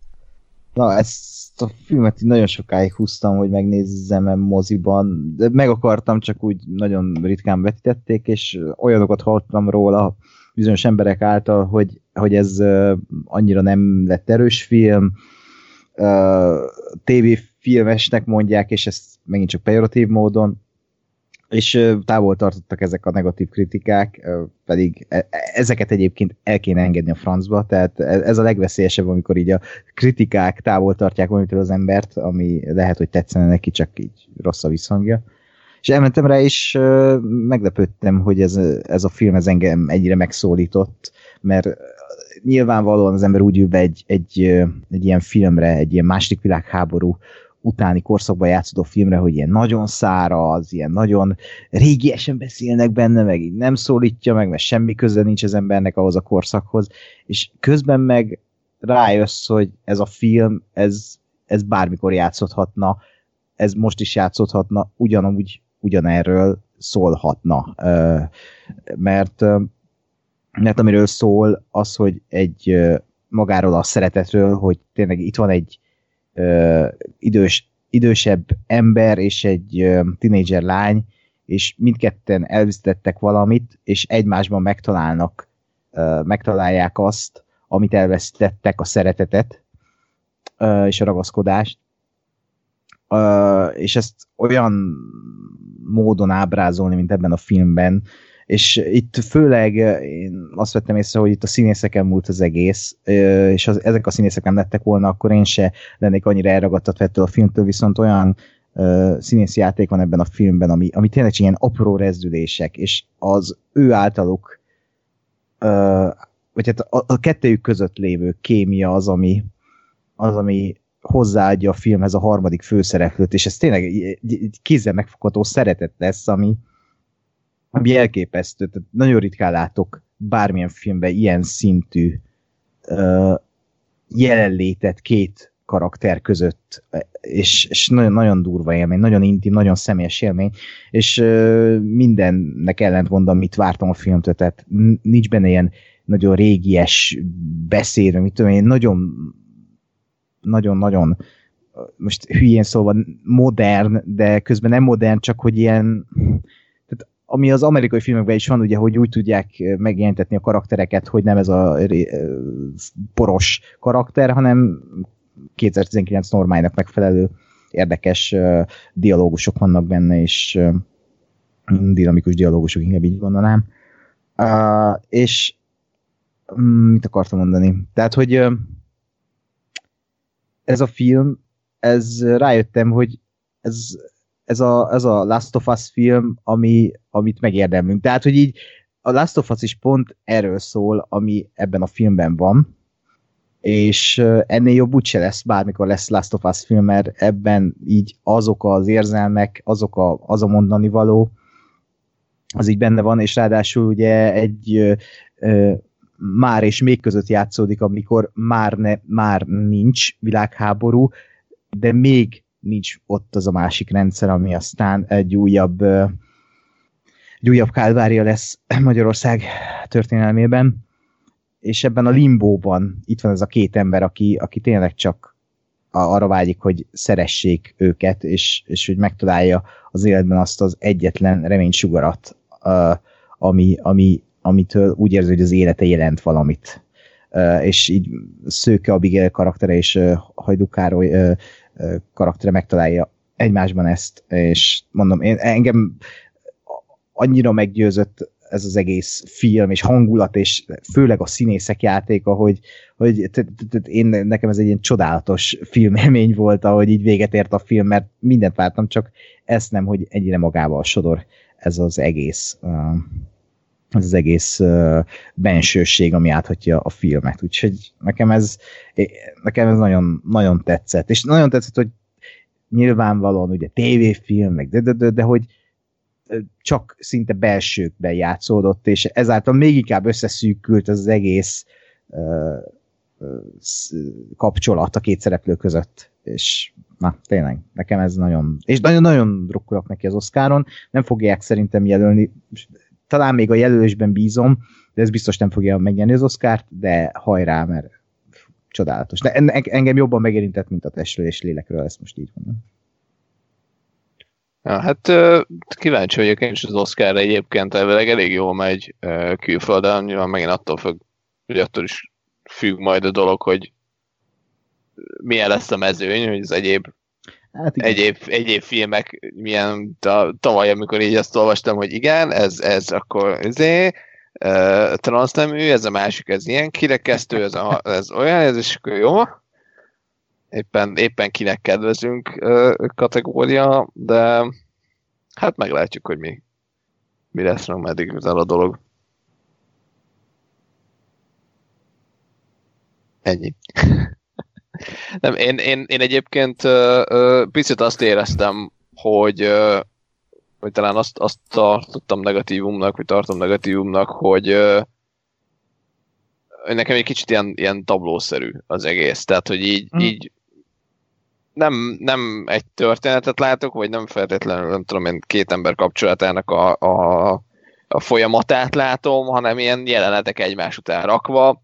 na, ezt a filmet nagyon sokáig húztam, hogy megnézzem -e moziban, de meg akartam, csak úgy nagyon ritkán vetítették, és olyanokat hallottam róla bizonyos emberek által, hogy, hogy ez uh, annyira nem lett erős film, uh, tévéfilmesnek mondják, és ezt megint csak pejoratív módon, és távol tartottak ezek a negatív kritikák, pedig e, e, ezeket egyébként el kéne engedni a francba, tehát e, ez a legveszélyesebb, amikor így a kritikák távol tartják valamitől az embert, ami lehet, hogy tetszene neki, csak így rossz a visszhangja. És elmentem rá, és meglepődtem, hogy ez, ez a film ez engem egyre megszólított, mert nyilvánvalóan az ember úgy ül be egy, egy, egy ilyen filmre, egy ilyen második világháború utáni korszakban játszódó filmre, hogy ilyen nagyon száraz, ilyen nagyon régiesen beszélnek benne, meg így nem szólítja meg, mert semmi köze nincs az embernek ahhoz a korszakhoz, és közben meg rájössz, hogy ez a film, ez, ez bármikor játszódhatna, ez most is játszódhatna, ugyanúgy, ugyanerről szólhatna. Mert, mert amiről szól az, hogy egy magáról a szeretetről, hogy tényleg itt van egy ö, idős, idősebb ember és egy tinédzser lány, és mindketten elveszítettek valamit, és egymásban megtalálnak, ö, megtalálják azt, amit elveszítettek, a szeretetet, ö, és a ragaszkodást. Ö, és ezt olyan módon ábrázolni, mint ebben a filmben, és itt főleg én azt vettem észre, hogy itt a színészeken múlt az egész, és az, ezek a színészek nem lettek volna, akkor én se lennék annyira elragadtatva ettől a filmtől, viszont olyan uh, színészi játék van ebben a filmben, ami, ami tényleg ilyen apró rezdülések, és az ő általuk uh, vagy hát a, a kettőjük között lévő kémia az, ami, az, ami hozzáadja a filmhez a harmadik főszereplőt, és ez tényleg kézzel megfogható szeretet lesz, ami, ami elképesztő. Tehát nagyon ritkán látok bármilyen filmben ilyen szintű uh, jelenlétet két karakter között, és, és nagyon, nagyon durva élmény, nagyon intim, nagyon személyes élmény, és uh, mindennek ellent mondom, mit vártam a filmtől, tehát nincs benne ilyen nagyon régies beszéd, mit tudom én, nagyon nagyon-nagyon most hülyén szóval modern, de közben nem modern, csak hogy ilyen ami az amerikai filmekben is van, ugye, hogy úgy tudják eh, megjelentetni a karaktereket, hogy nem ez a eh, poros karakter, hanem 2019 normáinak megfelelő érdekes uh, dialógusok vannak benne, és uh, dinamikus dialógusok, inkább így mondanám. Uh, és um, mit akartam mondani? Tehát, hogy ez a film, ez rájöttem, hogy ez ez a, ez a Last of Us film, ami, amit megérdemlünk. Tehát, hogy így a Last of Us is pont erről szól, ami ebben a filmben van, és ennél jobb úgyse lesz, bármikor lesz Last of Us film, mert ebben így azok az érzelmek, azok a, az a mondani való, az így benne van, és ráadásul ugye egy ö, ö, már és még között játszódik, amikor már, ne, már nincs világháború, de még nincs ott az a másik rendszer, ami aztán egy újabb egy újabb kálvária lesz Magyarország történelmében, és ebben a limbóban itt van ez a két ember, aki, aki tényleg csak arra vágyik, hogy szeressék őket, és, és hogy megtalálja az életben azt az egyetlen reménysugarat, ami, ami, amitől úgy érzi, hogy az élete jelent valamit. és így Szőke Abigail karaktere és Hajdukároly karaktere megtalálja egymásban ezt, és mondom, én, engem annyira meggyőzött ez az egész film és hangulat, és főleg a színészek játéka, hogy, hogy én, nekem ez egy ilyen csodálatos filmélmény volt, ahogy így véget ért a film, mert mindent vártam, csak ezt nem, hogy ennyire magával sodor ez az egész ez az egész bensőség, ami áthatja a filmet. Úgyhogy nekem ez, nekem ez nagyon, nagyon tetszett. És nagyon tetszett, hogy nyilvánvalóan ugye tévéfilm, meg de, de, de, de hogy csak szinte belsőkben játszódott, és ezáltal még inkább összeszűkült az egész kapcsolat a két szereplő között, és na, tényleg, nekem ez nagyon, és nagyon-nagyon drukkolok neki az Oscaron, nem fogják szerintem jelölni, talán még a jelölésben bízom, de ez biztos nem fogja megnyerni az Oscárt, de hajrá, mert csodálatos. De engem jobban megérintett, mint a testről és lélekről, ezt most így mondom. Ja, hát kíváncsi vagyok én is az Oscarra egyébként, elvileg elég jól megy külföldön, nyilván megint attól függ, hogy attól is függ majd a dolog, hogy milyen lesz a mezőny, hogy az egyéb Hát egyéb, egyéb filmek, milyen tavaly, amikor így azt olvastam, hogy igen, ez, ez akkor izé, uh, transznemű, ez a másik, ez ilyen kirekesztő, ez, a, ez olyan, ez is jó. Éppen, éppen kinek kedvezünk uh, kategória, de hát meglátjuk, hogy mi, mi lesz meddig ez a dolog. Ennyi. Nem, én, én, én egyébként uh, picit azt éreztem, hogy, uh, hogy talán azt, azt tartottam negatívumnak, vagy tartom negatívumnak, hogy uh, nekem egy kicsit ilyen, ilyen tablószerű az egész. Tehát, hogy így, mm. így nem, nem egy történetet látok, vagy nem feltétlenül, nem tudom én, két ember kapcsolatának a, a, a folyamatát látom, hanem ilyen jelenetek egymás után rakva,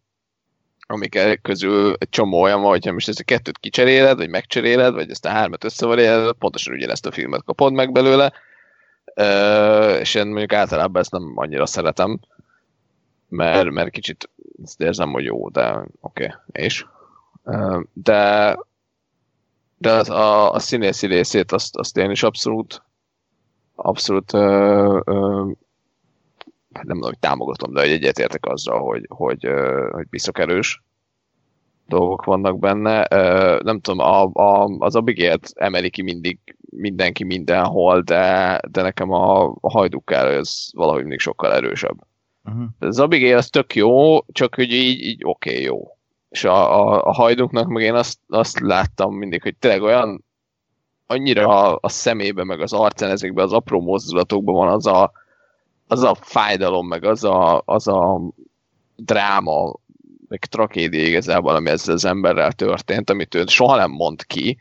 amik közül egy csomó olyan van, hogyha most ezt a kettőt kicseréled, vagy megcseréled, vagy ezt a hármat összevaréled, pontosan ugyanezt a filmet kapod meg belőle, és én mondjuk általában ezt nem annyira szeretem, mert, mert kicsit ezt érzem, hogy jó, de oké, okay, és. De de az, a, a színészi részét azt, azt én is abszolút abszolút uh, uh, nem tudom, hogy támogatom, de egyetértek azzal, hogy, hogy, hogy biszok erős dolgok vannak benne. Nem tudom, a, a, az Abigail-t emeli ki mindig mindenki mindenhol, de, de nekem a, a ez valahogy mindig sokkal erősebb. Uh-huh. Az Abigail az tök jó, csak hogy így, így oké, okay, jó. És a, a, a hajduknak meg én azt, azt láttam mindig, hogy tényleg olyan annyira a, a szemébe, meg az arcán ezekben az apró mozdulatokban van az a, az a fájdalom, meg az a, az a dráma, meg tragédia igazából, ami ezzel az emberrel történt, amit ő soha nem mond ki,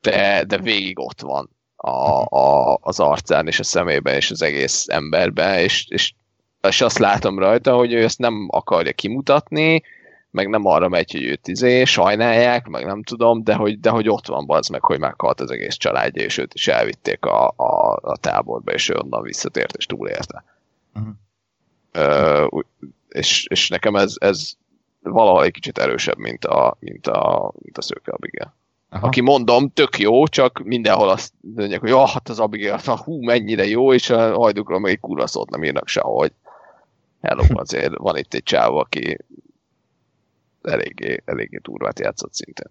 de, de végig ott van a, a, az arcán és a szemében és az egész emberben, és, és, és azt látom rajta, hogy ő ezt nem akarja kimutatni, meg nem arra megy, hogy őt izé, sajnálják, meg nem tudom, de hogy, de hogy ott van az meg, hogy meghalt az egész családja, és őt is elvitték a, a, a táborba, és ő onnan visszatért, és túlélte. Uh-huh. Uh, és, és nekem ez, ez valahol egy kicsit erősebb, mint a, mint a, mint a szőke Abigail. Aha. Aki mondom, tök jó, csak mindenhol azt mondják, hogy oh, hát az Abigail, ha, hú, mennyire jó, és a hajdukról meg egy kurva szót nem írnak sehogy. Hello, azért van itt egy csáv, aki eléggé, eléggé durvát játszott szintén.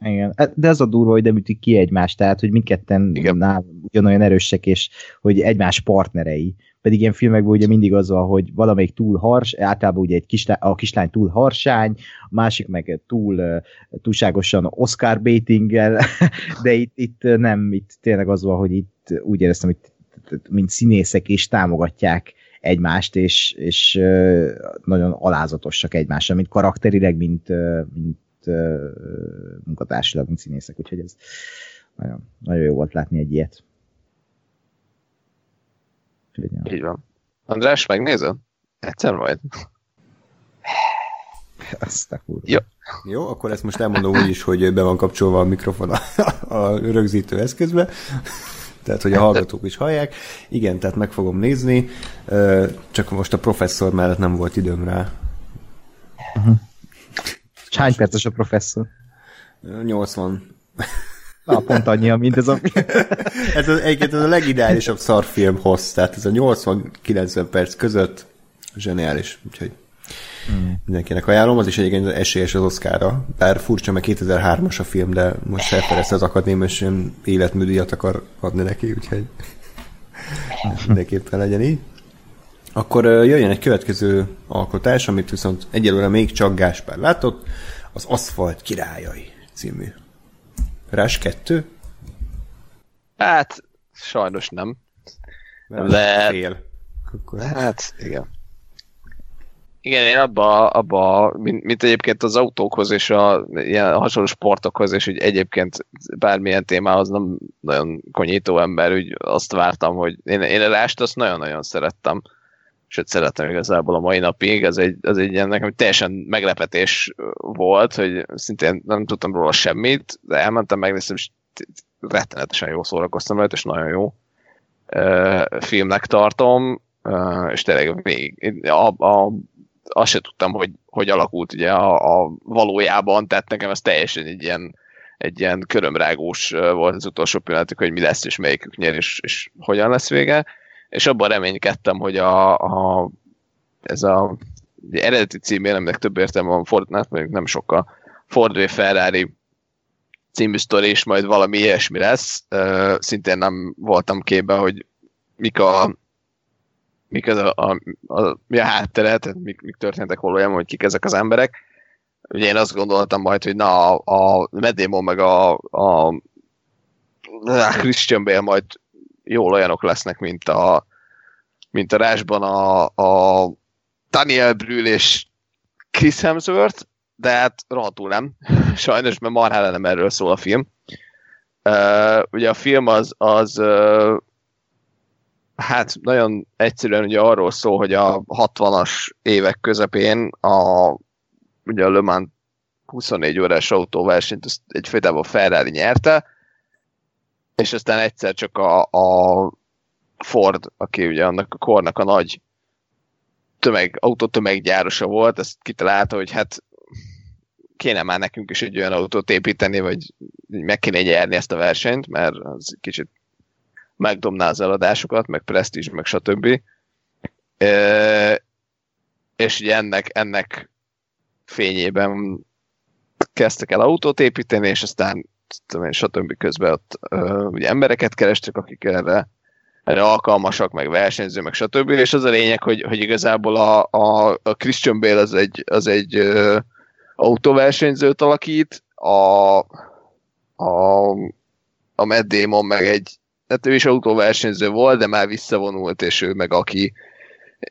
Igen, hát, de az a durva, hogy nem ütik ki egymást, tehát, hogy mindketten nál ugyanolyan erősek, és hogy egymás partnerei. Pedig ilyen filmekben ugye mindig az van, hogy valamelyik túl hars, általában ugye egy kislány, a kislány túl harsány, a másik meg túl, túlságosan Oscar baitinggel, de itt, itt nem, itt tényleg az van, hogy itt úgy éreztem, hogy mint színészek is támogatják egymást, és, és nagyon alázatosak egymásra, mint karakterileg, mint, mint munkatársilag, mint színészek, úgyhogy ez nagyon, nagyon jó volt látni egy ilyet. Úgyhogy, Így van. András, megnézed? Egyszer majd. Azt a kurva. Jó. Jó, akkor ezt most elmondom úgy is, hogy be van kapcsolva a mikrofon a, a rögzítő eszközbe tehát hogy a hallgatók is hallják. Igen, tehát meg fogom nézni, csak most a professzor mellett nem volt időm rá. Uh-huh. Hány perces a professzor? 80. Na, pont annyi, mint ez a ez az, egyébként ez a legideálisabb szarfilm hossz, tehát ez a 80-90 perc között zseniális, úgyhogy mm. mindenkinek ajánlom, az is egyébként esélyes az Oszkára, bár furcsa, mert 2003-as a film, de most felfedezte az akadémia, és ilyen életműdíjat akar adni neki, úgyhogy mindenképpen legyen így. Akkor jöjjön egy következő alkotás, amit viszont egyelőre még csak Gáspár látott, az Aszfalt királyai című. Rás 2? Hát, sajnos nem. Mert De... Fél. Akkor... Hát, igen. Igen, én abba, abba mint, mint egyébként az autókhoz és a ilyen hasonló sportokhoz, és úgy egyébként bármilyen témához nem nagyon konyító ember, úgy azt vártam, hogy én, én a rást azt nagyon-nagyon szerettem sőt szeretem igazából a mai napig, ez egy, ez egy ilyen nekem teljesen meglepetés volt, hogy szintén nem tudtam róla semmit, de elmentem, megnéztem, és rettenetesen jó szórakoztam rajta, és nagyon jó filmnek tartom, és tényleg még a, a, azt se tudtam, hogy, hogy alakult ugye a, a valójában, tehát nekem ez teljesen egy ilyen, egy ilyen körömrágós volt az utolsó pillanatok, hogy mi lesz, és melyikük nyer, és, és hogyan lesz vége és abban reménykedtem, hogy a, a ez a eredeti címén, aminek több értelme van Fortnite, mondjuk nem sokkal Ford Ferrari című sztori, és majd valami ilyesmi lesz. Szintén nem voltam képbe, hogy mik a mik az a, a, a, mi a háttere, tehát mik, mik történtek valójában, hogy kik ezek az emberek. Ugye én azt gondoltam majd, hogy na a, a Medémon meg a, a, a Christian Bale majd jól olyanok lesznek, mint a, mint a rásban a, a Daniel Brühl és Chris Hemsworth, de hát rohadtul nem. Sajnos, mert marhára nem erről szól a film. Uh, ugye a film az, az uh, hát nagyon egyszerűen ugye arról szól, hogy a 60-as évek közepén a, ugye a Le Mans 24 órás autóversenyt egyfajtában Ferrari nyerte, és aztán egyszer csak a, a Ford, aki ugye annak a kornak a nagy tömeg, autótömeggyárosa volt, ezt kitalálta, hogy hát kéne már nekünk is egy olyan autót építeni, vagy meg kéne nyerni ezt a versenyt, mert az kicsit megdomná az eladásokat, meg presztízs, meg stb. E, és ugye ennek, ennek fényében kezdtek el autót építeni, és aztán tudom stb. közben ott uh, ugye embereket kerestek, akik erre, erre alkalmasak, meg versenyző, meg stb. És az a lényeg, hogy, hogy igazából a, a, a Christian Bale az egy, az egy uh, autóversenyzőt alakít, a, a, a Matt Damon meg egy, hát ő is autóversenyző volt, de már visszavonult, és ő meg aki,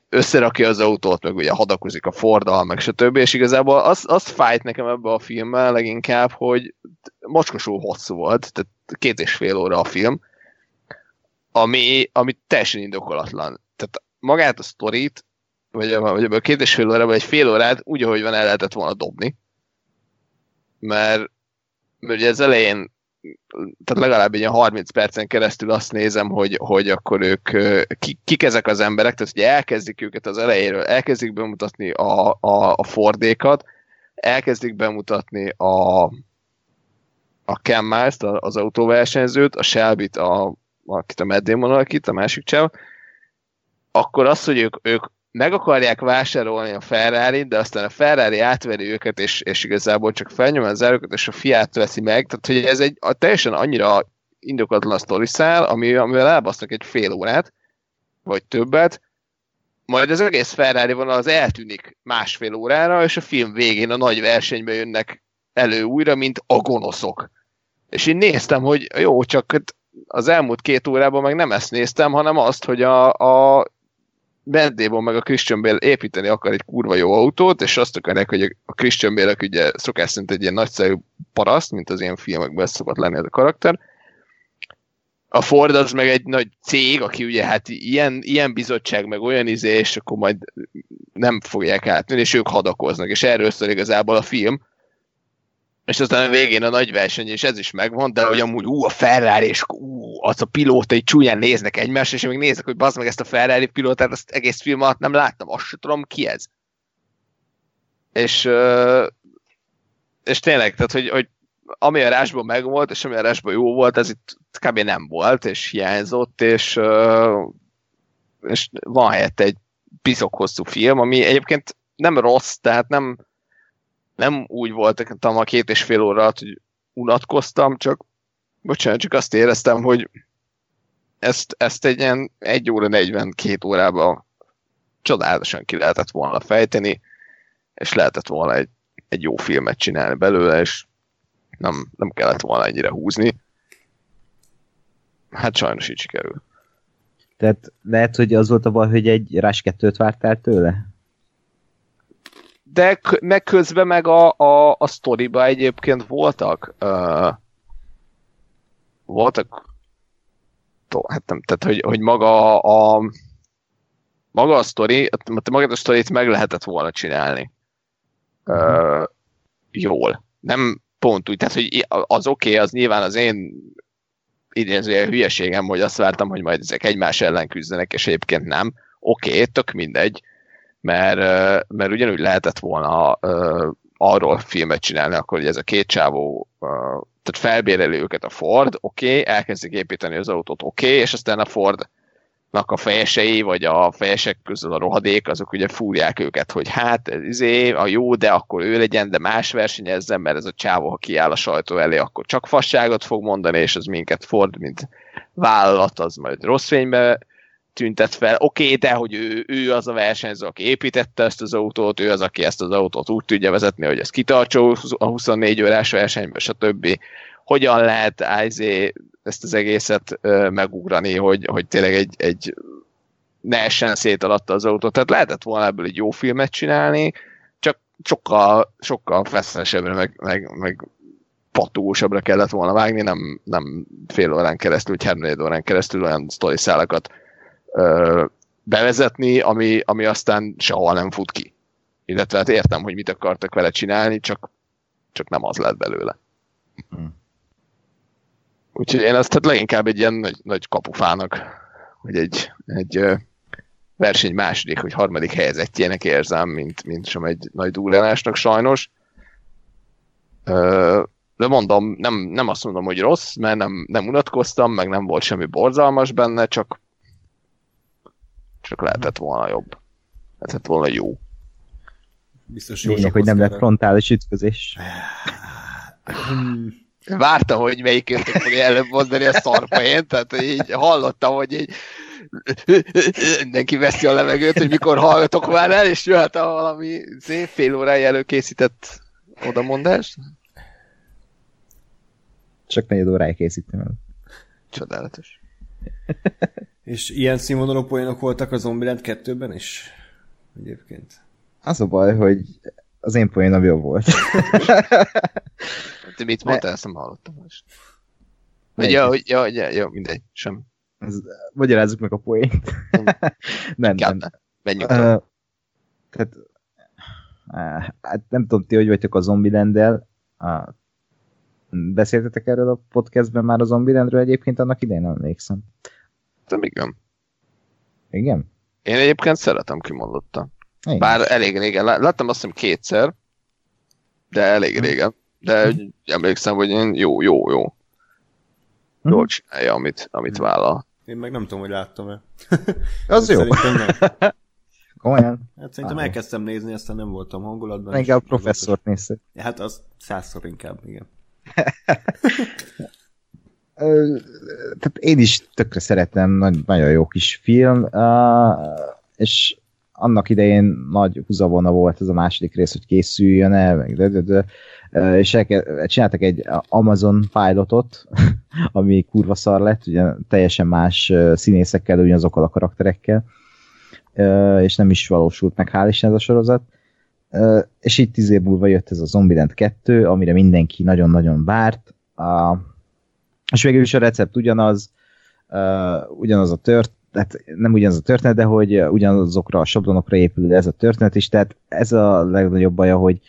összerakja az autót, meg ugye hadakozik a Fordal, meg stb. És igazából az, az fájt nekem ebbe a filmmel leginkább, hogy mocskosul hosszú volt, tehát két és fél óra a film, ami, ami teljesen indokolatlan. Tehát magát a sztorit, vagy, vagy a két és fél órában egy fél órát úgy, ahogy van, el lehetett volna dobni. Mert, mert ugye az elején tehát legalább egy 30 percen keresztül azt nézem, hogy, hogy akkor ők, ki, kik ezek az emberek, tehát ugye elkezdik őket az elejéről, elkezdik bemutatni a, a, a Fordékat, elkezdik bemutatni a, a Ken Miles-t, az autóversenyzőt, a Shelby-t, a, akit a Matt Damon alakít, a másik csáv, akkor az, hogy ők, ők meg akarják vásárolni a ferrari de aztán a Ferrari átveri őket, és, és igazából csak felnyomja az zárókat, és a fiát veszi meg. Tehát, hogy ez egy a teljesen annyira indokatlan sztoriszál, ami, amivel elbasznak egy fél órát, vagy többet, majd az egész Ferrari van az eltűnik másfél órára, és a film végén a nagy versenybe jönnek elő újra, mint a gonoszok. És én néztem, hogy jó, csak az elmúlt két órában meg nem ezt néztem, hanem azt, hogy a, a Bendébon meg a Christian Bale építeni akar egy kurva jó autót, és azt akarják, hogy a Christian Bale ugye szokás szerint egy ilyen nagyszerű paraszt, mint az ilyen filmekben szokott lenni ez a karakter. A Ford az meg egy nagy cég, aki ugye hát ilyen, ilyen bizottság, meg olyan izé, és akkor majd nem fogják átmenni, és ők hadakoznak, és erről szól igazából a film, és aztán a végén a nagy verseny, és ez is megvan, de hogy amúgy ú, a Ferrari, és ú, az a pilóta egy csúnyán néznek egymást, és még nézek, hogy bazd meg ezt a Ferrari pilótát, azt egész film alatt nem láttam, azt sem tudom, ki ez. És és tényleg, tehát, hogy, hogy ami a rásban megvolt, és ami a rásban jó volt, ez itt kb. nem volt, és hiányzott, és, és van helyett egy bizok hosszú film, ami egyébként nem rossz, tehát nem, nem úgy volt a két és fél óra alatt, hogy unatkoztam, csak bocsánat, csak azt éreztem, hogy ezt, ezt egy ilyen 1 óra 42 órában csodálatosan ki lehetett volna fejteni, és lehetett volna egy, egy jó filmet csinálni belőle, és nem, nem kellett volna ennyire húzni. Hát sajnos így sikerül. Tehát lehet, hogy az volt a baj, hogy egy Rás 2-t vártál tőle? De meg közben meg a, a, a sztoriba egyébként voltak uh, voltak hát nem, tehát hogy, hogy maga a maga a sztori, maga a sztorit meg lehetett volna csinálni uh, jól. Nem pont úgy, tehát hogy az oké, okay, az nyilván az én idézője hülyeségem, hogy azt vártam, hogy majd ezek egymás ellen küzdenek, és egyébként nem. Oké, okay, tök mindegy, mert, mert ugyanúgy lehetett volna arról filmet csinálni, akkor hogy ez a két csávó, uh, tehát felbéreli őket a Ford, oké, okay, elkezdik építeni az autót, oké, okay, és aztán a Ford a fejesei, vagy a fejesek közül a rohadék, azok ugye fúrják őket, hogy hát ez izé, a jó, de akkor ő legyen, de más versenyezzen, mert ez a csávó, ha kiáll a sajtó elé, akkor csak fasságot fog mondani, és az minket Ford, mint vállalat, az majd rossz fénybe tüntet fel. Oké, okay, de hogy ő, ő az a versenyző, aki építette ezt az autót, ő az, aki ezt az autót úgy tudja vezetni, hogy ez kitartsó a 24 órás versenyben, stb. Hogyan lehet izé, ezt az egészet megugrani, hogy, hogy tényleg egy, egy ne essen szét alatta az autó. Tehát lehetett volna ebből egy jó filmet csinálni, csak sokkal, sokkal feszesebbre, meg, meg, meg patósabbra kellett volna vágni, nem, nem fél órán keresztül, vagy három órán keresztül olyan sztori szálakat ö, bevezetni, ami, ami aztán sehol nem fut ki. Illetve hát értem, hogy mit akartak vele csinálni, csak, csak nem az lett belőle. Hmm. Úgyhogy én ezt tehát leginkább egy ilyen nagy, nagy kapufának, hogy egy, egy verseny második, vagy harmadik helyezettjének érzem, mint, mint sem egy nagy dúlánásnak sajnos. De mondom, nem, nem azt mondom, hogy rossz, mert nem, nem unatkoztam, meg nem volt semmi borzalmas benne, csak csak lehetett volna jobb. Lehetett volna jó. Biztos jó Lényeg, hogy nem lett frontális ütközés. Várta, hogy melyik értek fogja előbb mondani a szarpa én, tehát így hallottam, hogy így mindenki veszi a levegőt, hogy mikor hallgatok már el, és jöhet a valami szép fél órája előkészített odamondást. Csak negyed órája készítem el. Csodálatos. és ilyen színvonalú poénok voltak a Zombieland 2-ben is? Egyébként. Az a baj, hogy az én poénom jobb volt. Te mit mondtál, ezt nem hallottam most. Vagy ja, hogy, ja, ja, ja, mindegy, sem. Ez, magyarázzuk meg a poént. nem, nem. Menjünk uh, Tehát, uh, hát nem tudom ti, hogy vagytok a Zombieland-del. Uh, beszéltetek erről a podcastben már a Zombielandről egyébként annak idején, nem emlékszem. De igen. Igen? Én egyébként szeretem kimondottan. Én Bár is. elég régen, láttam azt hiszem kétszer, de elég hm. régen. De hm. emlékszem, hogy én jó, jó, jó. Hm. Jól csinálja, amit, amit vállal. Én meg nem tudom, hogy láttam-e. Az jó. nem. Komolyan? Hát szerintem elkezdtem nézni, aztán nem voltam hangulatban. Inkább a professzort nézted. Hát az százszor inkább, igen. tehát én is tökre szeretem, nagyon jó kis film, és annak idején nagy húzavona volt ez a második rész, hogy készüljön el, meg de, de, de, és csináltak egy Amazon pilotot, ami kurva szar lett, ugye teljesen más színészekkel, ugyanazokkal a karakterekkel, és nem is valósult meg, hál' Isten ez a sorozat. És így tíz év múlva jött ez a Zombieland 2, amire mindenki nagyon-nagyon várt, és végül is a recept ugyanaz, ugyanaz a tört, tehát nem ugyanaz a történet, de hogy ugyanazokra a sablonokra épül ez a történet is, tehát ez a legnagyobb baja, hogy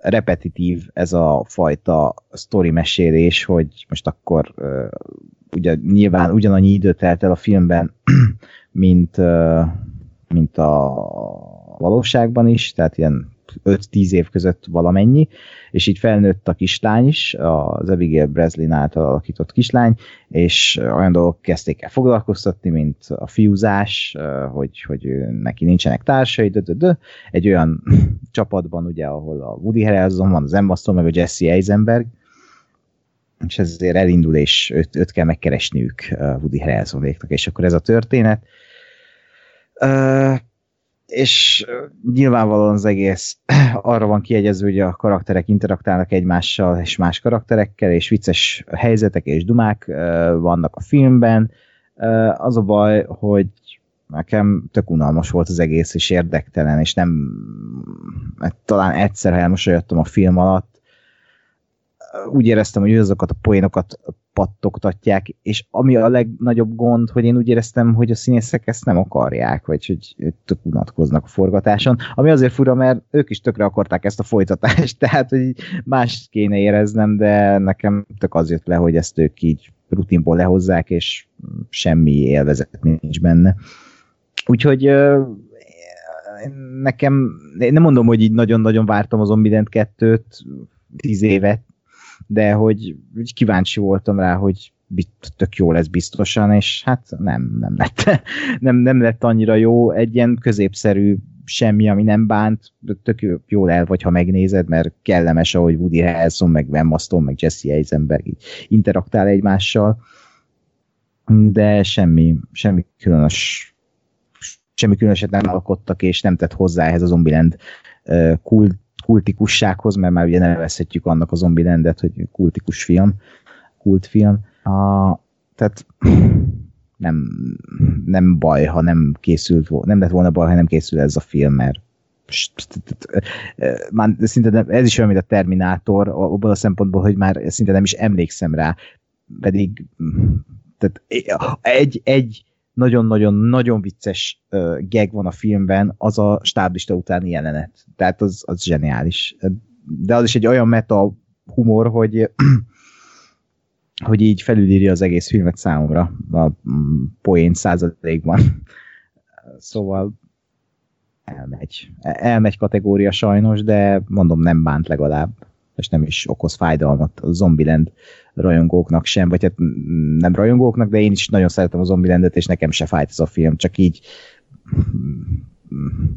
repetitív ez a fajta sztori mesélés, hogy most akkor uh, ugye nyilván ugyanannyi időt telt el a filmben, mint, uh, mint a valóságban is, tehát ilyen 5-10 év között valamennyi, és így felnőtt a kislány is, az Abigail Breslin által alakított kislány, és olyan dolgok kezdték el foglalkoztatni, mint a fiúzás, hogy, hogy neki nincsenek társai, de, de, de. egy olyan csapatban, ugye, ahol a Woody Harrelson van, az Emma Stone, meg a Jesse Eisenberg, és ezért elindul, és őt, őt kell megkeresniük Woody Harrelsonéknak, és akkor ez a történet. És nyilvánvalóan az egész arra van kiegyező, hogy a karakterek interaktálnak egymással és más karakterekkel, és vicces helyzetek és dumák vannak a filmben. Az a baj, hogy nekem tök unalmas volt az egész, és érdektelen, és nem talán egyszer, elmosolyodtam a film alatt, úgy éreztem, hogy azokat a poénokat pattogtatják, és ami a legnagyobb gond, hogy én úgy éreztem, hogy a színészek ezt nem akarják, vagy hogy tök unatkoznak a forgatáson, ami azért fura, mert ők is tökre akarták ezt a folytatást, tehát hogy más kéne éreznem, de nekem tök az jött le, hogy ezt ők így rutinból lehozzák, és semmi élvezet nincs benne. Úgyhogy nekem, én nem mondom, hogy így nagyon-nagyon vártam az Zombident 2-t, tíz évet, de hogy kíváncsi voltam rá, hogy tök jó lesz biztosan, és hát nem, nem lett, nem, nem lett annyira jó, egy ilyen középszerű semmi, ami nem bánt, tök jól el vagy, ha megnézed, mert kellemes, ahogy Woody Harrelson, meg Emma Stone, meg Jesse Eisenberg így interaktál egymással, de semmi, semmi különös semmi különöset nem alkottak, és nem tett hozzá ehhez a Zombieland uh, kultikussághoz, mert már ugye nevezhetjük annak a zombi rendet, hogy kultikus film, kultfilm. A, tehát nem, nem baj, ha nem készült, nem lett volna baj, ha nem készül ez a film, mert már szinte nem, ez is olyan, mint a Terminátor, abban a szempontból, hogy már szinte nem is emlékszem rá, pedig tehát egy, egy nagyon-nagyon-nagyon vicces uh, van a filmben, az a stáblista utáni jelenet. Tehát az, az zseniális. De az is egy olyan meta humor, hogy hogy így felülírja az egész filmet számomra a mm, poén századékban. Szóval elmegy. Elmegy kategória sajnos, de mondom, nem bánt legalább, és nem is okoz fájdalmat a Zombieland rajongóknak sem, vagy hát nem rajongóknak, de én is nagyon szeretem a Zombielandet, és nekem se fájt ez a film, csak így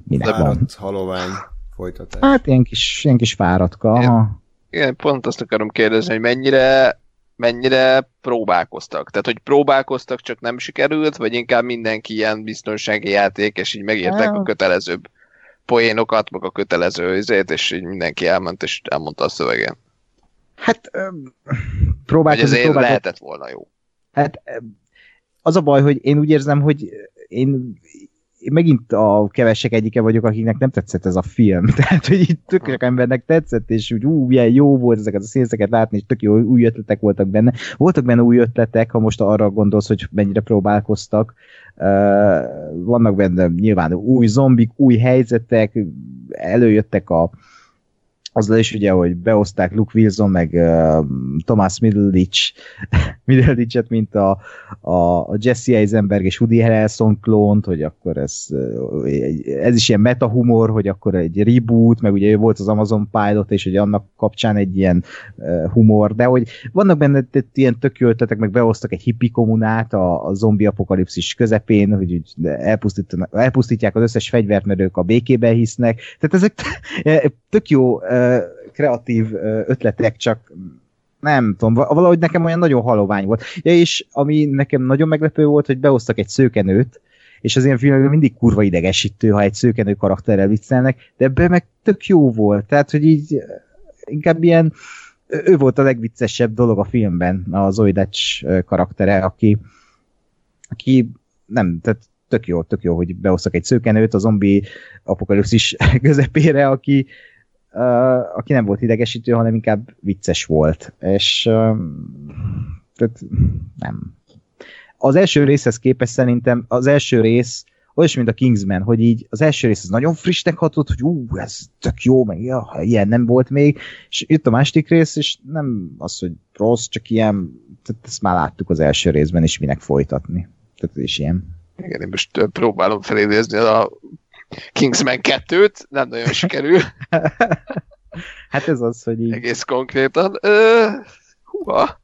minek Fáradt, van. halovány folytatás. Hát ilyen kis, ilyen kis fáradka. Igen, igen, pont azt akarom kérdezni, hogy mennyire mennyire próbálkoztak. Tehát, hogy próbálkoztak, csak nem sikerült, vagy inkább mindenki ilyen biztonsági játék, és így megértek a kötelezőbb poénokat, meg a kötelező izét, és így mindenki elment, és elmondta a szövegen. Hát próbálkozni, ezért próbálkozni. lehetett volna jó. Hát az a baj, hogy én úgy érzem, hogy én, én megint a kevesek egyike vagyok, akiknek nem tetszett ez a film. Tehát, hogy itt tök sok embernek tetszett, és úgy ú, milyen jó volt ezeket a színszeket látni, és tök jó új ötletek voltak benne. Voltak benne új ötletek, ha most arra gondolsz, hogy mennyire próbálkoztak. Uh, vannak benne nyilván új zombik, új helyzetek, előjöttek a, azzal is ugye, hogy beoszták Luke Wilson, meg uh, Thomas Middleditch, Middleditch-et, mint a, a, a Jesse Eisenberg és Woody Harrelson klónt, hogy akkor ez, ez is ilyen metahumor, hogy akkor egy reboot, meg ugye volt az Amazon Pilot, és hogy annak kapcsán egy ilyen uh, humor, de hogy vannak benne ilyen tök jó ötletek, meg beosztak egy hippi kommunát a, a zombi apokalipszis közepén, hogy elpusztítják az összes fegyvert, mert ők a békében hisznek. Tehát ezek tök jó kreatív ötletek, csak nem tudom, valahogy nekem olyan nagyon halovány volt. Ja, és ami nekem nagyon meglepő volt, hogy behoztak egy szőkenőt, és az ilyen filmekben mindig kurva idegesítő, ha egy szőkenő karakterrel viccelnek, de ebben meg tök jó volt. Tehát, hogy így inkább ilyen ő volt a legviccesebb dolog a filmben, a Zoidacs karaktere, aki, aki nem, tehát tök jó, tök jó, hogy behoztak egy szőkenőt a zombi apokalipszis közepére, aki, aki nem volt idegesítő, hanem inkább vicces volt. És tehát nem. Az első részhez képest szerintem az első rész olyan, mint a Kingsman, hogy így az első rész az nagyon frissnek hatott, hogy ú, ez tök jó, meg ja, ilyen nem volt még, és jött a második rész, és nem az, hogy rossz, csak ilyen, tehát ezt már láttuk az első részben, és minek folytatni. Tehát is ilyen. Igen, én most próbálom felidézni a Kingsman 2-t, nem nagyon sikerül, Hát ez az, hogy így... egész konkrétan. Ö, húha.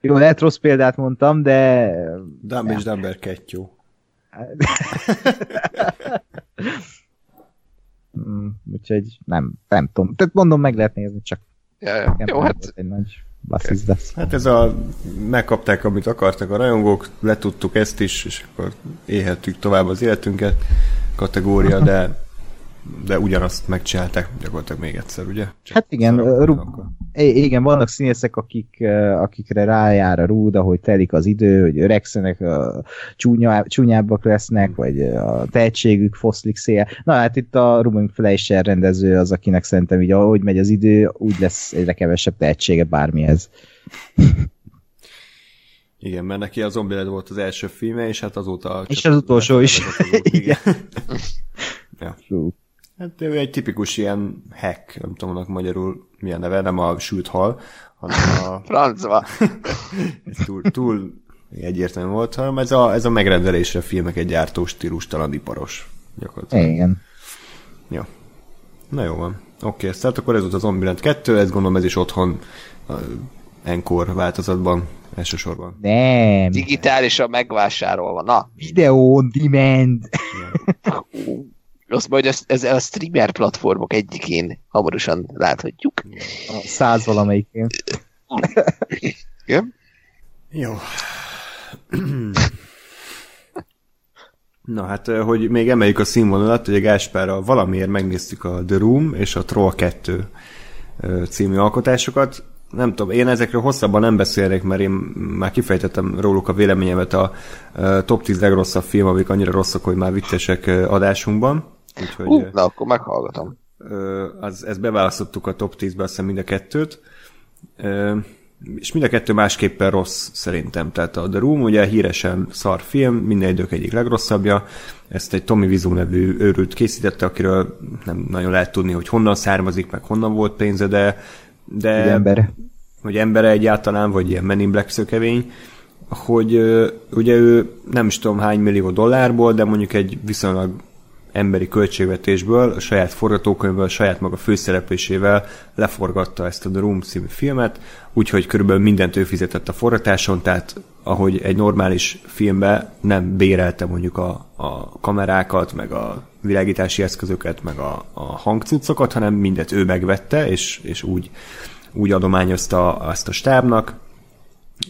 Jó, lehet rossz példát mondtam, de... Dumb és Dumber 2. Mm, Úgyhogy nem, nem tudom. Tehát mondom, meg lehet nézni, csak Ja, Jó, hát egy nagy basszisz lesz. Hát ez a, megkapták, amit akartak a rajongók, letudtuk ezt is, és akkor élhettük tovább az életünket kategória, de de ugyanazt megcsinálták gyakorlatilag még egyszer, ugye? Csak Hát igen. I- igen, vannak színészek, akik, akikre rájár a rúd, ahogy telik az idő, hogy öregszenek, a csúnya, csúnyábbak lesznek, vagy eh, a tehetségük foszlik szél. Na hát itt a Ruben Fleischer rendező az, akinek szerintem így ahogy megy az idő, úgy lesz egyre kevesebb tehetsége bármihez. Igen, mert neki a Zombieland volt az első filme, és hát azóta... És az utolsó is. lefedezett azóta, igen. ja. Fú. Hát ő egy tipikus ilyen hack, nem tudom annak magyarul milyen neve, nem a sült hal, hanem a... francba. túl, túl egyértelmű volt, hanem ez a, ez a megrendelésre filmeket gyártó stílustalan iparos. Gyakorlatilag. Igen. Jó. Na jó van. Oké, okay, tehát akkor ez volt az Zombieland 2, ezt gondolom ez is otthon uh, Encore változatban elsősorban. Nem. Digitálisan megvásárolva. Na, Video on demand. Azt majd ez, ez a streamer platformok egyikén hamarosan láthatjuk. A száz valamelyikén. Igen? Jó. Na hát, eh, hogy még emeljük a színvonalat, ugye Gáspárral valamiért megnéztük a The Room és a Troll 2 eh, című alkotásokat. Nem tudom, én ezekről hosszabban nem beszélnék, mert én már kifejtettem róluk a véleményemet a eh, top 10 legrosszabb film, amik annyira rosszak, hogy már viccesek eh, adásunkban. Úgyhogy, eh, na, akkor meghallgatom. Az, ezt beválasztottuk a top 10-be, azt hiszem mind a kettőt. És mind a kettő másképpen rossz szerintem. Tehát a The Room ugye híresen szar film, minden idők egyik legrosszabbja. Ezt egy Tommy Wiseau nevű őrült készítette, akiről nem nagyon lehet tudni, hogy honnan származik, meg honnan volt pénze, de, de Egy ember. hogy embere egyáltalán, vagy ilyen Men in Black szökevény, hogy ugye ő nem is tudom hány millió dollárból, de mondjuk egy viszonylag emberi költségvetésből, a saját forgatókönyvből, a saját maga főszereplésével leforgatta ezt a The Room című filmet, úgyhogy körülbelül mindent ő fizetett a forgatáson, tehát ahogy egy normális filmbe nem bérelte mondjuk a, a kamerákat, meg a világítási eszközöket, meg a, a hangcuccokat, hanem mindet ő megvette, és, és úgy, úgy adományozta azt a stábnak,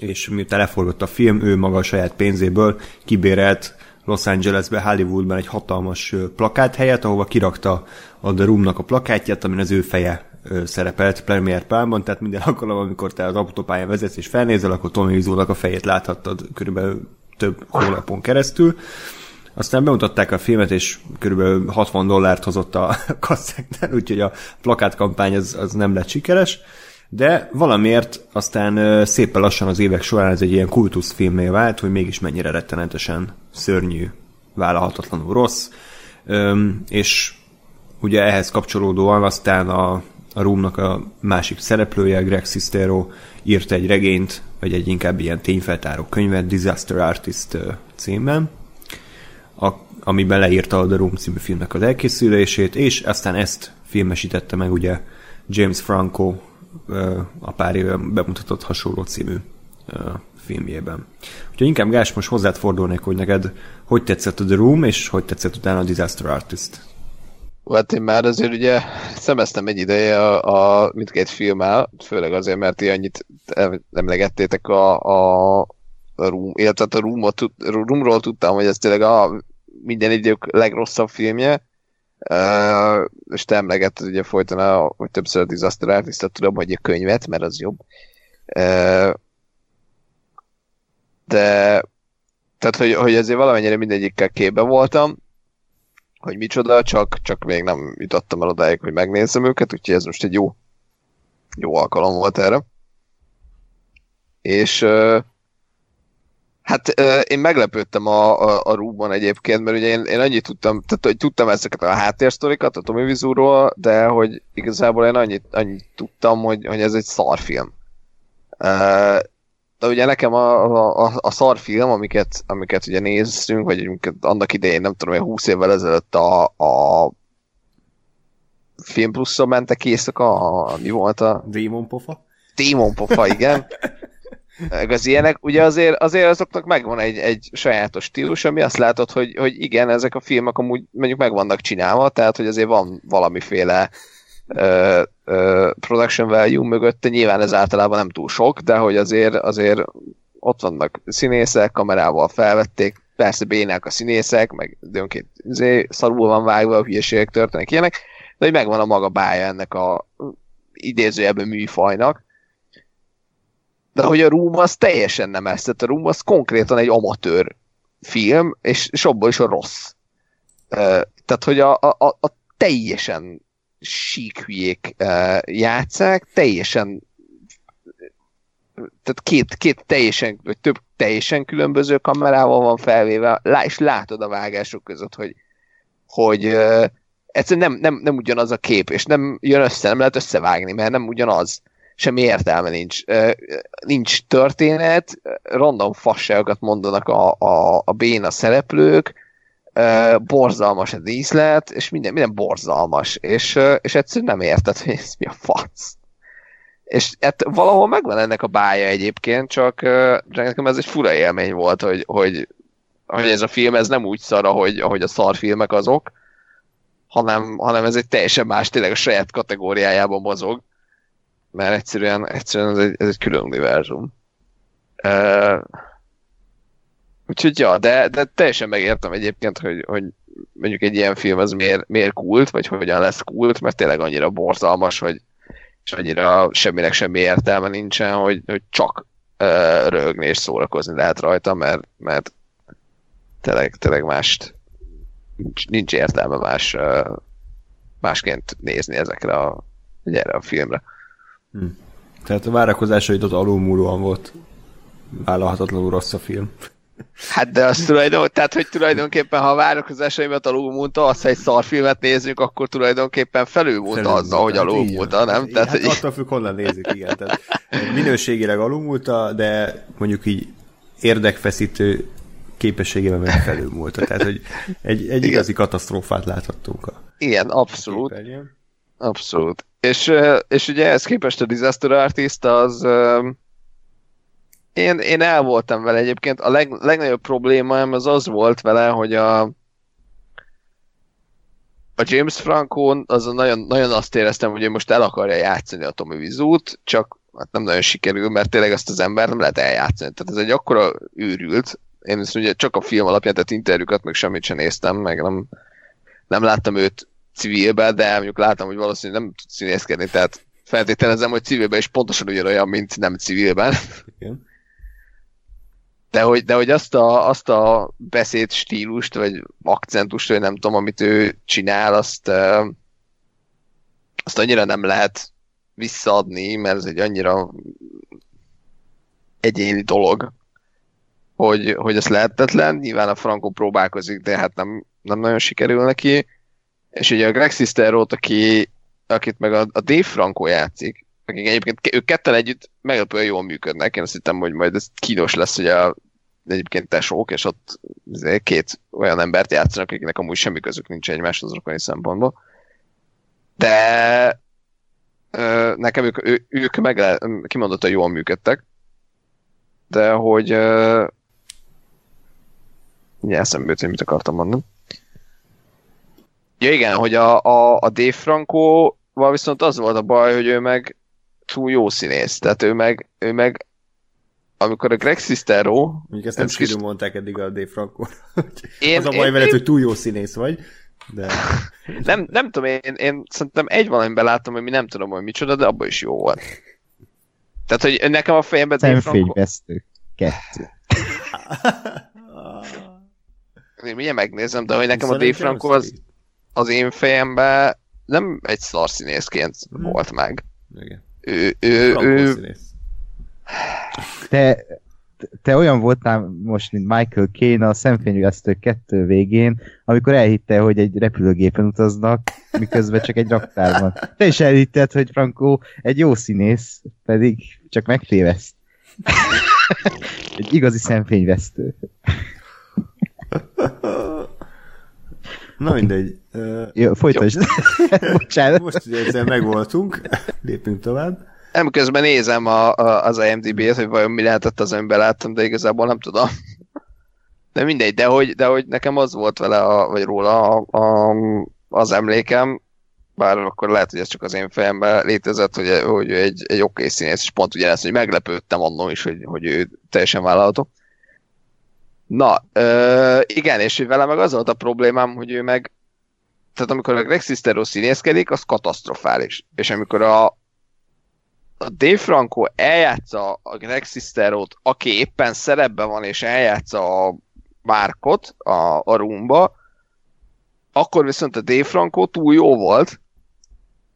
és miután leforgott a film, ő maga a saját pénzéből kibérelt Los Angelesbe, Hollywoodban egy hatalmas plakát helyet, ahova kirakta a The Roomnak a plakátját, amin az ő feje szerepelt Premier Palmban, tehát minden alkalommal, amikor te az autópályán vezetsz és felnézel, akkor Tommy Wiseau-nak a fejét láthattad körülbelül több hónapon keresztül. Aztán bemutatták a filmet, és körülbelül 60 dollárt hozott a kasszáknál, úgyhogy a plakátkampány az, az nem lett sikeres. De valamiért aztán szépen lassan az évek során ez egy ilyen kultuszfilmé vált, hogy mégis mennyire rettenetesen szörnyű, vállalhatatlanul rossz. Öm, és ugye ehhez kapcsolódóan aztán a, a Roomnak a másik szereplője, Greg Sestero írt egy regényt, vagy egy inkább ilyen tényfeltáró könyvet, Disaster Artist címben, a, amiben leírta a The Room című filmnek az elkészülését, és aztán ezt filmesítette meg ugye James Franco a pár éve bemutatott hasonló című filmjében. Úgyhogy inkább Gás, most hozzád fordulnék, hogy neked hogy tetszett a The Room, és hogy tetszett utána a Disaster Artist. Hát én már azért ugye szemeztem egy ideje a, a mindkét filmmel, főleg azért, mert ti annyit emlegettétek a, a, a Room, illetve a Roomot, Roomról tudtam, hogy ez tényleg a minden idők legrosszabb filmje, Uh, és te emlegetted ugye folyton, a, hogy többször a Disaster artist tudom, hogy a könyvet, mert az jobb. Uh, de tehát, hogy, hogy azért valamennyire mindegyikkel képbe voltam, hogy micsoda, csak, csak még nem jutottam el odáig, hogy megnézzem őket, úgyhogy ez most egy jó, jó alkalom volt erre. És uh, hát én meglepődtem a, a, a Rúban egyébként, mert ugye én, én annyit tudtam, tehát hogy tudtam ezeket a háttérsztorikat a Tommy Wiseau-ról, de hogy igazából én annyit, annyit tudtam, hogy, hogy ez egy szarfilm. De ugye nekem a, a, a, szarfilm, amiket, amiket ugye néztünk, vagy amiket annak idején, nem tudom, hogy 20 évvel ezelőtt a, a Film Pluszon mentek éjszaka, a, a, mi volt a... Démon pofa? Démon pofa, igen. Meg az ilyenek, ugye azért, azért azoknak megvan egy, egy sajátos stílus, ami azt látod, hogy, hogy igen, ezek a filmek amúgy mondjuk meg vannak csinálva, tehát hogy azért van valamiféle uh, uh, production value mögötte, nyilván ez általában nem túl sok, de hogy azért, azért ott vannak színészek, kamerával felvették, persze bénák a színészek, meg időnként azért szarul van vágva, a hülyeségek történnek ilyenek, de hogy megvan a maga bája ennek a idézőjelben műfajnak, de hogy a Room az teljesen nem ez, tehát a Room az konkrétan egy amatőr film, és, és abból is a rossz. Tehát, hogy a, a, a teljesen sík hülyék játszák, teljesen tehát két, két teljesen, vagy több teljesen különböző kamerával van felvéve, és látod a vágások között, hogy, hogy egyszerűen nem, nem, nem ugyanaz a kép, és nem jön össze, nem lehet összevágni, mert nem ugyanaz semmi értelme nincs. Nincs történet, random fasságokat mondanak a, a, a béna szereplők, borzalmas a díszlet, és minden, minden borzalmas, és, és egyszerűen nem érted, hogy ez mi a fasz. És hát valahol megvan ennek a bája egyébként, csak nekem ez egy fura élmény volt, hogy, hogy, hogy ez a film ez nem úgy szar, ahogy, ahogy a szarfilmek azok, hanem, hanem ez egy teljesen más, tényleg a saját kategóriájában mozog mert egyszerűen, egyszerűen ez egy, ez egy külön univerzum. Uh, úgyhogy ja, de, de teljesen megértem egyébként, hogy, hogy mondjuk egy ilyen film az miért, miért kult, vagy hogyan lesz kult, mert tényleg annyira borzalmas, hogy és annyira semminek semmi értelme nincsen, hogy, hogy csak uh, röhögni és szórakozni lehet rajta, mert, mert tényleg, tényleg mást nincs, nincs értelme más, uh, másként nézni ezekre a, erre a filmre. Hm. Tehát a várakozásaidot alulmúlóan volt vállalhatatlanul rossz a film. Hát de az tulajdon, tehát hogy tulajdonképpen ha a várakozásaimat alulmúlta, azt, ha egy szarfilmet nézzük, akkor tulajdonképpen felülmúlta azzal, hogy alulmúlta, nem? Tehát, hát hogy... attól függ, honnan nézik, igen. Tehát minőségileg alulmúlta, de mondjuk így érdekfeszítő képességében meg felülmúlta. Tehát, hogy egy, egy igazi katasztrófát láthattunk a Igen, abszolút. Képernyőn. Abszolút. És, és ugye ez képest a Disaster Artist az én, én el voltam vele egyébként. A leg, legnagyobb problémám az az volt vele, hogy a a James Franco az nagyon, nagyon azt éreztem, hogy ő most el akarja játszani a Tommy Vizút, csak hát nem nagyon sikerül, mert tényleg azt az ember nem lehet eljátszani. Tehát ez egy akkora őrült. Én ezt ugye csak a film alapján, tehát interjúkat meg semmit sem néztem, meg nem, nem láttam őt civilbe, de mondjuk látom, hogy valószínűleg nem tud színészkedni, tehát feltételezem, hogy civilben is pontosan ugyanolyan, mint nem civilben. Igen. De hogy, de hogy azt, a, azt a beszéd stílust, vagy akcentust, vagy nem tudom, amit ő csinál, azt, azt annyira nem lehet visszaadni, mert ez egy annyira egyéni dolog, hogy, hogy ez lehetetlen. Nyilván a Franco próbálkozik, de hát nem, nem nagyon sikerül neki. És ugye a Greg Sisterot, aki, akit meg a, a Dave Franco játszik, akik egyébként ők ketten együtt meglepően jól működnek. Én azt hittem, hogy majd ez kínos lesz, hogy a, egyébként tesók, és ott két olyan embert játszanak, akiknek amúgy semmi közük nincs egymáshoz rokoni szempontból. De nekem ők, ő, ők meg kimondottan jól működtek, de hogy ö, ugye eszembe jut, hogy mit akartam mondani. Ja igen, hogy a, a, a Dave Franco viszont az volt a baj, hogy ő meg túl jó színész. Tehát ő meg, ő meg amikor a Greg Sestero... Mondjuk ezt nem skidul mondták eddig a Dave Franco. én, az a baj én, veled, én... hogy túl jó színész vagy. De... nem, nem tudom, én, én szerintem egy valamiben láttam, hogy mi nem tudom, hogy micsoda, de abban is jó volt. Tehát, hogy nekem a fejemben Franco... Kettő. én mindjárt megnézem, de hogy nekem a Dave Franco az az én fejemben nem egy szarszínészként hmm. volt meg. Igen. Ő, ő, ő... Te, te olyan voltál most, mint Michael Caine a Szemfényvesztő 2 végén, amikor elhitte, hogy egy repülőgépen utaznak, miközben csak egy raktár van. Te is elhitted, hogy Franco egy jó színész, pedig csak megtéveszt. Egy igazi szemfényvesztő. Na mindegy. Jó, folytasd. Bocsánat. most ugye ezzel megvoltunk, lépünk tovább. Nem, közben nézem a, a, az IMDb-t, hogy vajon mi lehetett az, amiben láttam, de igazából nem tudom. De mindegy, de hogy, de hogy nekem az volt vele, a, vagy róla a, a, az emlékem, bár akkor lehet, hogy ez csak az én fejemben létezett, hogy, hogy ő egy, egy oké okay színész, és pont ugye lesz, hogy meglepődtem annól is, hogy, hogy ő teljesen vállalható. Na, ö, igen, és vele meg az volt a problémám, hogy ő meg, tehát amikor a Greg Sestero színészkedik, az katasztrofális. És amikor a, a Dave Franco eljátsza a Greg Sestero-t, aki éppen szerepben van, és eljátsza a Márkot a, a rumba, akkor viszont a Dave Franco túl jó volt,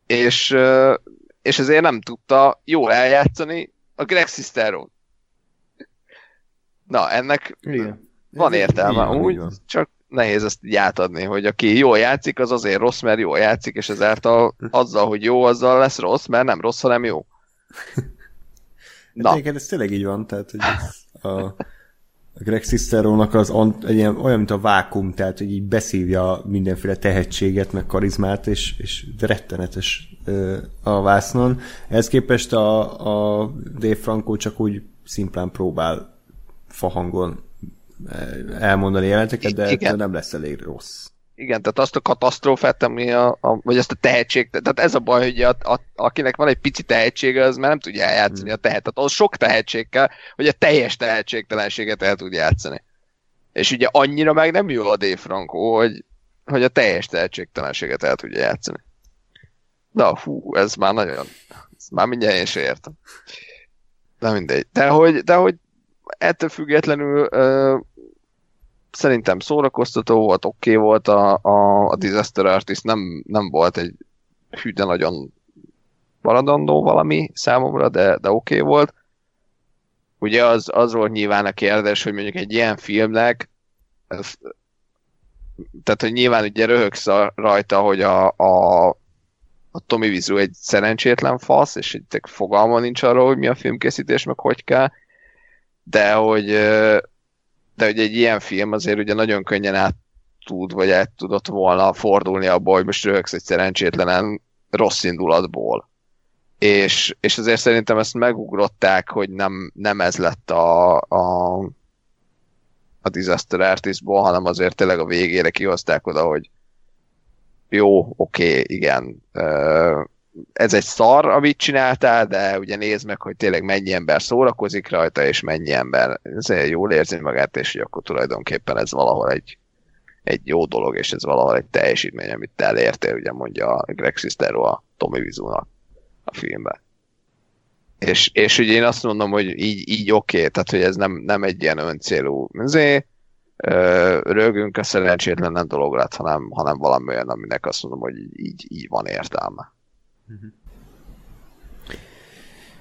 és, és ezért nem tudta jól eljátszani a Greg Sestero. Na, ennek Igen. Van Ez értelme, így úgy, van. csak nehéz ezt így átadni, hogy aki jól játszik, az azért rossz, mert jól játszik, és ezáltal azzal, hogy jó, azzal lesz rossz, mert nem rossz, hanem jó. Na. Egyébként ez tényleg így van, tehát hogy ez a, Greg Sisterónak az egy ilyen, olyan, mint a vákum, tehát hogy így beszívja mindenféle tehetséget, meg karizmát, és, és rettenetes ö, a vásznon. Ehhez képest a, a Dave Franco csak úgy szimplán próbál fahangon elmondani jelenteket, de Igen. nem lesz elég rossz. Igen, tehát azt a katasztrófát, ami a, a vagy azt a tehetség, tehát ez a baj, hogy a, a, akinek van egy pici tehetsége, az már nem tudja eljátszani a tehet. Tehát az sok tehetség kell, hogy a teljes tehetségtelenséget el tudja játszani. És ugye annyira meg nem jó a Dave Franco, hogy, hogy a teljes tehetségtelenséget el tudja játszani. Na, hú, ez már nagyon, ez már mindjárt én se értem. De mindegy. De hogy, de hogy ettől függetlenül ö, szerintem szórakoztató volt, oké okay volt a, a, a Disaster Artist, nem, nem volt egy hű, nagyon maradandó valami számomra, de, de oké okay volt. Ugye az, az volt nyilván a kérdés, hogy mondjuk egy ilyen filmnek ez, tehát, hogy nyilván ugye röhögsz a- rajta, hogy a, a, a Tommy Wiseau egy szerencsétlen fasz, és egy fogalma nincs arról, hogy mi a filmkészítés, meg hogy kell, de hogy de hogy egy ilyen film azért ugye nagyon könnyen át tud, vagy át tudott volna fordulni abból, hogy most röhögsz egy szerencsétlenen rossz indulatból. És, és azért szerintem ezt megugrották, hogy nem, nem ez lett a, a, a Disaster Artistból, hanem azért tényleg a végére kihozták oda, hogy jó, oké, okay, igen, ez egy szar, amit csináltál, de ugye nézd meg, hogy tényleg mennyi ember szórakozik rajta, és mennyi ember ezért jól érzi magát, és hogy akkor tulajdonképpen ez valahol egy, egy jó dolog, és ez valahol egy teljesítmény, amit te elértél, ugye mondja Greg Sestero a Tommy Wiseau-nak a filmben. És, és ugye én azt mondom, hogy így, így oké, okay, tehát hogy ez nem, nem egy ilyen öncélú azért, rögünk a szerencsétlen dolog lett, hanem, hanem valami olyan, aminek azt mondom, hogy így, így van értelme.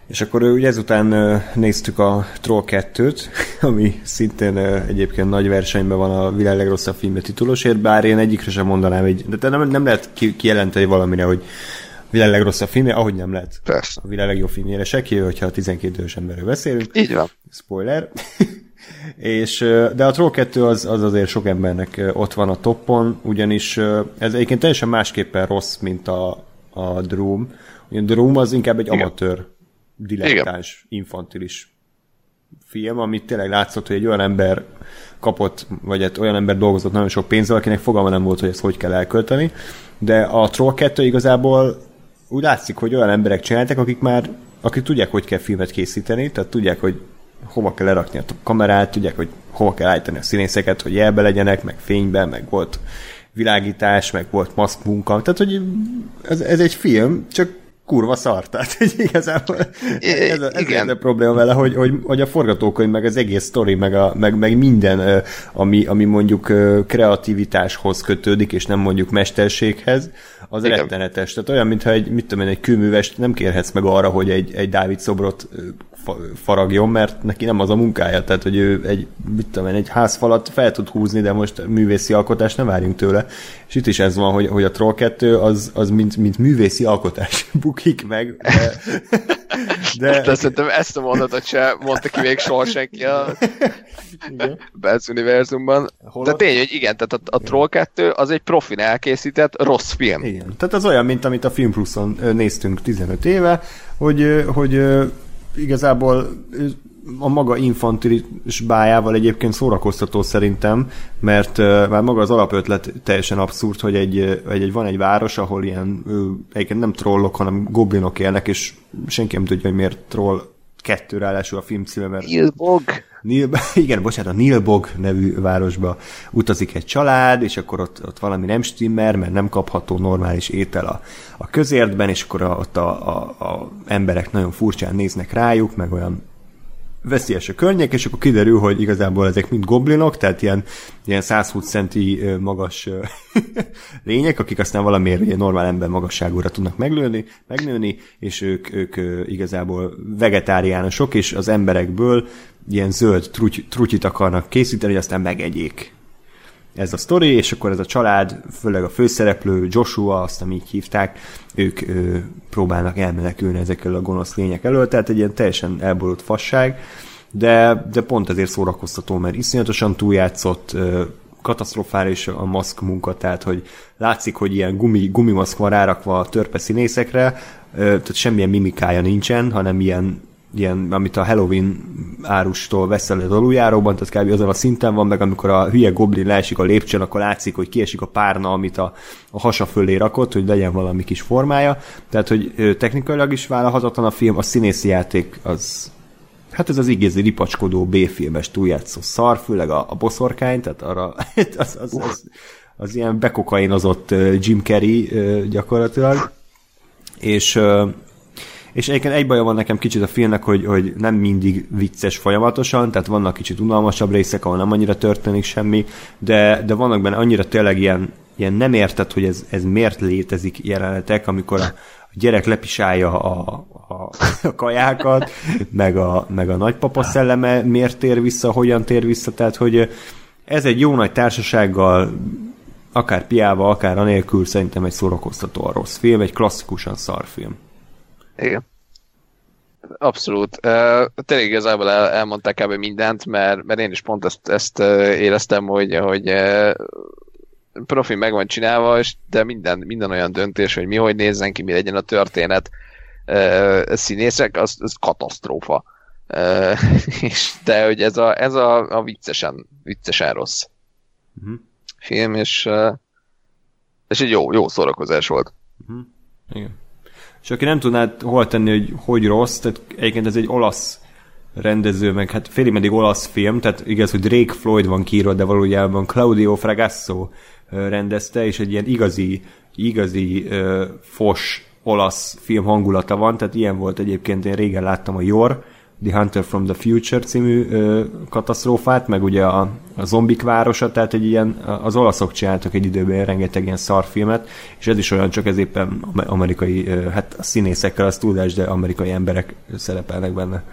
És akkor ugye ezután néztük a Troll 2-t, ami szintén egyébként nagy versenyben van a világ legrosszabb filmje titulosért, bár én egyikre sem mondanám, egy, de nem, nem lehet ki, kijelenteni valamire, hogy a világ legrosszabb filmje, ahogy nem lehet. Persze. A világ legjobb filmjére se ki, hogyha a 12 éves emberről beszélünk. Így van. Spoiler. és, de a Troll 2 az, az azért sok embernek ott van a toppon, ugyanis ez egyébként teljesen másképpen rossz, mint a, a. Ugye a Droom az inkább egy Igen. amatőr, dilettáns, infantilis film, amit tényleg látszott, hogy egy olyan ember kapott, vagy egy olyan ember dolgozott nagyon sok pénzzel, akinek fogalma nem volt, hogy ezt hogy kell elkölteni, de a Troll 2 igazából úgy látszik, hogy olyan emberek csináltak, akik már akik tudják, hogy kell filmet készíteni, tehát tudják, hogy hova kell lerakni a kamerát, tudják, hogy hova kell állítani a színészeket, hogy jelbe legyenek, meg fényben, meg volt világítás, meg volt maszkmunka, tehát hogy ez, ez egy film, csak kurva szar, tehát hogy igazából ez a, ez Igen. a probléma vele, hogy, hogy, hogy a forgatókönyv, meg az egész sztori, meg, a, meg, meg minden, ami, ami mondjuk kreativitáshoz kötődik, és nem mondjuk mesterséghez, az Igen. rettenetes. Tehát olyan, mintha egy, mit tudom én, egy kőművest nem kérhetsz meg arra, hogy egy, egy Dávid szobrot faragjon, mert neki nem az a munkája, tehát hogy ő egy, mit tudom én, egy házfalat fel tud húzni, de most művészi alkotást nem várjunk tőle. És itt is ez van, hogy, hogy a Troll 2 az, az mint, mint művészi alkotás bukik meg, de, De, de szerintem ezt a mondatot se mondta ki még soha senki a Belz univerzumban. Hol de tény, hogy igen, tehát a, a Troll 2 az egy profin elkészített rossz film. Igen, tehát az olyan, mint amit a Film Pluszon néztünk 15 éve, hogy, hogy igazából a maga infantilis bájával egyébként szórakoztató szerintem, mert uh, már maga az alapötlet teljesen abszurd, hogy egy, egy, egy van egy város, ahol ilyen egyébként nem trollok, hanem goblinok élnek, és senki nem tudja, hogy miért troll kettő ráadásul a film címe, mert... Nilbog. Nil, igen, bocsánat, a Nilbog nevű városba utazik egy család, és akkor ott, ott valami nem stimmer, mert nem kapható normális étel a, a közértben, és akkor a, ott a, a, a emberek nagyon furcsán néznek rájuk, meg olyan veszélyes a környék, és akkor kiderül, hogy igazából ezek mind goblinok, tehát ilyen, ilyen 120 centi magas lények, akik aztán valamiért ugye normál ember magasságúra tudnak meglőni, megnőni, és ők, ők igazából vegetáriánusok, és az emberekből ilyen zöld trutyit akarnak készíteni, hogy aztán megegyék ez a sztori, és akkor ez a család, főleg a főszereplő, Joshua, azt ami így hívták, ők ö, próbálnak elmenekülni ezekkel a gonosz lények elől, tehát egy ilyen teljesen elborult fasság, de, de pont ezért szórakoztató, mert iszonyatosan túljátszott, ö, katasztrofális a maszk munka, tehát hogy látszik, hogy ilyen gumi, gumimaszk van rárakva a törpe színészekre, tehát semmilyen mimikája nincsen, hanem ilyen ilyen, amit a Halloween árustól veszel az aluljáróban, tehát kb. azon a szinten van, meg amikor a hülye goblin leesik a lépcsőn, akkor látszik, hogy kiesik a párna, amit a, a hasa fölé rakott, hogy legyen valami kis formája. Tehát, hogy technikailag is vállalhatatlan a film, a színészi játék az Hát ez az igazi ripacskodó B-filmes túljátszó szar, főleg a, a boszorkány, tehát arra az, az, az, az, az ilyen bekokainozott Jim Carrey gyakorlatilag. És és egyébként egy baja van nekem kicsit a filmnek, hogy, hogy nem mindig vicces folyamatosan, tehát vannak kicsit unalmasabb részek, ahol nem annyira történik semmi, de, de vannak benne annyira tényleg ilyen, ilyen nem érted, hogy ez, ez miért létezik jelenetek, amikor a, a gyerek lepisálja a, a, a kajákat, meg a, meg a nagypapa szelleme miért tér vissza, hogyan tér vissza, tehát hogy ez egy jó nagy társasággal akár piával, akár anélkül szerintem egy szórakoztató a rossz film, egy klasszikusan szar film. Igen. Abszolút. Uh, tényleg igazából el, elmondták kb. mindent, mert, mert én is pont ezt, ezt uh, éreztem, hogy, hogy uh, profi meg van csinálva, és de minden, minden olyan döntés, hogy mi hogy nézzen ki, mi legyen a történet, uh, színészek, az, az katasztrófa. Uh, és de hogy ez a, ez a, a viccesen, viccesen rossz uh-huh. film, és, uh, és egy jó, jó szórakozás volt. Uh-huh. Igen. És aki nem tudná hol tenni, hogy hogy rossz, tehát egyébként ez egy olasz rendező, meg hát félig meddig olasz film, tehát igaz, hogy Drake Floyd van kiírva, de valójában Claudio Fragasso rendezte, és egy ilyen igazi, igazi uh, fos olasz film hangulata van, tehát ilyen volt egyébként, én régen láttam a Yor, The Hunter from the Future című ö, katasztrófát, meg ugye a, a zombik városa, tehát egy ilyen, az olaszok csináltak egy időben rengeteg ilyen szarfilmet, és ez is olyan, csak ez éppen amerikai, ö, hát a színészekkel az tudás, de amerikai emberek szerepelnek benne.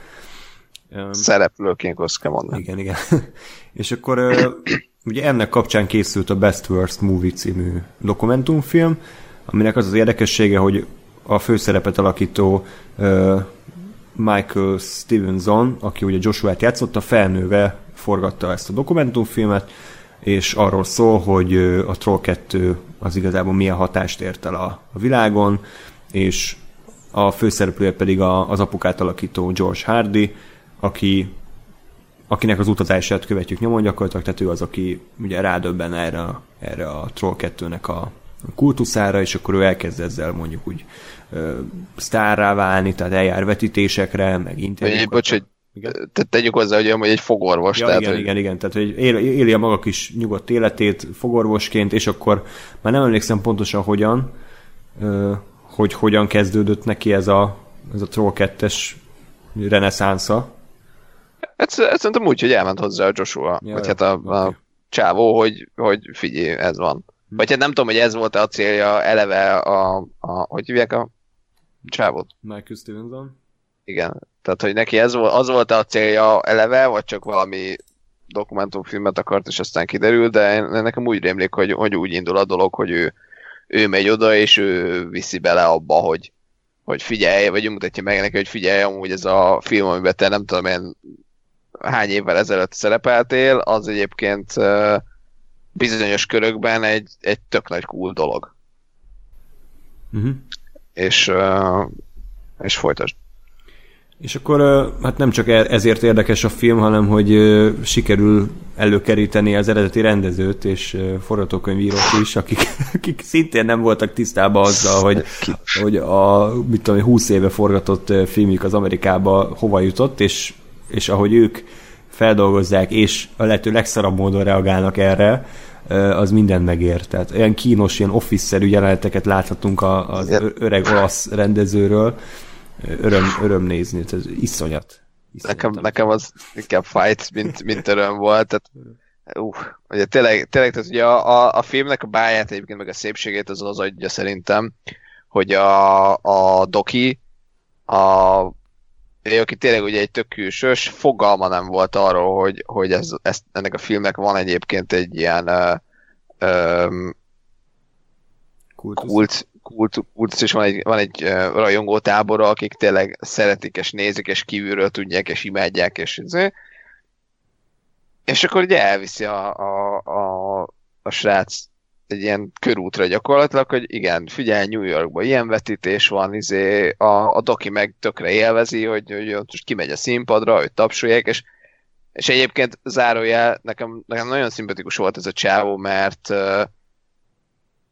Szereplőként azt kell mondani. Igen, igen. és akkor ö, ugye ennek kapcsán készült a Best Worst Movie című dokumentumfilm, aminek az az érdekessége, hogy a főszerepet alakító ö, Michael Stevenson, aki ugye Joshua-t játszotta, felnőve forgatta ezt a dokumentumfilmet, és arról szól, hogy a Troll 2 az igazából milyen hatást ért el a, világon, és a főszereplője pedig a, az apukát alakító George Hardy, aki, akinek az utazását követjük nyomon gyakorlatilag, tehát ő az, aki ugye rádöbben erre, erre a Troll 2-nek a kultuszára, és akkor ő elkezd ezzel mondjuk úgy sztárrá válni, tehát eljár vetítésekre, meg interjúkat. Bocs, hogy tehát tegyük hozzá, hogy hogy egy fogorvos. Ja, tehát, igen, hogy... igen, igen, tehát hogy él, éli a maga kis nyugodt életét fogorvosként, és akkor már nem emlékszem pontosan hogyan, hogy hogyan kezdődött neki ez a, ez a Troll 2-es reneszánsza. Ez, ez szerintem úgy, hogy elment hozzá a Joshua, ja, vagy hát a, a csávó, hogy, hogy figyelj, ez van. Hm. Vagy hát nem tudom, hogy ez volt a célja eleve a, a hogy hívják a csávot. Michael Stevenson. Igen, tehát hogy neki ez volt, az volt a célja eleve, vagy csak valami dokumentumfilmet akart, és aztán kiderül, de nekem úgy rémlik, hogy, hogy úgy indul a dolog, hogy ő, ő megy oda, és ő viszi bele abba, hogy, hogy figyelj, vagy mutatja meg neki, hogy figyelj, amúgy ez a film, amiben te nem tudom én hány évvel ezelőtt szerepeltél, az egyébként bizonyos körökben egy, egy tök nagy cool dolog. Uh-huh. És, és folytasd. És akkor hát nem csak e- ezért érdekes a film, hanem hogy sikerül előkeríteni az eredeti rendezőt és forgatókönyvírót is, akik, akik szintén nem voltak tisztában azzal, hogy, hogy a mit tudom, 20 éve forgatott filmjük az Amerikába hova jutott, és, és ahogy ők feldolgozzák, és a lehető legszarabb módon reagálnak erre, az minden megér. Tehát olyan kínos, ilyen office-szerű jeleneteket láthatunk az öreg olasz rendezőről, öröm, öröm nézni, ez iszonyat. iszonyat nekem, nekem az inkább fight, mint, mint öröm volt, tehát uh, ugye tényleg, tényleg tehát ugye a, a, a filmnek a báját egyébként meg a szépségét az az adja szerintem, hogy a, a doki, a aki tényleg ugye egy tök külsős, fogalma nem volt arról, hogy, hogy ez, ez, ennek a filmnek van egyébként egy ilyen uh, um, kult, kult, kult, és van egy, van egy uh, rajongó tábora, akik tényleg szeretik, és nézik, és kívülről tudják, és imádják, és ez. És akkor ugye elviszi a, a, a, a srác egy ilyen körútra gyakorlatilag, hogy igen, figyelj, New Yorkban ilyen vetítés van, izé, a, a doki meg tökre élvezi, hogy, hogy most kimegy a színpadra, hogy tapsolják, és, és egyébként zárójel, nekem, nekem nagyon szimpatikus volt ez a csávó, mert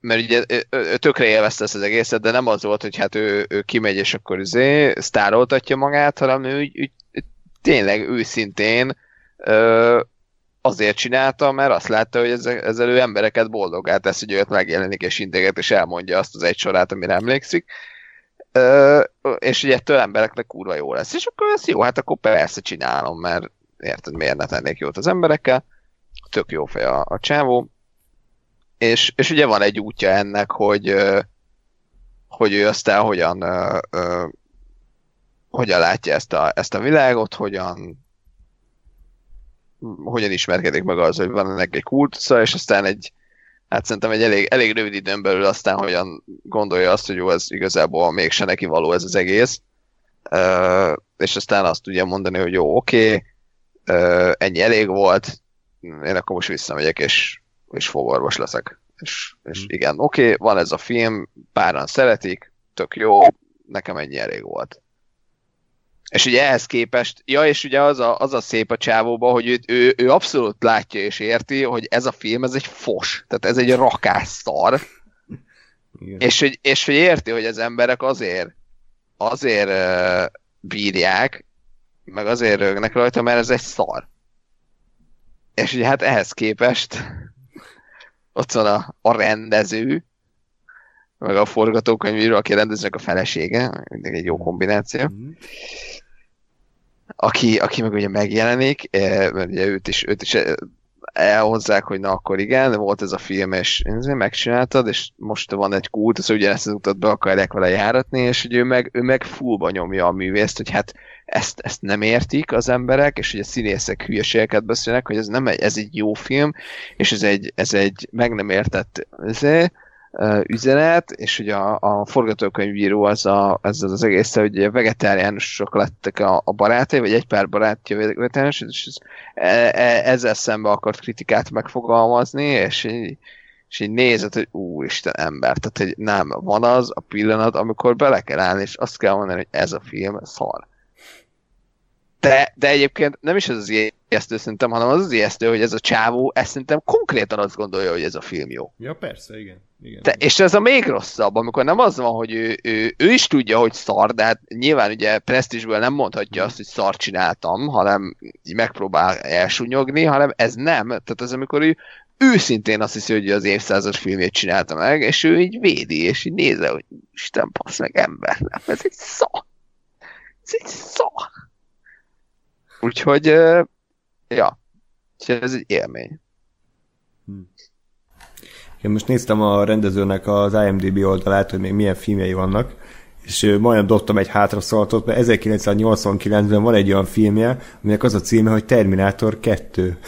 mert ugye ő tökre élvezte ezt az egészet, de nem az volt, hogy hát ő, ő kimegy, és akkor izé, sztároltatja magát, hanem ő, ő, ő tényleg őszintén ö, azért csinálta, mert azt látta, hogy ezzel, ő embereket boldogá tesz, hogy őt megjelenik és integet, és elmondja azt az egy sorát, amire emlékszik. Ö, és ugye ettől embereknek kurva jó lesz. És akkor ez jó, hát akkor persze csinálom, mert érted, miért ne tennék jót az emberekkel. Tök jó fej a, a csávó. És, és ugye van egy útja ennek, hogy, hogy ő aztán hogyan, hogyan látja ezt a, ezt a világot, hogyan hogyan ismerkedik meg az, hogy van ennek egy kultusza, és aztán egy, hát szerintem egy elég, elég rövid időn belül aztán hogyan gondolja azt, hogy jó, ez igazából mégse neki való ez az egész. Uh, és aztán azt tudja mondani, hogy jó, oké, okay, uh, ennyi elég volt, én akkor most visszamegyek, és, és fogorvos leszek. És, és mm. igen, oké, okay, van ez a film, páran szeretik, tök jó, nekem ennyi elég volt. És ugye ehhez képest, ja, és ugye az a, az a szép a csávóba, hogy ő, ő, ő abszolút látja és érti, hogy ez a film, ez egy fos, tehát ez egy rakás szar. És hogy, és hogy érti, hogy az emberek azért, azért uh, bírják, meg azért rögnek rajta, mert ez egy szar. És ugye hát ehhez képest ott van a, a rendező, meg a forgatókönyvíró, aki rendeznek a felesége, mindig egy jó kombináció. Mm aki, aki meg ugye megjelenik, eh, mert ugye őt is, őt is eh, elhozzák, hogy na akkor igen, volt ez a film, és megcsináltad, és most van egy kult, az ugyanezt az utat be akarják vele járatni, és hogy ő meg, ő meg fullba nyomja a művészt, hogy hát ezt, ezt nem értik az emberek, és hogy a színészek hülyeségeket beszélnek, hogy ez nem egy, ez egy jó film, és ez egy, ez egy meg nem értett ezért, üzenet, és hogy a, a forgatókönyvíró az, a, az az egész, hogy vegetáriánusok lettek a, a barátai, vagy egy pár barátja vegetáriánus, és ez, e, e, ezzel szembe akart kritikát megfogalmazni, és így, és így nézed, hogy úristen ember, tehát hogy nem, van az a pillanat, amikor bele kell állni, és azt kell mondani, hogy ez a film szar. De, de egyébként nem is ez az ijesztő szerintem, hanem az az ijesztő, hogy ez a csávó, ezt szerintem konkrétan azt gondolja, hogy ez a film jó. Ja, persze, igen. igen. De, és ez a még rosszabb, amikor nem az van, hogy ő, ő, ő is tudja, hogy szar, de hát nyilván ugye presztisből nem mondhatja azt, hogy szar csináltam, hanem megpróbál elsúnyogni, hanem ez nem. Tehát az, amikor ő őszintén azt hiszi, hogy az évszázad filmét csinálta meg, és ő így védi, és így nézze, hogy Isten, passz meg ember, nem, ez egy szar. Ez egy szar. Úgyhogy, ja, ez egy élmény. Hm. Én most néztem a rendezőnek az IMDb oldalát, hogy még milyen filmjei vannak, és majdnem dobtam egy hátraszalatot, mert 1989-ben van egy olyan filmje, aminek az a címe, hogy Terminátor 2.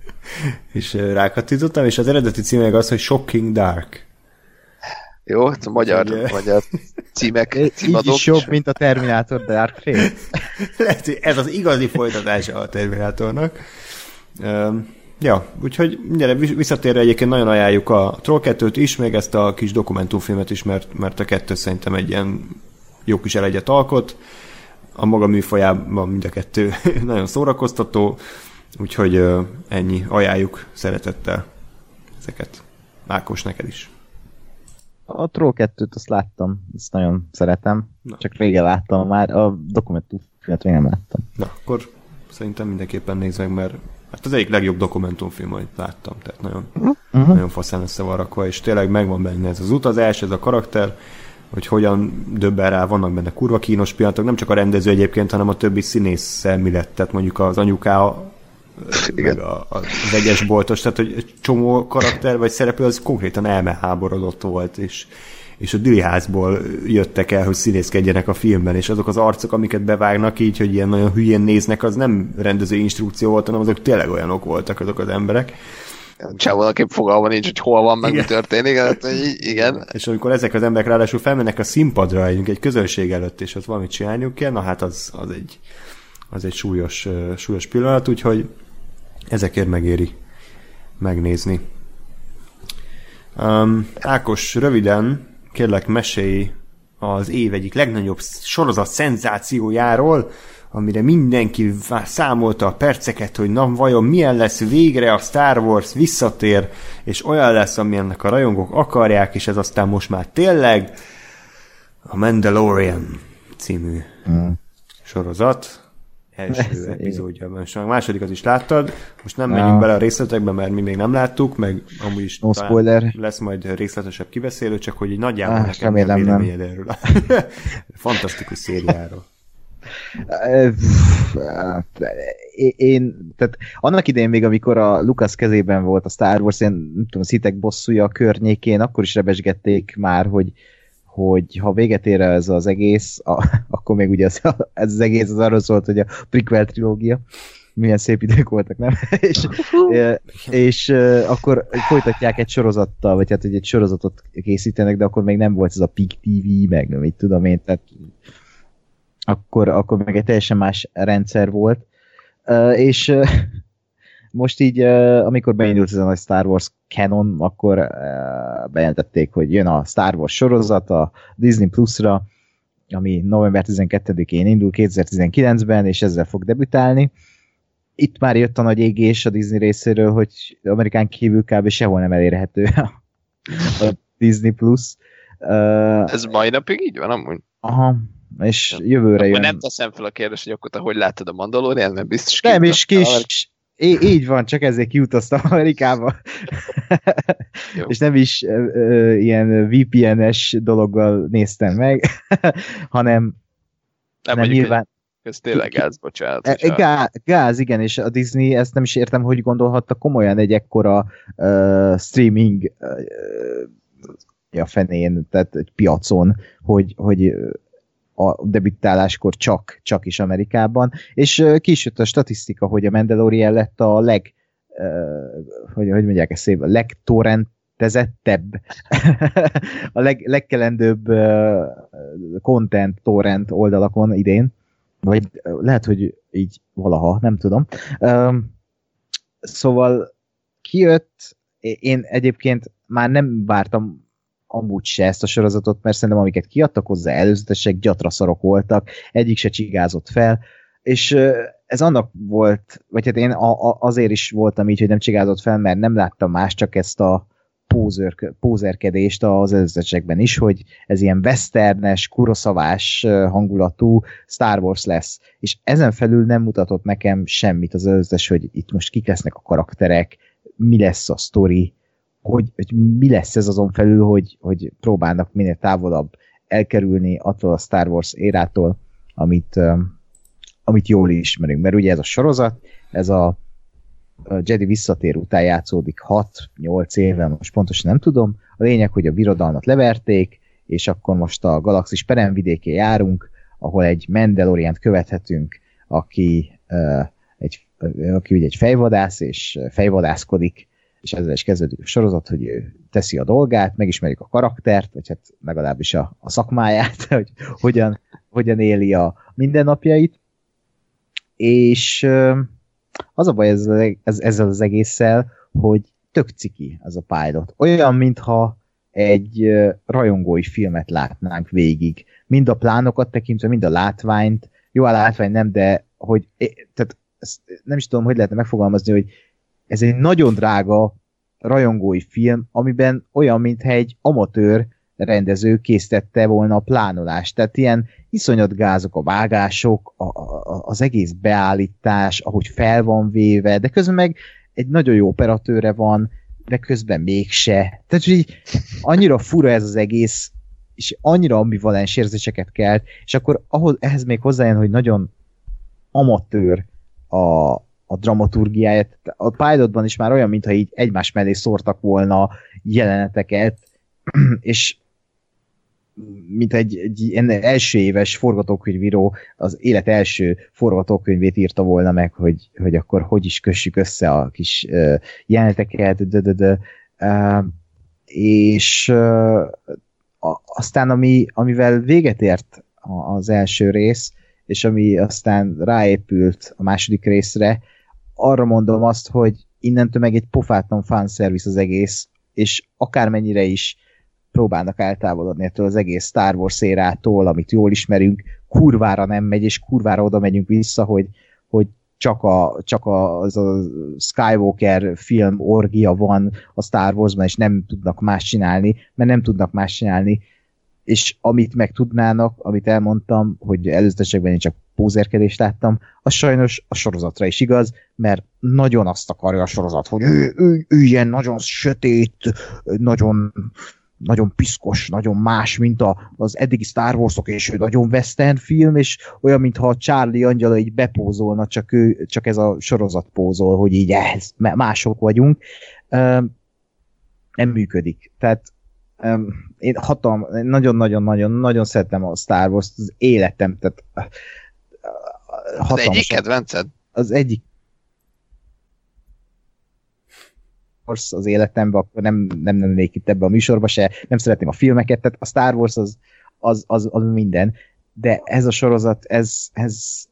és rákattítottam, és az eredeti címe az, hogy Shocking Dark. Jó, ez a magyar, Úgyhogy, magyar címek, Így címadók is jobb, mint a Terminator Dark Fate. Lehet, hogy ez az igazi folytatása a Terminatornak. Um, ja, úgyhogy gyere, visszatérve egyébként nagyon ajánljuk a Troll 2-t is, meg ezt a kis dokumentumfilmet is, mert, mert a kettő szerintem egy ilyen jó kis elegyet alkot. A maga műfajában mind a kettő nagyon szórakoztató, úgyhogy uh, ennyi, ajánljuk szeretettel ezeket. Ákos, neked is. A Troll 2-t azt láttam, ezt nagyon szeretem. Na. Csak régen láttam már, a dokumentumfilmet még nem láttam. Na, akkor szerintem mindenképpen nézd meg, mert hát az egyik legjobb dokumentumfilm, amit láttam, tehát nagyon, uh-huh. nagyon faszán össze van rakva, és tényleg megvan benne ez az utazás, ez a karakter, hogy hogyan döbben rá, vannak benne kurva kínos pillanatok, nem csak a rendező egyébként, hanem a többi színész lett, tehát mondjuk az anyuká, meg a, a, az egyes boltos, tehát hogy egy csomó karakter vagy szereplő az konkrétan elmeháborodott volt, és, és a Dili házból jöttek el, hogy színészkedjenek a filmben, és azok az arcok, amiket bevágnak így, hogy ilyen nagyon hülyén néznek, az nem rendező instrukció volt, hanem azok tényleg olyanok voltak azok az emberek. Csávónak fogalma nincs, hogy hol van, meg igen. mi történik. Hát, igen. És amikor ezek az emberek ráadásul felmennek a színpadra egy közönség előtt, és ott valamit csinálniuk kell, na hát az, az egy, az egy súlyos, súlyos pillanat, úgyhogy ezekért megéri megnézni. Um, Ákos, röviden kérlek mesélj az év egyik legnagyobb sorozat szenzációjáról, amire mindenki számolta a perceket, hogy na vajon milyen lesz végre a Star Wars visszatér, és olyan lesz, amilyennek a rajongók akarják, és ez aztán most már tényleg a Mandalorian című mm. sorozat első epizódjában. És a második az is láttad. Most nem megyünk bele a részletekbe, mert mi még nem láttuk, meg amúgy is no spoiler. lesz majd részletesebb kibeszélő, csak hogy egy nagyjából ah, nekem nem véleményed erről a fantasztikus szériáról. Én, tehát annak idején még, amikor a Lucas kezében volt a Star Wars, én nem tudom, a szitek bosszúja a környékén, akkor is rebesgették már, hogy, hogy ha véget ér ez az egész, a, akkor még ugye ez, ez az egész az arról szólt, hogy a prequel trilógia, milyen szép idők voltak, nem? és, és akkor folytatják egy sorozattal, vagy hát egy sorozatot készítenek, de akkor még nem volt ez a Peak TV, meg nem így tudom én, tehát akkor, akkor meg egy teljesen más rendszer volt. És most így, amikor beindult ez a nagy Star Wars canon, akkor bejelentették, hogy jön a Star Wars sorozat a Disney Plus-ra, ami november 12-én indul 2019-ben, és ezzel fog debütálni. Itt már jött a nagy égés a Disney részéről, hogy Amerikán kívül kb. sehol nem elérhető a Disney Plus. Ez mai napig így van amúgy? Aha, és jövőre jön. nem teszem fel a kérdést, hogy akkor te hogy láttad a Mandalorian, mert biztos Nem, és kis, így, így van, csak ezért kiutaztam Amerikába. és nem is ö, ilyen VPN-es dologgal néztem meg, hanem nem, nem nyilván... Ez tényleg gáz, bocsánat. E, gáz, gáz, igen, és a Disney ezt nem is értem, hogy gondolhatta komolyan egy ekkora uh, streaming uh, a fenén, tehát egy piacon, hogy, hogy a debütáláskor csak, csak is Amerikában, és kisült a statisztika, hogy a Mandalorian lett a leg, hogy, hogy mondják ezt a legtorrentezettebb, a leg, legkelendőbb content torrent oldalakon idén, vagy lehet, hogy így valaha, nem tudom. Szóval kijött, én egyébként már nem vártam amúgy se ezt a sorozatot, mert szerintem amiket kiadtak hozzá előzetesek, gyatraszarok voltak, egyik se csigázott fel, és ez annak volt, vagy hát én a, a, azért is voltam így, hogy nem csigázott fel, mert nem láttam más, csak ezt a pózer, pózerkedést az előzetesekben is, hogy ez ilyen westernes, kuroszavás hangulatú Star Wars lesz. És ezen felül nem mutatott nekem semmit az előzetes, hogy itt most kik lesznek a karakterek, mi lesz a sztori, hogy, hogy mi lesz ez azon felül, hogy, hogy próbálnak minél távolabb elkerülni attól a Star Wars érától, amit, amit jól ismerünk. Mert ugye ez a sorozat, ez a, Jedi visszatér után játszódik 6-8 éve, most pontosan nem tudom. A lényeg, hogy a birodalmat leverték, és akkor most a galaxis peremvidékén járunk, ahol egy Mandaloriant követhetünk, aki, uh, egy, aki ugye egy fejvadász, és fejvadászkodik és ezzel is kezdődik a sorozat, hogy ő teszi a dolgát, megismerjük a karaktert, vagy hát legalábbis a, a szakmáját, hogy hogyan, hogyan éli a mindennapjait, és az a baj ezzel, ez, ezzel az egésszel, hogy tök ciki az a pilot. Olyan, mintha egy rajongói filmet látnánk végig. Mind a plánokat tekintve, mind a látványt. Jó, a látvány nem, de hogy, tehát nem is tudom, hogy lehetne megfogalmazni, hogy ez egy nagyon drága rajongói film, amiben olyan, mintha egy amatőr rendező készítette volna a plánolást. Tehát ilyen iszonyat gázok, a vágások, a, a, az egész beállítás, ahogy fel van véve, de közben meg egy nagyon jó operatőre van, de közben mégse. Tehát, így annyira fura ez az egész, és annyira ambivalens érzéseket kelt, és akkor ahhoz, ehhez még hozzájön, hogy nagyon amatőr a, a dramaturgiáját. A pilotban is már olyan, mintha így egymás mellé szórtak volna jeleneteket, és mint egy, egy első éves forgatókönyvíró az élet első forgatókönyvét írta volna meg, hogy, hogy akkor hogy is kössük össze a kis jeleneteket, de, de, de, és aztán ami, amivel véget ért az első rész, és ami aztán ráépült a második részre, arra mondom azt, hogy innentől meg egy pofátlan fanszervisz az egész, és akármennyire is próbálnak eltávolodni ettől az egész Star Wars szérától, amit jól ismerünk, kurvára nem megy, és kurvára oda megyünk vissza, hogy, hogy csak, a, csak a, az a Skywalker film orgia van a Star Warsban, és nem tudnak más csinálni, mert nem tudnak más csinálni, és amit meg tudnának, amit elmondtam, hogy előzetesekben én csak pózerkedést láttam, az sajnos a sorozatra is igaz, mert nagyon azt akarja a sorozat, hogy ő, ő, ő ilyen nagyon sötét, nagyon nagyon piszkos, nagyon más, mint a, az eddigi Star Wars-ok, és ő nagyon western film, és olyan, mintha a Charlie angyala így bepózolna, csak, ő, csak ez a sorozat pózol, hogy így ehhez, mások vagyunk. Nem működik. Tehát én hatalm, nagyon-nagyon-nagyon-nagyon szeretem a Star Wars-t, az életem, tehát. Az egyik kedvenced? Az egyik Wars az életemben, akkor nem, nem lennék itt ebbe a műsorba se, nem szeretném a filmeket, tehát a Star Wars az, az, az, az minden, de ez a sorozat, ez, ez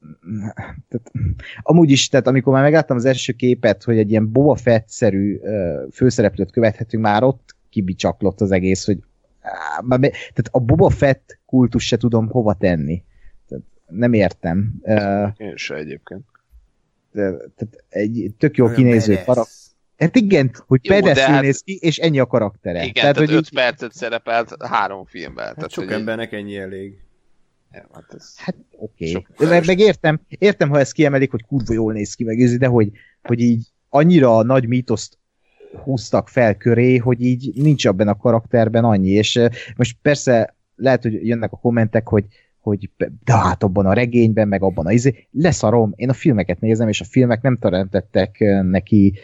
tehát, amúgy is, tehát amikor már megláttam az első képet, hogy egy ilyen Boba Fett-szerű uh, főszereplőt követhetünk, már ott kibicsaklott az egész, hogy tehát a Boba Fett kultus se tudom hova tenni. Nem értem. Én se egyébként. Tehát egy tök jó kinéző karakter Hát igen, hogy pedeszül hát... néz ki, és ennyi a karaktere. Igen, tehát, tehát hogy 5 így... percet szerepelt három filmben. Hát tehát, sok hogy embernek ennyi elég. Ja, hát, ez... hát oké. Okay. Meg, meg értem, értem, ha ezt kiemelik, hogy kurva jól néz ki, meg de hogy, hogy így annyira nagy mítoszt húztak fel köré, hogy így nincs abban a karakterben annyi, és most persze lehet, hogy jönnek a kommentek, hogy hogy de hát abban a regényben, meg abban a izé, leszarom, én a filmeket nézem, és a filmek nem teremtettek neki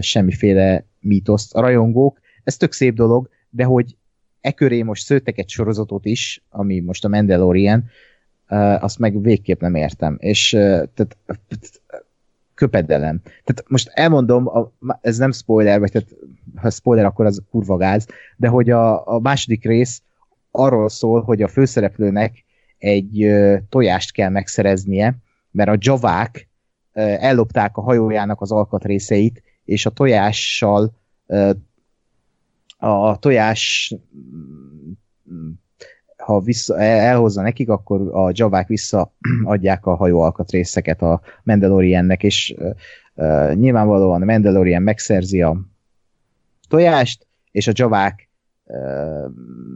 semmiféle mítoszt. A rajongók, ez tök szép dolog, de hogy e köré most szőttek egy sorozatot is, ami most a Mandalorian, azt meg végképp nem értem. És tehát köpedelem. Tehát most elmondom, a, ez nem spoiler, vagy tehát, ha spoiler, akkor az kurva gáz, de hogy a, a második rész arról szól, hogy a főszereplőnek egy tojást kell megszereznie, mert a javák ellopták a hajójának az alkatrészeit, és a tojással a tojás ha vissza, elhozza nekik, akkor a javák visszaadják a hajó alkatrészeket a Mandaloriannek, és nyilvánvalóan a Mandalorian megszerzi a tojást, és a javák uh,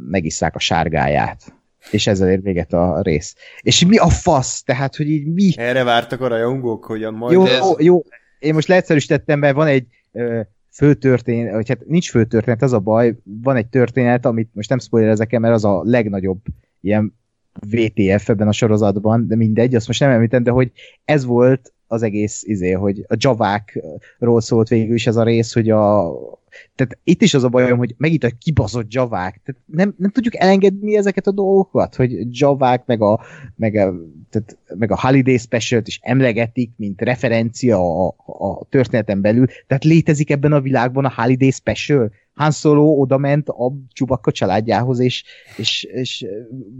megisszák a sárgáját. És ezzel ér véget a rész. És mi a fasz? Tehát, hogy így mi? Erre vártak a rajongók, hogy a majd... Jó, ez... jó, én most leegyszerűsítettem, mert van egy ö, főtörténet, vagy hát nincs főtörténet, az a baj, van egy történet, amit most nem spoilerezek mert az a legnagyobb ilyen VTF ebben a sorozatban, de mindegy, azt most nem említem, de hogy ez volt az egész izé, hogy a javákról szólt végül is ez a rész, hogy a tehát itt is az a bajom, hogy megint a kibaszott javák. Tehát nem, nem tudjuk elengedni ezeket a dolgokat, hogy javák meg a, meg a, tehát, meg a Holiday special is emlegetik, mint referencia a, a történeten belül. Tehát létezik ebben a világban a Holiday Special. Han Solo oda ment a Csubakka családjához, és, és, és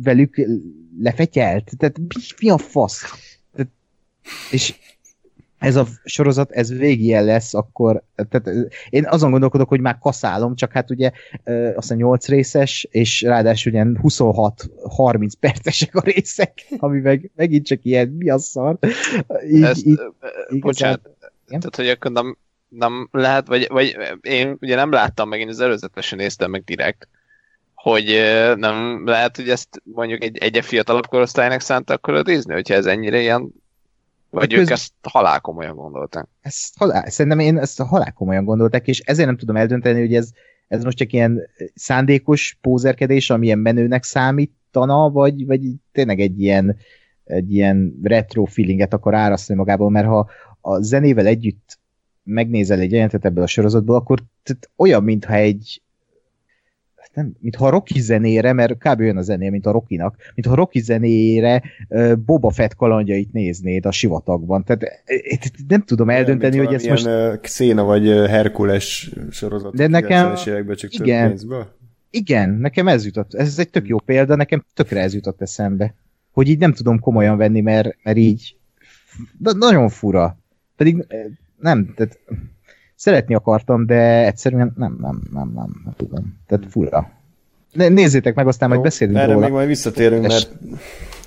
velük lefetyelt. Tehát mi, mi a fasz? Tehát, és ez a sorozat, ez végig lesz, akkor tehát én azon gondolkodok, hogy már kaszálom, csak hát ugye azt hiszem 8 részes, és ráadásul ugye 26-30 percesek a részek, ami meg, megint csak ilyen, mi a szar. Így, Ezt, így, bocsánat, igazán, tehát hogy akkor nem, nem lehet, vagy, vagy én ugye nem láttam meg, én az előzetesen néztem meg direkt, hogy nem lehet, hogy ezt mondjuk egy, egy fiatalabb korosztálynak szánta akkor a Disney, hogyha ez ennyire ilyen vagy ők ezt halál komolyan gondolták? Ezt halál, szerintem én ezt halál komolyan gondolták, és ezért nem tudom eldönteni, hogy ez, ez most csak ilyen szándékos pózerkedés, amilyen menőnek számítana, vagy, vagy tényleg egy ilyen, egy ilyen retro feelinget akar árasztani magából, mert ha a zenével együtt megnézel egy jelentet ebből a sorozatból, akkor olyan, mintha egy, nem, mintha a Rocky zenére, mert kb. olyan a zené, mint a Rockinak, mintha a Rocky zenére Boba Fett kalandjait néznéd a sivatagban. Tehát nem tudom eldönteni, Igen, hogy ez most... Széna vagy Herkules sorozat. De nekem... Csak igen, igen, nekem ez jutott, ez egy tök jó példa, nekem tökre ez jutott eszembe. Hogy így nem tudom komolyan venni, mert, mert így de nagyon fura. Pedig nem, tehát szeretni akartam, de egyszerűen nem, nem, nem, nem, nem tudom. Tehát fura. Nézzétek meg, aztán Jó, majd beszélünk erre róla. még majd visszatérünk, mert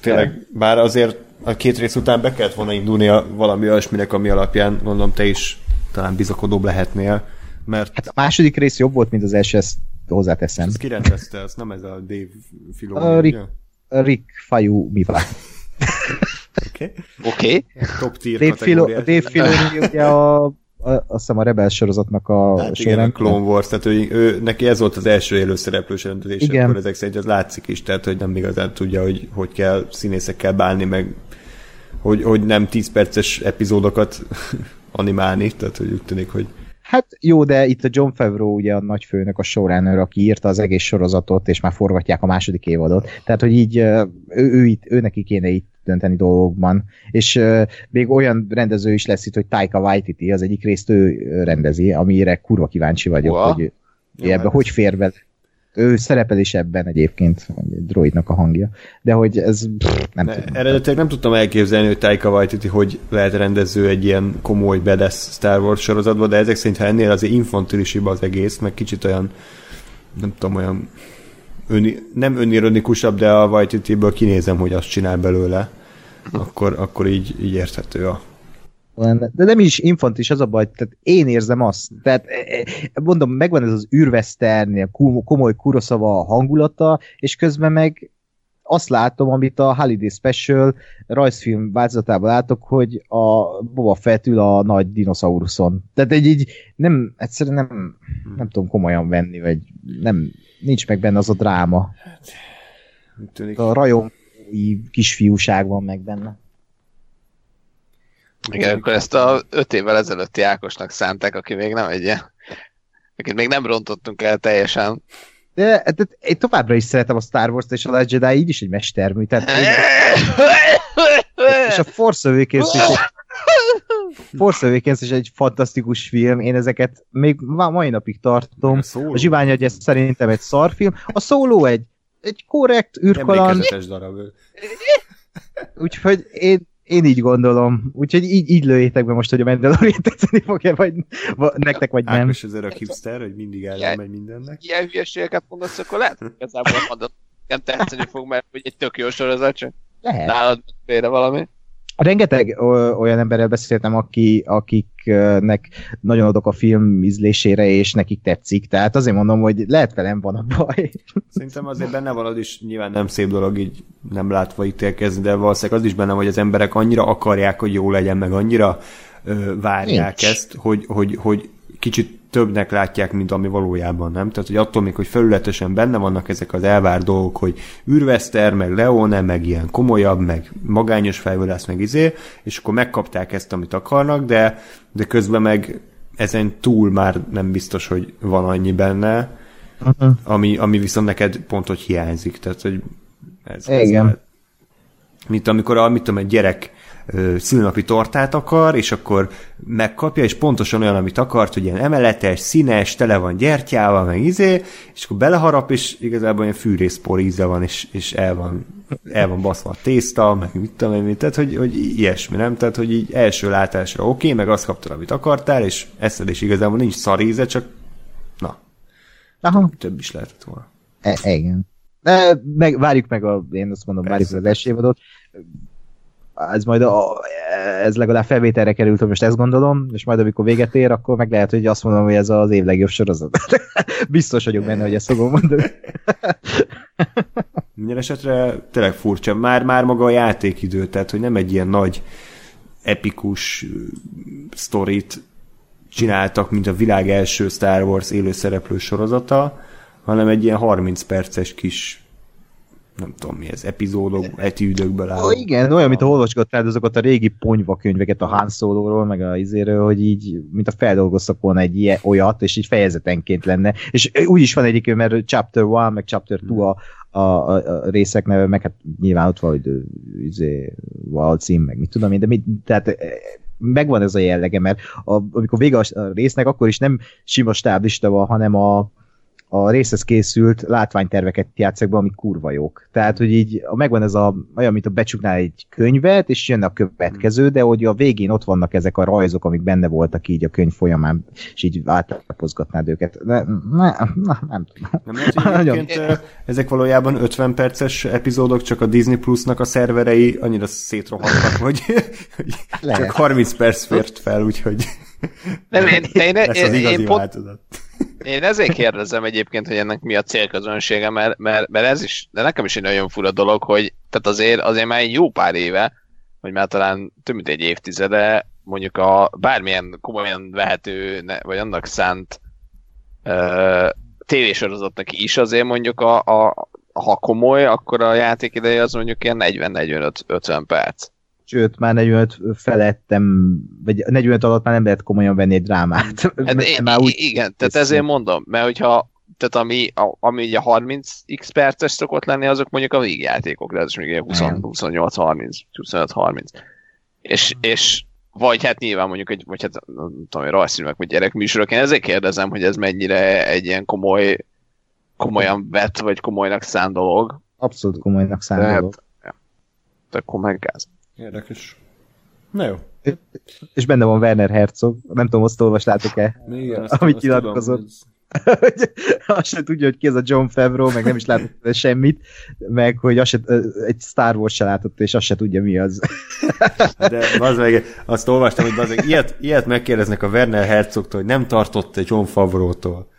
tényleg, bár azért a két rész után be kellett volna indulni a valami olyasminek, ami alapján mondom, te is talán bizakodóbb lehetnél, mert... Hát a második rész jobb volt, mint az első, ezt hozzáteszem. Ezt kirendezte, ez nem ez a Dave Filoni. A Rick, Rick Fajú Miva. Oké. Oké. Top tier Dave, Filo, Dave Filoni ugye a azt hiszem a Rebel sorozatnak a hát igen, a Clone Wars, tehát ő, ő, neki ez volt az első élőszereplős rendezés, igen. akkor ezek szerint az látszik is, tehát hogy nem igazán tudja, hogy hogy kell színészekkel bánni, meg hogy, hogy nem 10 perces epizódokat animálni, tehát hogy úgy tűnik, hogy Hát jó, de itt a John Favreau ugye a nagyfőnök, a showrunner, aki írta az egész sorozatot, és már forgatják a második évadot. Tehát, hogy így ő, ő, ő, ő neki kéne itt dönteni dolgokban. És uh, még olyan rendező is lesz itt, hogy Taika Waititi, az egyik részt ő rendezi, amire kurva kíváncsi vagyok, Ua. hogy ebbe hát hogy fér be ő szerepel is ebben egyébként, egy droidnak a hangja, de hogy ez pff, nem de tudom. Eredetileg nem tudtam elképzelni, hogy Taika Waititi hogy lehet rendező egy ilyen komoly badass Star Wars sorozatban, de ezek szerint, ha ennél azért infantilisibb az egész, meg kicsit olyan nem tudom, olyan ön, nem önironikusabb, de a Waititi-ből kinézem, hogy azt csinál belőle, akkor, akkor így, így érthető a de nem is infantis, az a baj, tehát én érzem azt. Tehát e, e, mondom, megvan ez az űrvesztern, komoly Kuroszava hangulata, és közben meg azt látom, amit a Holiday Special rajzfilm változatában látok, hogy a Boba Fett ül a nagy dinoszauruszon. Tehát egy így nem, egyszerűen nem, nem tudom komolyan venni, vagy nem, nincs meg benne az a dráma. Hát, a rajongói kisfiúság van meg benne. Igen, akkor ezt a öt évvel ezelőtti Ákosnak szánták, aki még nem egy ilyen, akit még nem rontottunk el teljesen. De, de én továbbra is szeretem a Star Wars-t, és a Last Jedi így is egy mestermű. Tehát én... és a Force Awakens is egy, Force Awakens is egy fantasztikus film, én ezeket még mai napig tartom. A, a Zsivány ez szerintem egy szarfilm. A szóló egy, egy korrekt űrkaland. darab. Úgyhogy én én így gondolom. Úgyhogy így, így lőjétek be most, hogy a Mandalorian tetszeni fog-e, vagy, vagy nektek, vagy nem. Ákos az örök hipster, hogy mindig ellen megy mindennek. Ilyen hülyeségeket mondasz, akkor lehet, hogy igazából a Mandalorian tetszeni fog, mert hogy egy tök jó sorozat, csak lehet. nálad félre valami. Rengeteg olyan emberrel beszéltem, aki, akiknek nagyon adok a film ízlésére, és nekik tetszik. Tehát azért mondom, hogy lehet velem van a baj. Szerintem azért benne van az is, nyilván nem szép dolog így nem látva ítélkezni, de valószínűleg az is benne, hogy az emberek annyira akarják, hogy jó legyen, meg annyira ö, várják Nincs. ezt, hogy, hogy, hogy kicsit többnek látják, mint ami valójában nem. Tehát, hogy attól még, hogy felületesen benne vannak ezek az elvár dolgok, hogy űrveszter, meg Leone, meg ilyen komolyabb, meg magányos fejvadász, meg izé, és akkor megkapták ezt, amit akarnak, de, de közben meg ezen túl már nem biztos, hogy van annyi benne, uh-huh. ami, ami viszont neked pont, hogy hiányzik. Tehát, hogy ez, Igen. Ez mint amikor a, mit tudom, egy gyerek szülnapi tortát akar, és akkor megkapja, és pontosan olyan, amit akart, hogy ilyen emeletes, színes, tele van gyertyával, meg izé, és akkor beleharap, és igazából ilyen fűrészpor íze van, és, és el van, el van baszva a tészta, meg mit tudom én, tehát hogy, hogy ilyesmi, nem? Tehát, hogy így első látásra oké, okay, meg azt kaptad, amit akartál, és eszed, és igazából nincs szaríze, csak na, Aha. több is lehetett volna. E- igen. De meg, várjuk meg a, én azt mondom, Persze. várjuk az első évadot ez majd a, ez legalább felvételre került, hogy most ezt gondolom, és majd amikor véget ér, akkor meg lehet, hogy azt mondom, hogy ez az év legjobb sorozat. Biztos vagyok benne, hogy ezt fogom mondani. Minden esetre tényleg furcsa. Már, már maga a játékidő, tehát hogy nem egy ilyen nagy epikus sztorit csináltak, mint a világ első Star Wars élőszereplő sorozata, hanem egy ilyen 30 perces kis nem tudom mi ez, epizódok, etűdökből áll. Oh, igen, olyan, mint olvasgattál azokat a régi ponyva könyveket a Han Solo-ról, meg a izéről, hogy így, mint a feldolgoztak volna egy ilyen, olyat, és így fejezetenként lenne. És úgy is van egyik, mert Chapter 1, meg Chapter 2 a, a, a, a részek neve, meg hát nyilván ott van, hogy izé, cím, meg mit tudom én, de mit, tehát megvan ez a jellege, mert a, amikor vége a résznek, akkor is nem sima stáblista van, hanem a, a részhez készült látványterveket játszak be, amik kurva jók. Tehát, hogy így megvan ez a, olyan, mint a becsuknál egy könyvet, és jön a következő, de hogy a végén ott vannak ezek a rajzok, amik benne voltak így a könyv folyamán, és így átlapozgatnád őket. De, ne, ne, nem tudom. Nem lehet, ezek valójában 50 perces epizódok, csak a Disney Plusnak a szerverei annyira szétrohadtak, hogy, hogy csak 30 perc fért fel, úgyhogy nem, én, én, én, én, én, pont, én ezért kérdezem egyébként, hogy ennek mi a célközönsége, mert, mert, mert ez is, de nekem is egy nagyon fura dolog, hogy tehát azért, azért már egy jó pár éve, vagy már talán több mint egy évtizede, mondjuk a bármilyen komolyan vehető, vagy annak szánt uh, tévésorozatnak is azért mondjuk a, a, ha komoly, akkor a játék ideje az mondjuk ilyen 40-45-50 perc sőt, már 45 felettem, vagy 45 alatt már nem lehet komolyan venni egy drámát. Hát én, már úgy igen, tehát ezért mondom, mert hogyha tehát ami, ami ugye 30x perces szokott lenni, azok mondjuk a végjátékok, de ez is még 28-30, 25-30. És, és vagy hát nyilván mondjuk egy, vagy hát nem tudom, rajzfilmek, vagy gyerekműsorok. Én ezért kérdezem, hogy ez mennyire egy ilyen komoly, komolyan vett, vagy komolynak szán dolog. Abszolút komolynak szán dolog. Ja. De akkor meggáz. Érdekes. Na jó. És benne van Werner Herzog, nem tudom, azt olvastátok-e, Igen, azt amit nyilatkozott. azt sem tudja, hogy ki ez a John Favreau, meg nem is látott semmit, meg hogy azt se, egy Star Wars se látott, és azt se tudja, mi az. De az meg, azt olvastam, hogy az, ilyet, ilyet megkérdeznek a Werner Herzogtól, hogy nem tartott egy John Favreau-tól.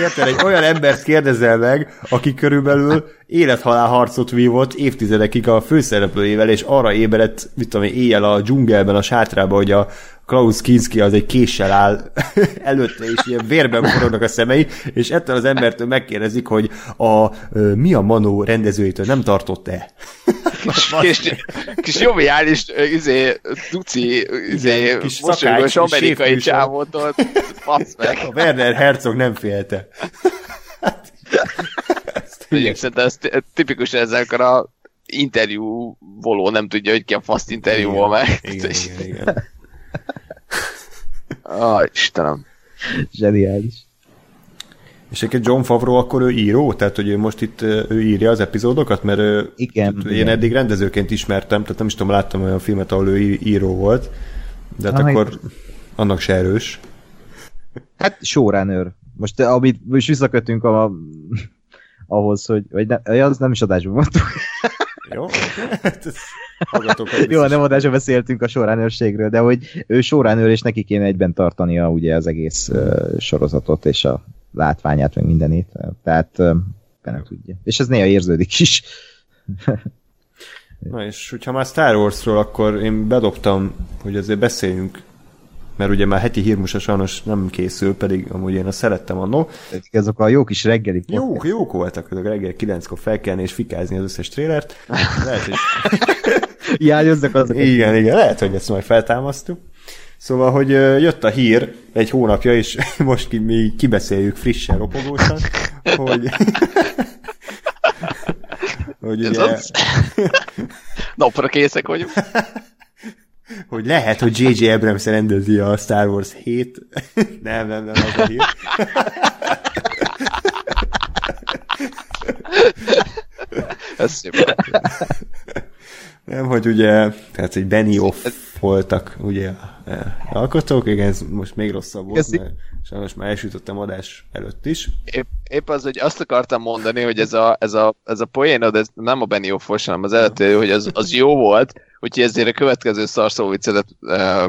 Érted, egy olyan embert kérdezel meg, aki körülbelül élethalál harcot vívott évtizedekig a főszereplőjével, és arra ébredt, mit tudom én, éjjel a dzsungelben, a sátrában, hogy a Klaus Kinski az egy késsel áll előtte, és ilyen vérben forognak a szemei, és ettől az embertől megkérdezik, hogy a mi a Manó rendezőjétől nem tartott-e? Kis, kis, kis joviális izé, duci, izé, kis mosolygós amerikai csávótól, fasz meg. A Werner Herzog nem félte. Mondjuk szerintem ez tipikus ezzel, akkor a interjú voló nem tudja, hogy ki a faszt interjú meg. Igen, igen, igen. Ah, Istenem. Zseniális. És egy John Favreau akkor ő író? Tehát, hogy ő most itt ő írja az epizódokat? Mert ő, igen, én igen. eddig rendezőként ismertem, tehát nem is tudom, láttam olyan filmet, ahol ő író volt, de hát ah, akkor itt... annak se erős. Hát showrunner. Most amit most visszakötünk a, ahhoz, hogy vagy ne, az nem is adásban mondtuk. Jó, Jó, nem adásra beszéltünk a soránőrségről, de hogy ő soránőr, és neki kéne egyben tartania ugye az egész uh, sorozatot, és a látványát, meg mindenét. Tehát uh, benne tudja. És ez néha érződik is. Na és hogyha már Star Warsról, akkor én bedobtam, hogy azért beszéljünk mert ugye már heti hírmusa sajnos nem készül, pedig amúgy én azt szerettem annó. Ezek a jó kis reggeli Jók, jók voltak azok reggel kilenckor felkelni és fikázni az összes trélert. Lehet, hogy... Hiányoznak azok. Igen, igen, lehet, hogy ezt majd feltámasztuk. Szóval, hogy jött a hír egy hónapja, és most ki, mi kibeszéljük frissen, ropogósan, hogy... hogy ugye? Napra készek vagyunk. Hogy lehet, hogy J.J. Abrams rendezi a Star Wars 7. nem, nem, nem, az a hír. Ez szép. Nem, hogy ugye, tehát egy Benioff voltak ugye alkotók, igen, ez most még rosszabb volt, Köszi. mert sajnos már elsütöttem adás előtt is. Épp, épp az, hogy azt akartam mondani, hogy ez a, ez a, ez a poénod, ez nem a Benioffos, hanem az előtti, hogy az, az jó volt, úgyhogy ezért a következő szarszó viccedet uh,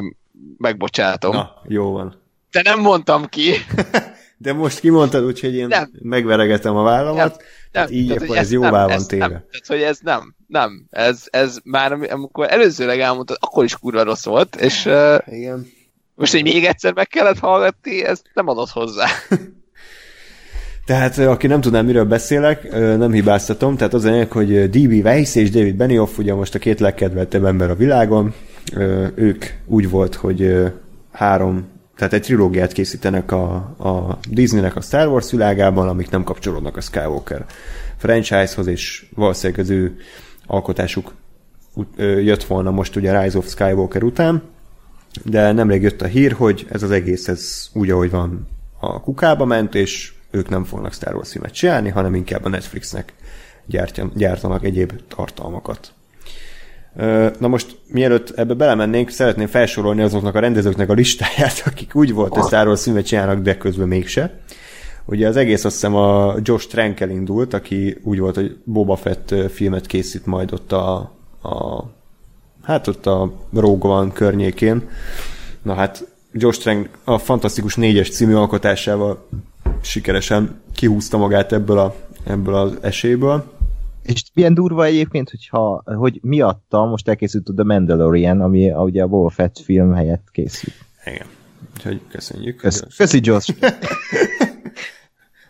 megbocsátom. Na, jó van. De nem mondtam ki. De most kimondtad, úgyhogy én Nem. megveregetem a vállamat. Tehát így tehát, akkor ez jóvá nem, van téve. Nem, tehát, hogy ez nem, nem. Ez, ez már, ami- amikor előzőleg elmondtad, akkor is kurva rossz volt, és uh, Igen. most, hogy még egyszer meg kellett hallgatni, ezt nem adott hozzá. Tehát, aki nem tudná, miről beszélek, nem hibáztatom, tehát az lényeg, hogy D.B. Weiss és David Benioff ugye most a két legkedveltebb ember a világon, ők úgy volt, hogy három, tehát egy trilógiát készítenek a, a Disneynek a Star Wars világában, amik nem kapcsolódnak a Skywalker franchise-hoz, és valószínűleg az ő alkotásuk jött volna most ugye Rise of Skywalker után, de nemrég jött a hír, hogy ez az egész ez úgy, ahogy van a kukába ment, és ők nem fognak Star Wars filmet csinálni, hanem inkább a Netflixnek gyártanak egyéb tartalmakat. Na most, mielőtt ebbe belemennénk, szeretném felsorolni azoknak a rendezőknek a listáját, akik úgy volt, hogy Star Wars filmet de közben mégse. Ugye az egész azt hiszem a Josh Trankel indult, aki úgy volt, hogy Boba Fett filmet készít majd ott a, a hát ott a Rogue One környékén. Na hát Josh Trank a Fantasztikus négyes című alkotásával sikeresen kihúzta magát ebből, a, ebből az esélyből. És milyen durva egyébként, hogyha, hogy miatta most elkészült a The Mandalorian, ami a, ugye a Boba Fett film helyett készült. Igen. Úgyhogy köszönjük. Kösz, köszi.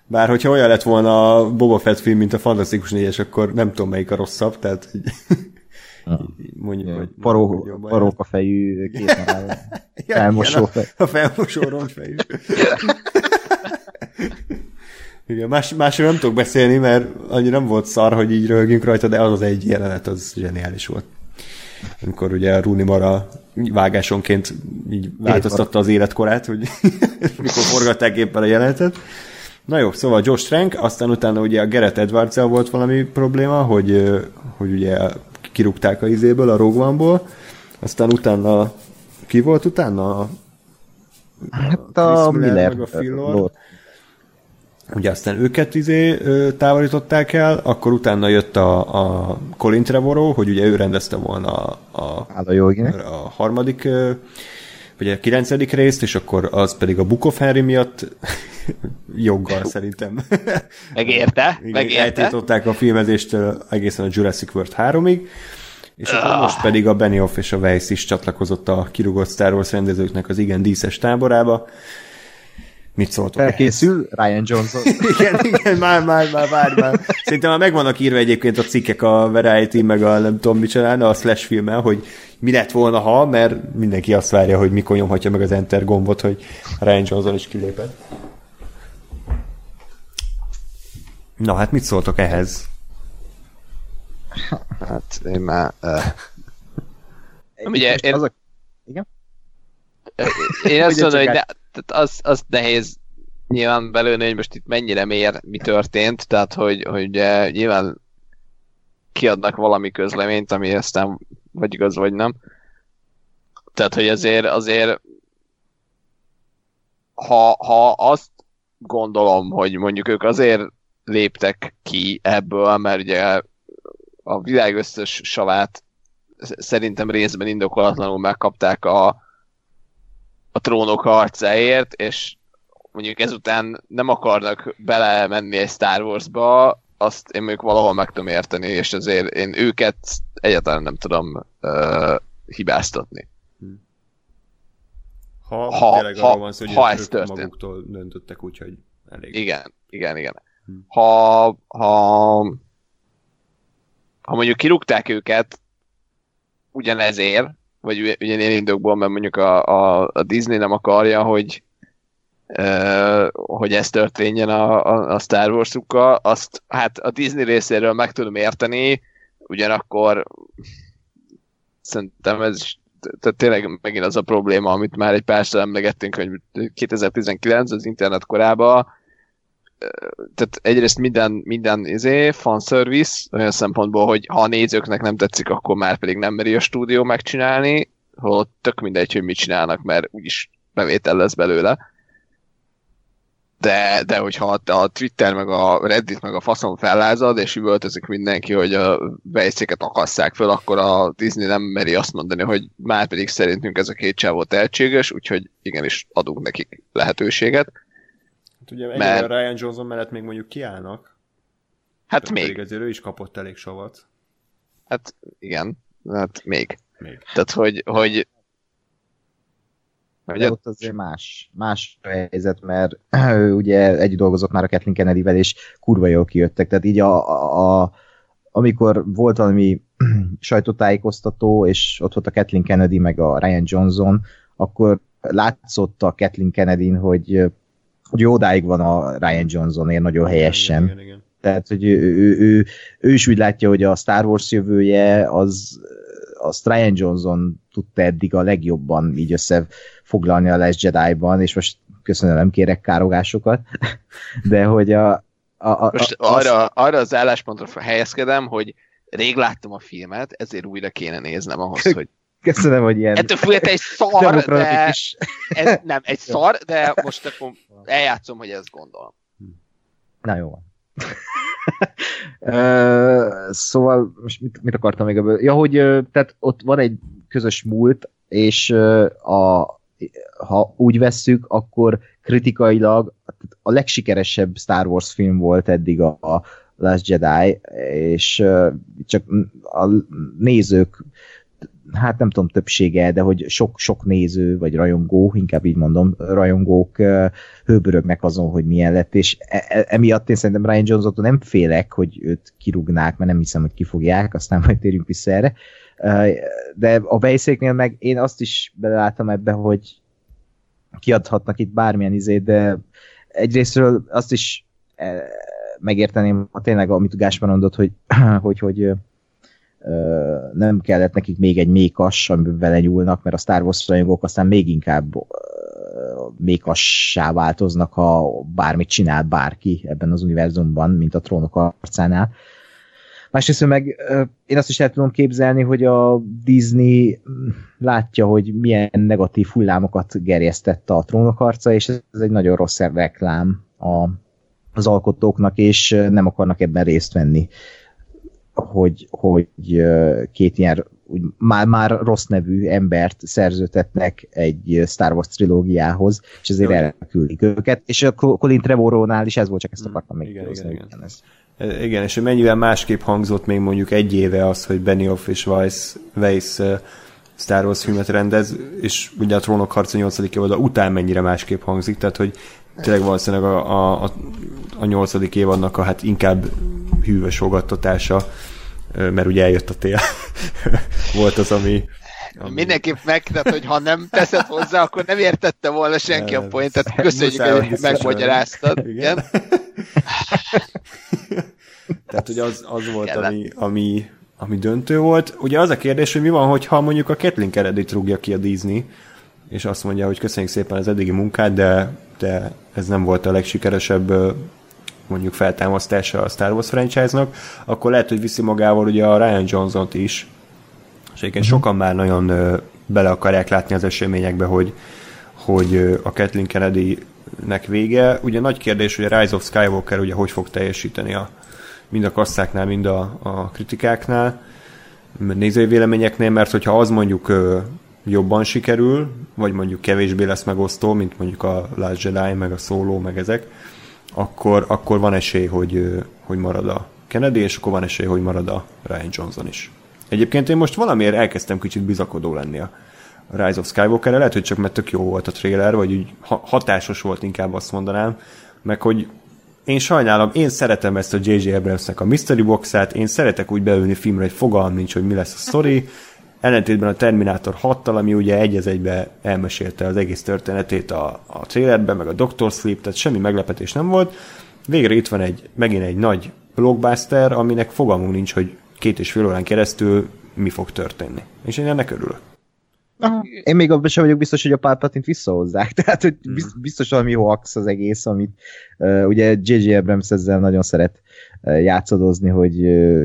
Bár hogyha olyan lett volna a Boba Fett film, mint a Fantasztikus négyes, akkor nem tudom melyik a rosszabb, tehát hogy mondjuk, hogy Paró, paróka fejű, Ja, elmosó. A, a felmosó roncsfejű. Igen, más, másról nem tudok beszélni, mert annyira nem volt szar, hogy így röhögjünk rajta, de az az egy jelenet, az zseniális volt. Amikor ugye Rooney Mara vágásonként így változtatta az életkorát, hogy mikor forgatták éppen a jelenetet. Na jó, szóval Josh Trank, aztán utána ugye a Gareth edwards volt valami probléma, hogy, hogy ugye kirúgták a izéből, a Rogue aztán utána ki volt utána? Hát Chris a Miller, Miller, meg a Phil Lord. Lord. Ugye aztán őket izé távolították el, akkor utána jött a, a Colin Trevorrow, hogy ugye ő rendezte volna a, a, a jó, igen. a harmadik, vagy a kilencedik részt, és akkor az pedig a Book of Henry miatt joggal szerintem. Megérte, megérte. Eltiltották a filmezéstől egészen a Jurassic World 3-ig, és akkor most pedig a Benioff és a Weiss is csatlakozott a kirúgott Star Wars rendezőknek az igen díszes táborába. Mit szóltok ehhez? Felkészül Ryan Johnson. igen, igen, már, már, már, már, már. Szerintem már megvannak írva egyébként a cikkek a Variety, meg a nem tudom micsoda, a Slash filmmel, hogy mi lett volna, ha, mert mindenki azt várja, hogy mikor nyomhatja meg az Enter gombot, hogy Ryan Johnson is kilépett. Na hát mit szóltok ehhez? Hát én már... Uh, Ugye, én- az a... Igen? én azt mondom, hogy ne, tehát az, az nehéz nyilván belőle, hogy most itt mennyire mér, mi történt, tehát hogy, hogy nyilván kiadnak valami közleményt, ami aztán vagy igaz, vagy nem. Tehát, hogy azért, azért ha, ha azt gondolom, hogy mondjuk ők azért léptek ki ebből, mert ugye a világ összes savát sz- szerintem részben indokolatlanul megkapták a, a trónok harcáért, és mondjuk ezután nem akarnak belemenni egy Star Wars-ba, azt én mondjuk valahol meg tudom érteni, és azért én őket egyáltalán nem tudom uh, hibáztatni. Ha, Ha- tényleg ha- arról van szó, hogy ha ez történt. maguktól döntöttek, úgyhogy elég. Igen, igen, igen. Ha, ha, ha mondjuk kirúgták őket ugyanezért, vagy ugy- ugyanilyen indokból, mert mondjuk a, a, a Disney nem akarja, hogy ö, hogy ez történjen a, a, a Star wars azt hát a Disney részéről meg tudom érteni, ugyanakkor szerintem ez tehát tényleg megint az a probléma, amit már egy párszor emlegettünk, hogy 2019 az internet korában tehát egyrészt minden, minden izé, fanservice, olyan szempontból, hogy ha a nézőknek nem tetszik, akkor már pedig nem meri a stúdió megcsinálni, holott tök mindegy, hogy mit csinálnak, mert úgyis bevétel lesz belőle. De, de hogyha a Twitter, meg a Reddit, meg a faszom fellázad, és üvöltözik mindenki, hogy a vejszéket akasszák föl, akkor a Disney nem meri azt mondani, hogy már pedig szerintünk ez a két csávó tehetséges, úgyhogy igenis adunk nekik lehetőséget. Ugye Mert- Mert... Ryan Johnson mellett még mondjuk kiállnak. Hát pedig még, azért ő is kapott elég savat. hát igen, hát még. Még. Tehát, hogy, hogy De Ugye, ott azért más, más helyzet, mert ő ugye együtt dolgozott már a Kathleen Kennedy-vel, és kurva jól kijöttek. Tehát így a, a, a amikor volt valami sajtótájékoztató, és ott volt a Kathleen Kennedy meg a Ryan Johnson, akkor látszott a Kathleen Kennedy-n, hogy, hogy odáig van a Ryan Johnson, nagyon helyesen. Igen, igen, igen. Tehát, hogy ő, ő, ő, ő is úgy látja, hogy a Star Wars jövője az azt Ryan Johnson tudta eddig a legjobban így összefoglalni a Last Jedi-ban, és most köszönöm, nem kérek károgásokat, de hogy a, a, a, most a, az- arra, arra az álláspontra helyezkedem, hogy rég láttam a filmet, ezért újra kéne néznem ahhoz, hogy köszönöm, hogy ilyen ettől függetlenül egy szar, de demokratikus ez nem, egy szar, de most akkor eljátszom, hogy ezt gondolom. Na jó van. Ö, szóval, most mit, mit akartam még ebből? Ja, hogy tehát ott van egy közös múlt, és a, ha úgy vesszük, akkor kritikailag a legsikeresebb Star Wars film volt eddig a, a Last Jedi, és csak a nézők hát nem tudom többsége, de hogy sok-sok néző, vagy rajongó, inkább így mondom, rajongók hőbörögnek azon, hogy milyen lett, és e- e- emiatt én szerintem Ryan johnson nem félek, hogy őt kirúgnák, mert nem hiszem, hogy kifogják, aztán majd térjünk vissza erre. De a bejszéknél meg én azt is beleláttam ebbe, hogy kiadhatnak itt bármilyen izét, de egyrésztről azt is eh, megérteném, ha tényleg, amit Gáspár mondott, hogy, hogy, hogy nem kellett nekik még egy mékas, amiben vele nyúlnak, mert a Star Wars rajongók aztán még inkább mékassá változnak, ha bármit csinál bárki ebben az univerzumban, mint a trónok arcánál. Másrészt meg én azt is el tudom képzelni, hogy a Disney látja, hogy milyen negatív hullámokat gerjesztett a trónok arca, és ez egy nagyon rossz reklám a, az alkotóknak, és nem akarnak ebben részt venni hogy, hogy két ilyen úgy, már, már rossz nevű embert szerzőtetnek egy Star Wars trilógiához, és ezért Jó. elküldik őket, és a Colin Trevorrownál is ez volt, csak ezt akartam még Igen, igen, hogy igen. ez. Igen, és hogy mennyivel másképp hangzott még mondjuk egy éve az, hogy Benioff és Weiss, Weiss Star Wars filmet rendez, és ugye a Trónok harca 8. évada után mennyire másképp hangzik, tehát hogy tényleg valószínűleg a, a, a, a 8. évadnak a hát inkább hűvös fogadtatása, mert ugye eljött a tél. Volt az, ami... ami Mindenképp meg, tehát, hogy ha nem teszed hozzá, akkor nem értette volna senki a Nem, pointet. Köszönjük, hogy megmagyaráztad. Igen. Tehát, hogy az, az volt, ami, ami, ami döntő volt. Ugye az a kérdés, hogy mi van, hogyha mondjuk a Kathleen kennedy rúgja ki a Disney, és azt mondja, hogy köszönjük szépen az eddigi munkát, de, de ez nem volt a legsikeresebb mondjuk feltámasztása a Star Wars franchise-nak, akkor lehet, hogy viszi magával ugye a Ryan Johnson-t is, és egyébként uh-huh. sokan már nagyon ö, bele akarják látni az eseményekbe, hogy, hogy ö, a Kathleen Kennedy-nek vége. Ugye nagy kérdés, hogy a Rise of Skywalker ugye hogy fog teljesíteni a, mind a kasszáknál, mind a, a kritikáknál, nézői véleményeknél, mert hogyha az mondjuk ö, jobban sikerül, vagy mondjuk kevésbé lesz megosztó, mint mondjuk a Last Jedi, meg a Solo, meg ezek, akkor, akkor van esély, hogy, hogy marad a Kennedy, és akkor van esély, hogy marad a Ryan Johnson is. Egyébként én most valamiért elkezdtem kicsit bizakodó lenni a, Rise of Skywalker-re, lehet, hogy csak mert tök jó volt a trailer, vagy úgy hatásos volt inkább azt mondanám, meg hogy én sajnálom, én szeretem ezt a J.J. Abramsnek a Mystery Boxát, én szeretek úgy beülni filmre, hogy fogalm nincs, hogy mi lesz a story, ellentétben a Terminator 6-tal, ami ugye egy az egybe elmesélte az egész történetét a, a trailerben, meg a Doctor Sleep, tehát semmi meglepetés nem volt. Végre itt van egy, megint egy nagy blockbuster, aminek fogalmunk nincs, hogy két és fél órán keresztül mi fog történni. És én ennek örülök. Aha. Én még abban sem vagyok biztos, hogy a Palpatine-t visszahozzák. Tehát, hogy mhm. biztos valami hoax az egész, amit uh, ugye J.J. Abrams ezzel nagyon szeret játszadozni, hogy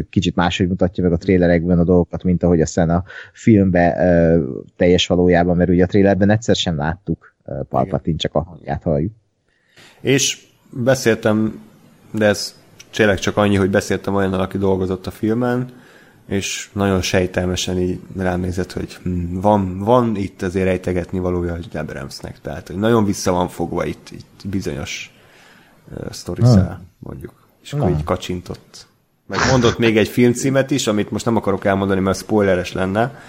kicsit máshogy mutatja meg a trélerekben a dolgokat, mint ahogy aztán a filmben uh, teljes valójában, mert ugye a trélerben egyszer sem láttuk Palpatine, csak a hangját halljuk. És beszéltem, de ez tényleg csak annyi, hogy beszéltem olyannal, aki dolgozott a filmen, és nagyon sejtelmesen így rám nézett, hogy hm, van, van itt azért rejtegetni valója a Debremsnek, tehát hogy nagyon vissza van fogva itt, itt bizonyos uh, sztoriszel, hmm. mondjuk. És akkor hmm. így kacsintott. Meg mondott még egy filmcímet is, amit most nem akarok elmondani, mert spoileres lenne.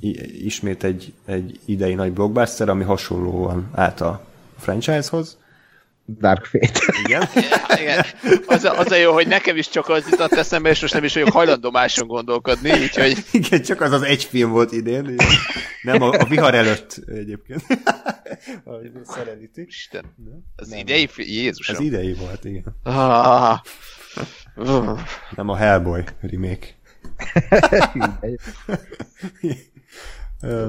I- ismét egy, egy idei nagy blockbuster, ami hasonlóan állt a franchise-hoz. Dark Fate. Igen. Igen. Az, a, az a jó, hogy nekem is csak az jutott eszembe, és most nem is vagyok hajlandó máson gondolkodni, úgyhogy... Igen, csak az az egy film volt idén. Nem, a, a vihar előtt egyébként. a Serenity. Isten. Az nem. idei? Jézusom. Az idei volt, igen. Ah. Nem a Hellboy remake.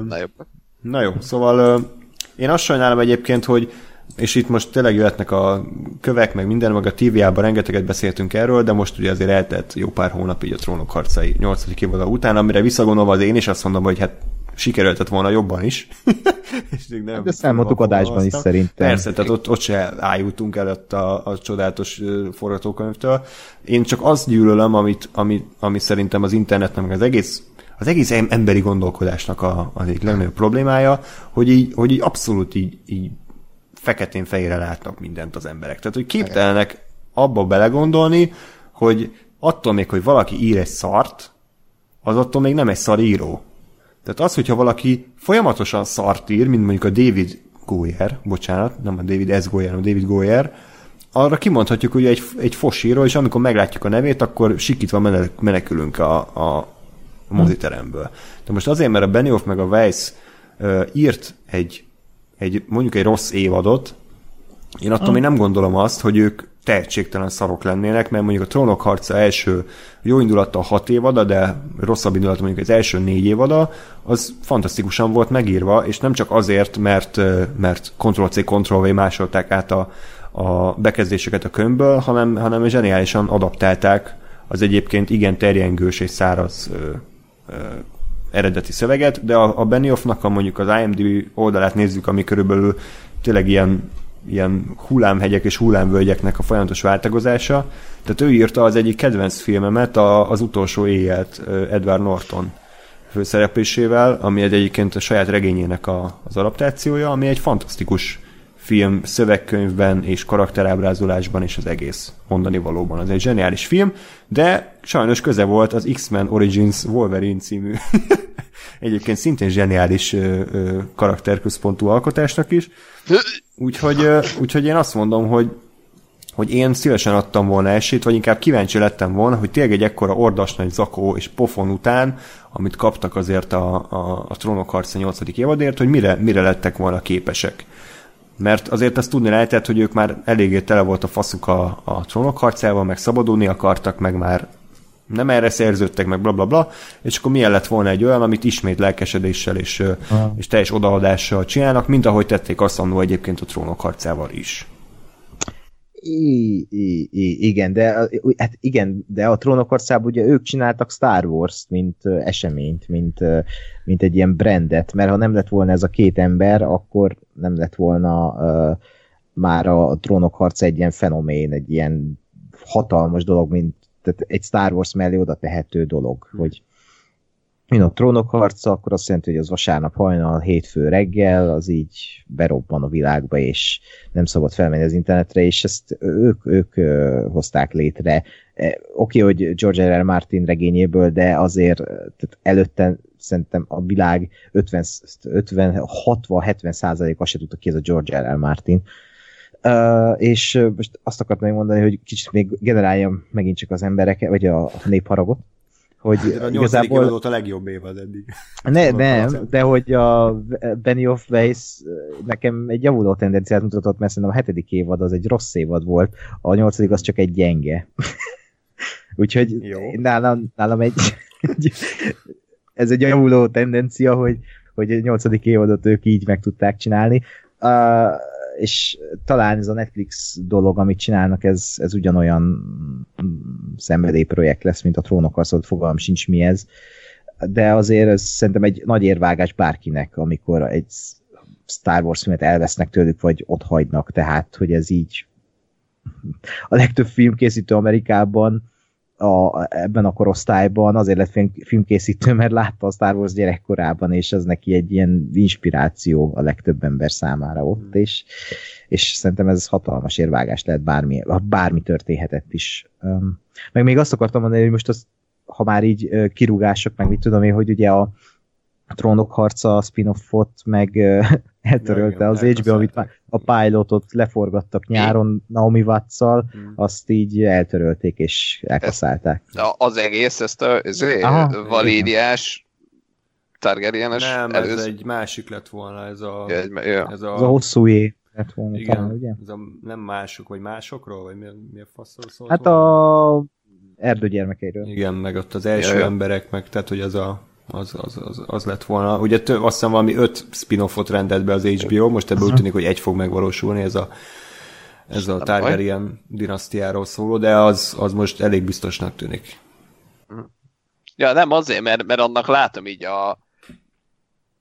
Na jó. Na jó, szóval én azt sajnálom egyébként, hogy és itt most tényleg jöhetnek a kövek, meg minden, meg a TVA-ban rengeteget beszéltünk erről, de most ugye azért eltett jó pár hónap így a trónok harcai 8. évada után, amire visszagondolva az én is azt mondom, hogy hát sikerültett volna jobban is. és nem hát de számoltuk adásban is szerintem. Persze, tehát ott, ott se ájultunk előtt a, a csodálatos forgatókönyvtől. Én csak azt gyűlölöm, amit, ami, ami szerintem az internetnek, meg az egész az egész emberi gondolkodásnak a, az egyik legnagyobb problémája, hogy így, hogy így abszolút így, így feketén-fehérre látnak mindent az emberek. Tehát, hogy képtelenek abba belegondolni, hogy attól még, hogy valaki ír egy szart, az attól még nem egy szar író. Tehát az, hogyha valaki folyamatosan szart ír, mint mondjuk a David Goyer, bocsánat, nem a David S. Goyer, hanem a David Goyer, arra kimondhatjuk, hogy egy, egy fosíró, és amikor meglátjuk a nevét, akkor sikítva menekülünk a, a moziteremből. De most azért, mert a Benioff meg a Weiss írt egy egy, mondjuk egy rossz évadot, én attól ah. még nem gondolom azt, hogy ők tehetségtelen szarok lennének, mert mondjuk a Trónok harca első jó indulattal hat évada, de rosszabb indulat mondjuk az első négy évada, az fantasztikusan volt megírva, és nem csak azért, mert, mert Ctrl-C, Ctrl-V másolták át a, a bekezdéseket a könyvből, hanem, hanem zseniálisan adaptálták az egyébként igen terjengős és száraz ö, ö, eredeti szöveget, de a, a Benioffnak, ha mondjuk az IMDb oldalát nézzük, ami körülbelül tényleg ilyen, ilyen hullámhegyek és hullámvölgyeknek a folyamatos váltagozása, tehát ő írta az egyik kedvenc filmemet, a, az utolsó éjjelt Edward Norton főszereplésével, ami egy egyébként a saját regényének a, az adaptációja, ami egy fantasztikus film szövegkönyvben és karakterábrázolásban és az egész mondani valóban. Az egy zseniális film, de sajnos köze volt az X-Men Origins Wolverine című egyébként szintén zseniális ö, karakterközpontú alkotásnak is. Úgyhogy, úgyhogy én azt mondom, hogy hogy én szívesen adtam volna esélyt, vagy inkább kíváncsi lettem volna, hogy tényleg egy ekkora ordas nagy zakó és pofon után, amit kaptak azért a, a, a trónok harca 8. évadért, hogy mire, mire lettek volna képesek mert azért azt tudni lehetett, hogy ők már eléggé tele volt a faszuk a, a trónok harcával, meg szabadulni akartak, meg már nem erre szerződtek, meg blablabla, bla, bla, és akkor milyen lett volna egy olyan, amit ismét lelkesedéssel és, és teljes odaadással csinálnak, mint ahogy tették azt annó egyébként a trónok harcával is. Igen, de hát igen, de a trónokországban ugye ők csináltak Star Wars-t, mint eseményt, mint, mint egy ilyen brandet, mert ha nem lett volna ez a két ember, akkor nem lett volna uh, már a trónok harca egy ilyen fenomén, egy ilyen hatalmas dolog, mint tehát egy Star Wars mellé oda tehető dolog, hogy mint a trónok harca, akkor azt jelenti, hogy az vasárnap hajnal, hétfő reggel, az így berobban a világba, és nem szabad felmenni az internetre, és ezt ők, ők hozták létre. E, oké, hogy George R. R. Martin regényéből, de azért tehát előtte szerintem a világ 50, 50 60-70 százaléka se tudta ki ez a George R. R. Martin. Uh, és most azt akartam mondani, hogy kicsit még generáljam megint csak az emberek, vagy a népharagot, hogy hát, a igazából... évad a legjobb évad eddig. Ne, nem, de hogy a Benny of Weiss nekem egy javuló tendenciát mutatott, mert szerintem a hetedik évad az egy rossz évad volt, a nyolcadik az csak egy gyenge. Úgyhogy Jó. nálam, nálam egy, egy, ez egy javuló tendencia, hogy, hogy a nyolcadik évadot ők így meg tudták csinálni. Uh, és talán ez a Netflix dolog, amit csinálnak, ez, ez ugyanolyan szenvedélyprojekt lesz, mint a trónok harcolt, fogalm sincs mi ez, de azért ez szerintem egy nagy érvágás bárkinek, amikor egy Star Wars filmet elvesznek tőlük, vagy ott hagynak, tehát, hogy ez így a legtöbb filmkészítő Amerikában a, ebben a korosztályban azért lett film, filmkészítő, mert látta a Star Wars gyerekkorában, és ez neki egy ilyen inspiráció a legtöbb ember számára ott, hmm. és, és szerintem ez hatalmas érvágás lehet bármi, bármi történhetett is. Meg még azt akartam mondani, hogy most az, ha már így kirúgások, meg mit tudom én, hogy ugye a, a Trónok harca spin-offot, meg eltörölte az HBO, amit a pilotot leforgattak nyáron Naomi watts hmm. azt így eltörölték és elkaszálták. Ezt, az egész, ezt a valídiás Targaryenes Nem, előz... ez egy másik lett volna, ez a... Ja, ja. Ez a, ez a hosszú é lett volna Igen, talán, ugye? Ez a nem mások, vagy másokról, vagy mi, mi a faszról szólt Hát volna? a erdőgyermekeiről. Igen, meg ott az első ja. emberek, meg tehát, hogy az a az, az, az, az lett volna. Ugye tő, azt hiszem valami öt spin-offot rendelt be az HBO, most ebből úgy tűnik, hogy egy fog megvalósulni, ez a, ez a Targaryen dinasztiáról szóló, de az, az most elég biztosnak tűnik. Ja, nem azért, mert, mert annak látom így a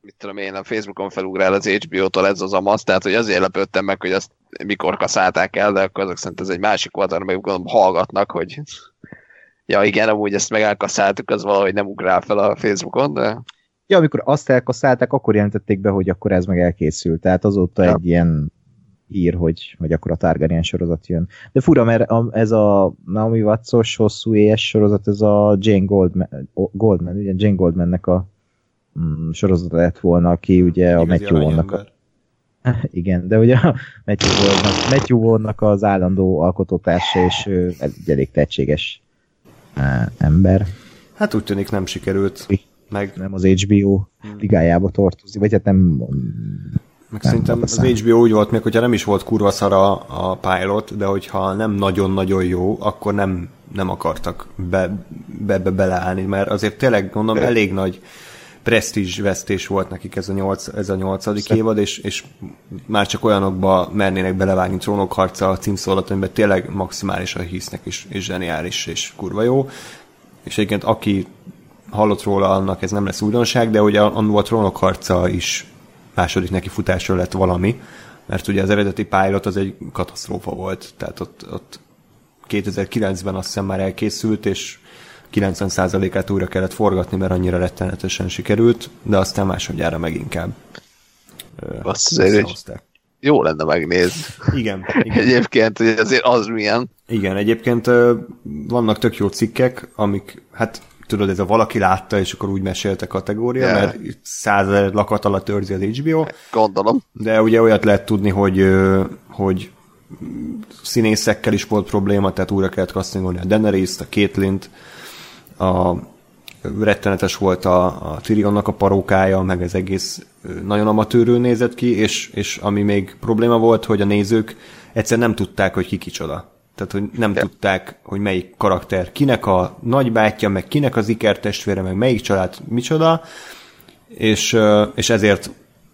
mit tudom én, a Facebookon felugrál az HBO-tól ez az amaz, tehát hogy azért lepődtem meg, hogy azt mikor kaszálták el, de akkor azok szerint ez egy másik volt, meg gondolom hallgatnak, hogy ja igen, amúgy ezt meg elkaszáltuk, az valahogy nem ugrál fel a Facebookon, de... Ja, amikor azt elkaszálták, akkor jelentették be, hogy akkor ez meg elkészült. Tehát azóta ja. egy ilyen ír, hogy, hogy akkor a Targaryen sorozat jön. De fura, mert ez a Naomi Watts-os hosszú éjes sorozat, ez a Jane Goldman, Goldman ugye Jane Goldmannek a mm, sorozata lett volna, aki ugye a Matthew a, igen, de ugye a Matthew Vonnak az állandó alkotótársa, és ő egy elég tehetséges ember. Hát úgy tűnik nem sikerült. Meg... Nem az HBO hmm. ligájába tartozik, vagy hát nem... Meg nem szerintem az HBO úgy volt még, hogyha nem is volt kurva szara a pilot, de hogyha nem nagyon-nagyon jó, akkor nem, nem akartak be, be, be beleállni, mert azért tényleg mondom, elég nagy presztízs vesztés volt nekik ez a, nyolc, ez a nyolcadik Szép. évad, és, és már csak olyanokba mernének belevágni trónok harca a címszólat, amiben tényleg maximálisan hisznek, és, és zseniális, és kurva jó. És egyébként aki hallott róla, annak ez nem lesz újdonság, de ugye annól a trónok harca is második neki futásról lett valami, mert ugye az eredeti pilot az egy katasztrófa volt, tehát ott, ott 2009-ben azt hiszem már elkészült, és 90%-át újra kellett forgatni, mert annyira rettenetesen sikerült, de aztán másodjára meg inkább. Azt jó lenne megnézni. Igen, igen. Egyébként, hogy azért az milyen. Igen, egyébként vannak tök jó cikkek, amik, hát tudod, ez a valaki látta, és akkor úgy mesélte kategória, yeah. mert százezer lakat alatt őrzi az HBO. Gondolom. De ugye olyat lehet tudni, hogy, hogy színészekkel is volt probléma, tehát újra kellett castingolni a Daenerys-t, a Caitlyn-t, a rettenetes volt a, a Tyrionnak a parókája, meg az egész nagyon amatőrül nézett ki, és, és ami még probléma volt, hogy a nézők egyszer nem tudták, hogy ki kicsoda. Tehát, hogy nem ja. tudták, hogy melyik karakter kinek a nagybátyja, meg kinek az ikertestvére, meg melyik család micsoda, és, és ezért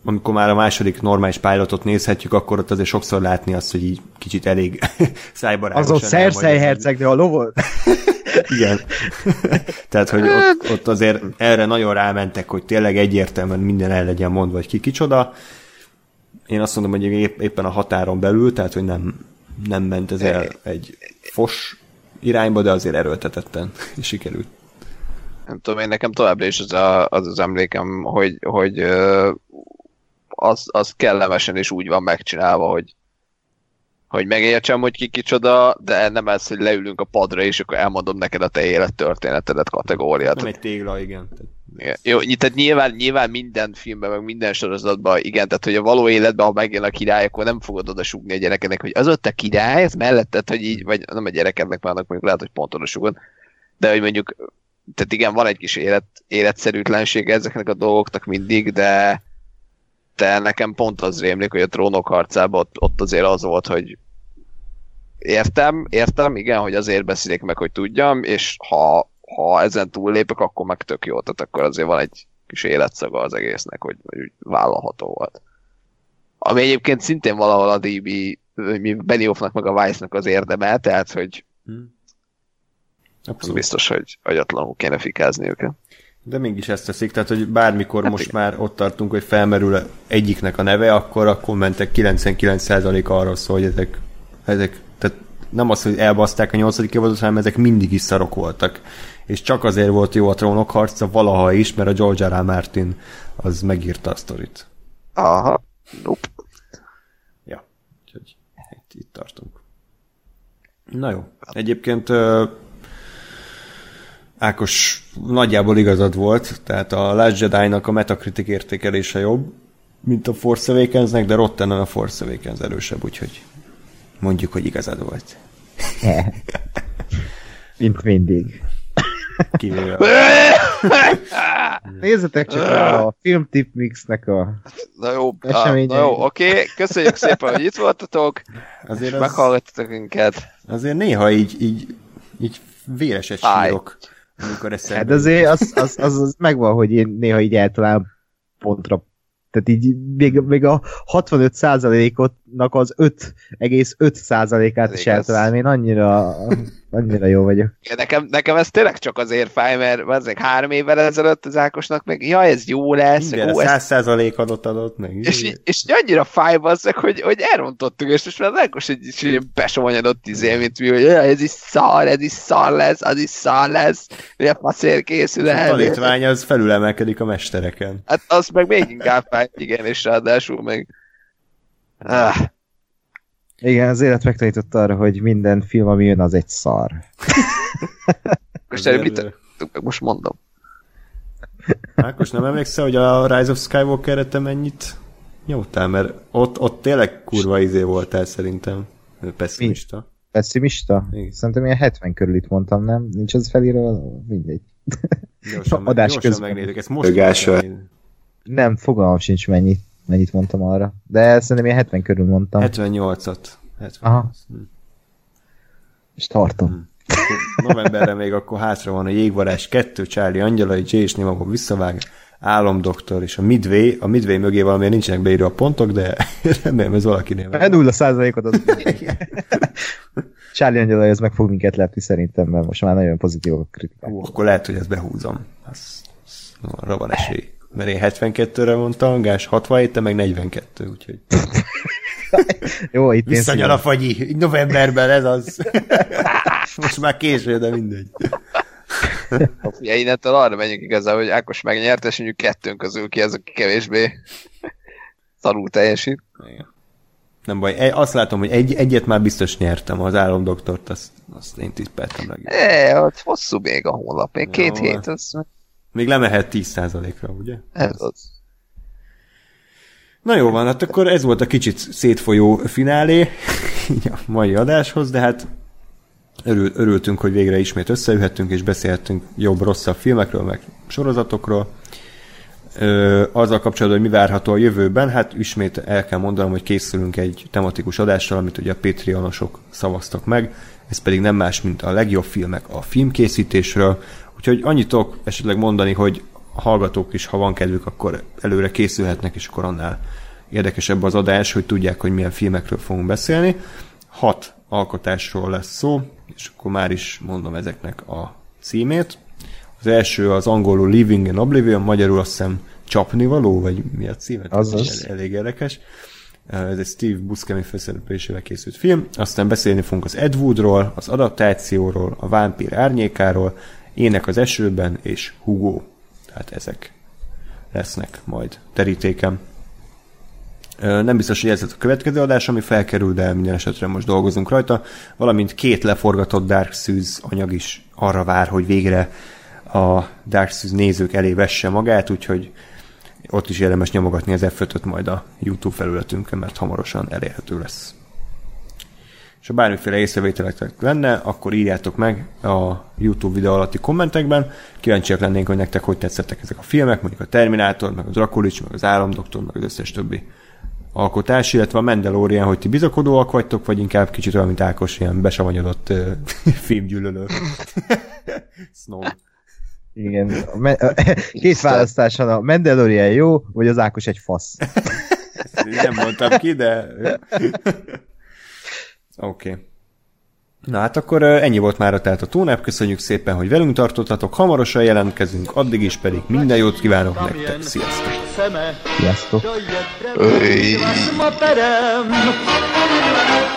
amikor már a második normális pilotot nézhetjük, akkor ott azért sokszor látni azt, hogy így kicsit elég szájbarágosan. Az ott Cersei hercegnő a lovol? Igen. Tehát, hogy ott, ott azért erre nagyon rámentek, hogy tényleg egyértelműen minden el legyen mondva, hogy ki kicsoda. Én azt mondom, hogy épp, éppen a határon belül, tehát, hogy nem, nem ment ez el egy fos irányba, de azért erőltetetten sikerült. Nem tudom, én nekem továbbra is az a, az, az emlékem, hogy, hogy az, az kellemesen és úgy van megcsinálva, hogy hogy megértsem, hogy ki kicsoda, de nem ez, hogy leülünk a padra, és akkor elmondom neked a te élettörténetedet kategóriát. Nem egy tégla, igen. Igen. Jó, tehát nyilván, nyilván minden filmben, meg minden sorozatban, igen, tehát hogy a való életben, ha megjön a király, akkor nem fogod oda sugni a gyerekednek, hogy az ott a király, ez melletted, hogy így, vagy nem a gyerekednek, már mondjuk lehet, hogy pont oda sugod, de hogy mondjuk, tehát igen, van egy kis élet, életszerűtlenség ezeknek a dolgoknak mindig, de de nekem pont az rémlik, hogy a trónok harcában ott, ott azért az volt, hogy értem, értem, igen, hogy azért beszélik meg, hogy tudjam, és ha, ha ezen túllépek, akkor meg tök jó, tehát akkor azért van egy kis életszaga az egésznek, hogy, hogy vállalható volt. Ami egyébként szintén valahol a DB, Benioffnak meg a Weiss-nak az érdeme, tehát hogy hmm. biztos, hogy agyatlanul kéne fikázni őket. De mégis ezt teszik, tehát hogy bármikor hát most igen. már ott tartunk, hogy felmerül egyiknek a neve, akkor a kommentek 99% arról szól, hogy ezek, ezek tehát nem az, hogy elbaszták a nyolcadik évadot, hanem ezek mindig is szarok voltak. És csak azért volt jó a trónok harca valaha is, mert a George R. R. Martin az megírta a sztorit. Aha, nope. Ja, úgyhogy itt, itt tartunk. Na jó. Egyébként Ákos nagyjából igazad volt, tehát a Last Jedi-nak a Metacritic értékelése jobb, mint a Force awakens de rotten a Force Awakens erősebb, úgyhogy mondjuk, hogy igazad volt. mint mindig. Kivéve. Nézzetek csak rá a Filmtip Mixnek a Na jó, á, na jó oké, okay. köszönjük szépen, hogy itt voltatok, azért az... meghallgattatok minket. Azért néha így, így, így véreset sírok amikor eszembe. Hát azért az, az, az, az megvan, hogy én néha így eltalálom pontra tehát így még, még a 65%-otnak az 5,5%-át is eltalálom. Én annyira, annyira jó vagyok. Nekem, nekem ez tényleg csak azért fáj, mert azért három évvel ezelőtt az Ákosnak meg, ja, ez jó lesz. Minden, ó, 100% adott adott meg. És, és annyira fáj bazzeg, hogy, hogy elrontottuk, és most már az Ákos egy, egy besomanyodott izé, mint mi, hogy ja, ez is szar, ez is szar lesz, az is szar lesz, mi a faszér készül el. A tanítvány az felülemelkedik a mestereken. Hát az meg még inkább fáj, igen, és ráadásul meg ah. Igen, az élet megtanított arra, hogy minden film, ami jön, az egy szar. most erről mit Most mondom. Ákos, nem emlékszel, hogy a Rise of Skywalker-re te mennyit nyomtál? Mert ott, ott tényleg kurva izé voltál szerintem. Pessimista. Mi? Pessimista? Igen. Szerintem ilyen 70 körül itt mondtam, nem? Nincs az felírva? Mindegy. Gyorsan, Adás gyorsan közben. megnézzük, ezt most Nem, fogalmam sincs mennyit mennyit mondtam arra. De szerintem én 70 körül mondtam. 78-at. 78. Aha. Hm. És tartom. Hm. Novemberre még akkor hátra van a Jégvarás 2, Charlie Angyalai, Jay és Nimagok visszavág, Álomdoktor és a Midway. A Midway mögé valamiért nincsenek beírva a pontok, de remélem ez valakinél. Nulla százalékot az. Charlie Angyalai ez meg fog minket lepni szerintem, mert most már nagyon pozitív a kritikák. akkor lehet, hogy ezt behúzom. Az, az, arra van esély mert én 72-re mondtam, Gás 67 te meg 42, úgyhogy... Jó, itt Visszanyal a fagyi, novemberben ez az. Most már késő, de mindegy. Ja, innentől arra menjünk igazából, hogy Ákos megnyert, és mondjuk kettőnk közül ki az, aki kevésbé szarul teljesít. Igen. Nem baj, azt látom, hogy egy, egyet már biztos nyertem, az álomdoktort, azt, azt én tippeltem meg. É, ott hosszú még a hónap, még két Jó, hét, az még lemehet 10%-ra, ugye? Ez az. Na jó van, hát akkor ez volt a kicsit szétfolyó finálé a mai adáshoz, de hát örül, örültünk, hogy végre ismét összeülhettünk, és beszélhettünk jobb-rosszabb filmekről, meg sorozatokról. Ö, azzal kapcsolatban, hogy mi várható a jövőben, hát ismét el kell mondanom, hogy készülünk egy tematikus adással, amit ugye a Patreonosok szavaztak meg, ez pedig nem más, mint a legjobb filmek a filmkészítésről, Úgyhogy annyit tudok esetleg mondani, hogy a hallgatók is, ha van kedvük, akkor előre készülhetnek, és akkor annál érdekesebb az adás, hogy tudják, hogy milyen filmekről fogunk beszélni. Hat alkotásról lesz szó, és akkor már is mondom ezeknek a címét. Az első az angolul Living in Oblivion, magyarul azt hiszem csapnivaló, vagy mi a címe? Az az. Elég érdekes. Ez egy Steve Buscemi főszereplésével készült film. Aztán beszélni fogunk az Ed Woodról, az adaptációról, a vámpír árnyékáról, Ének az esőben és Hugo. Tehát ezek lesznek majd terítékem. Nem biztos, hogy ez a következő adás, ami felkerül, de minden esetre most dolgozunk rajta. Valamint két leforgatott Dark Souls anyag is arra vár, hogy végre a Dark Souls nézők elé vesse magát, úgyhogy ott is érdemes nyomogatni az f majd a YouTube felületünkön, mert hamarosan elérhető lesz. És ha bármiféle észrevételetek lenne, akkor írjátok meg a YouTube videó alatti kommentekben. Kíváncsiak lennénk, hogy nektek hogy tetszettek ezek a filmek, mondjuk a Terminátor, meg a Drakulics, meg az Államdoktor, meg az összes többi alkotás, illetve a Mandalorian, hogy ti bizakodóak vagytok, vagy inkább kicsit olyan, mint Ákos, ilyen besavanyodott uh, filmgyűlölő. Snow. Igen. A me- a- két választás van, a Mandalorian jó, vagy az Ákos egy fasz. Ezt nem mondtam ki, de... Oké. Okay. Na hát akkor ennyi volt már tehát a tónáp. Köszönjük szépen, hogy velünk tartottatok. Hamarosan jelentkezünk, addig is pedig minden jót kívánok nektek. Sziasztok! Sziasztok! to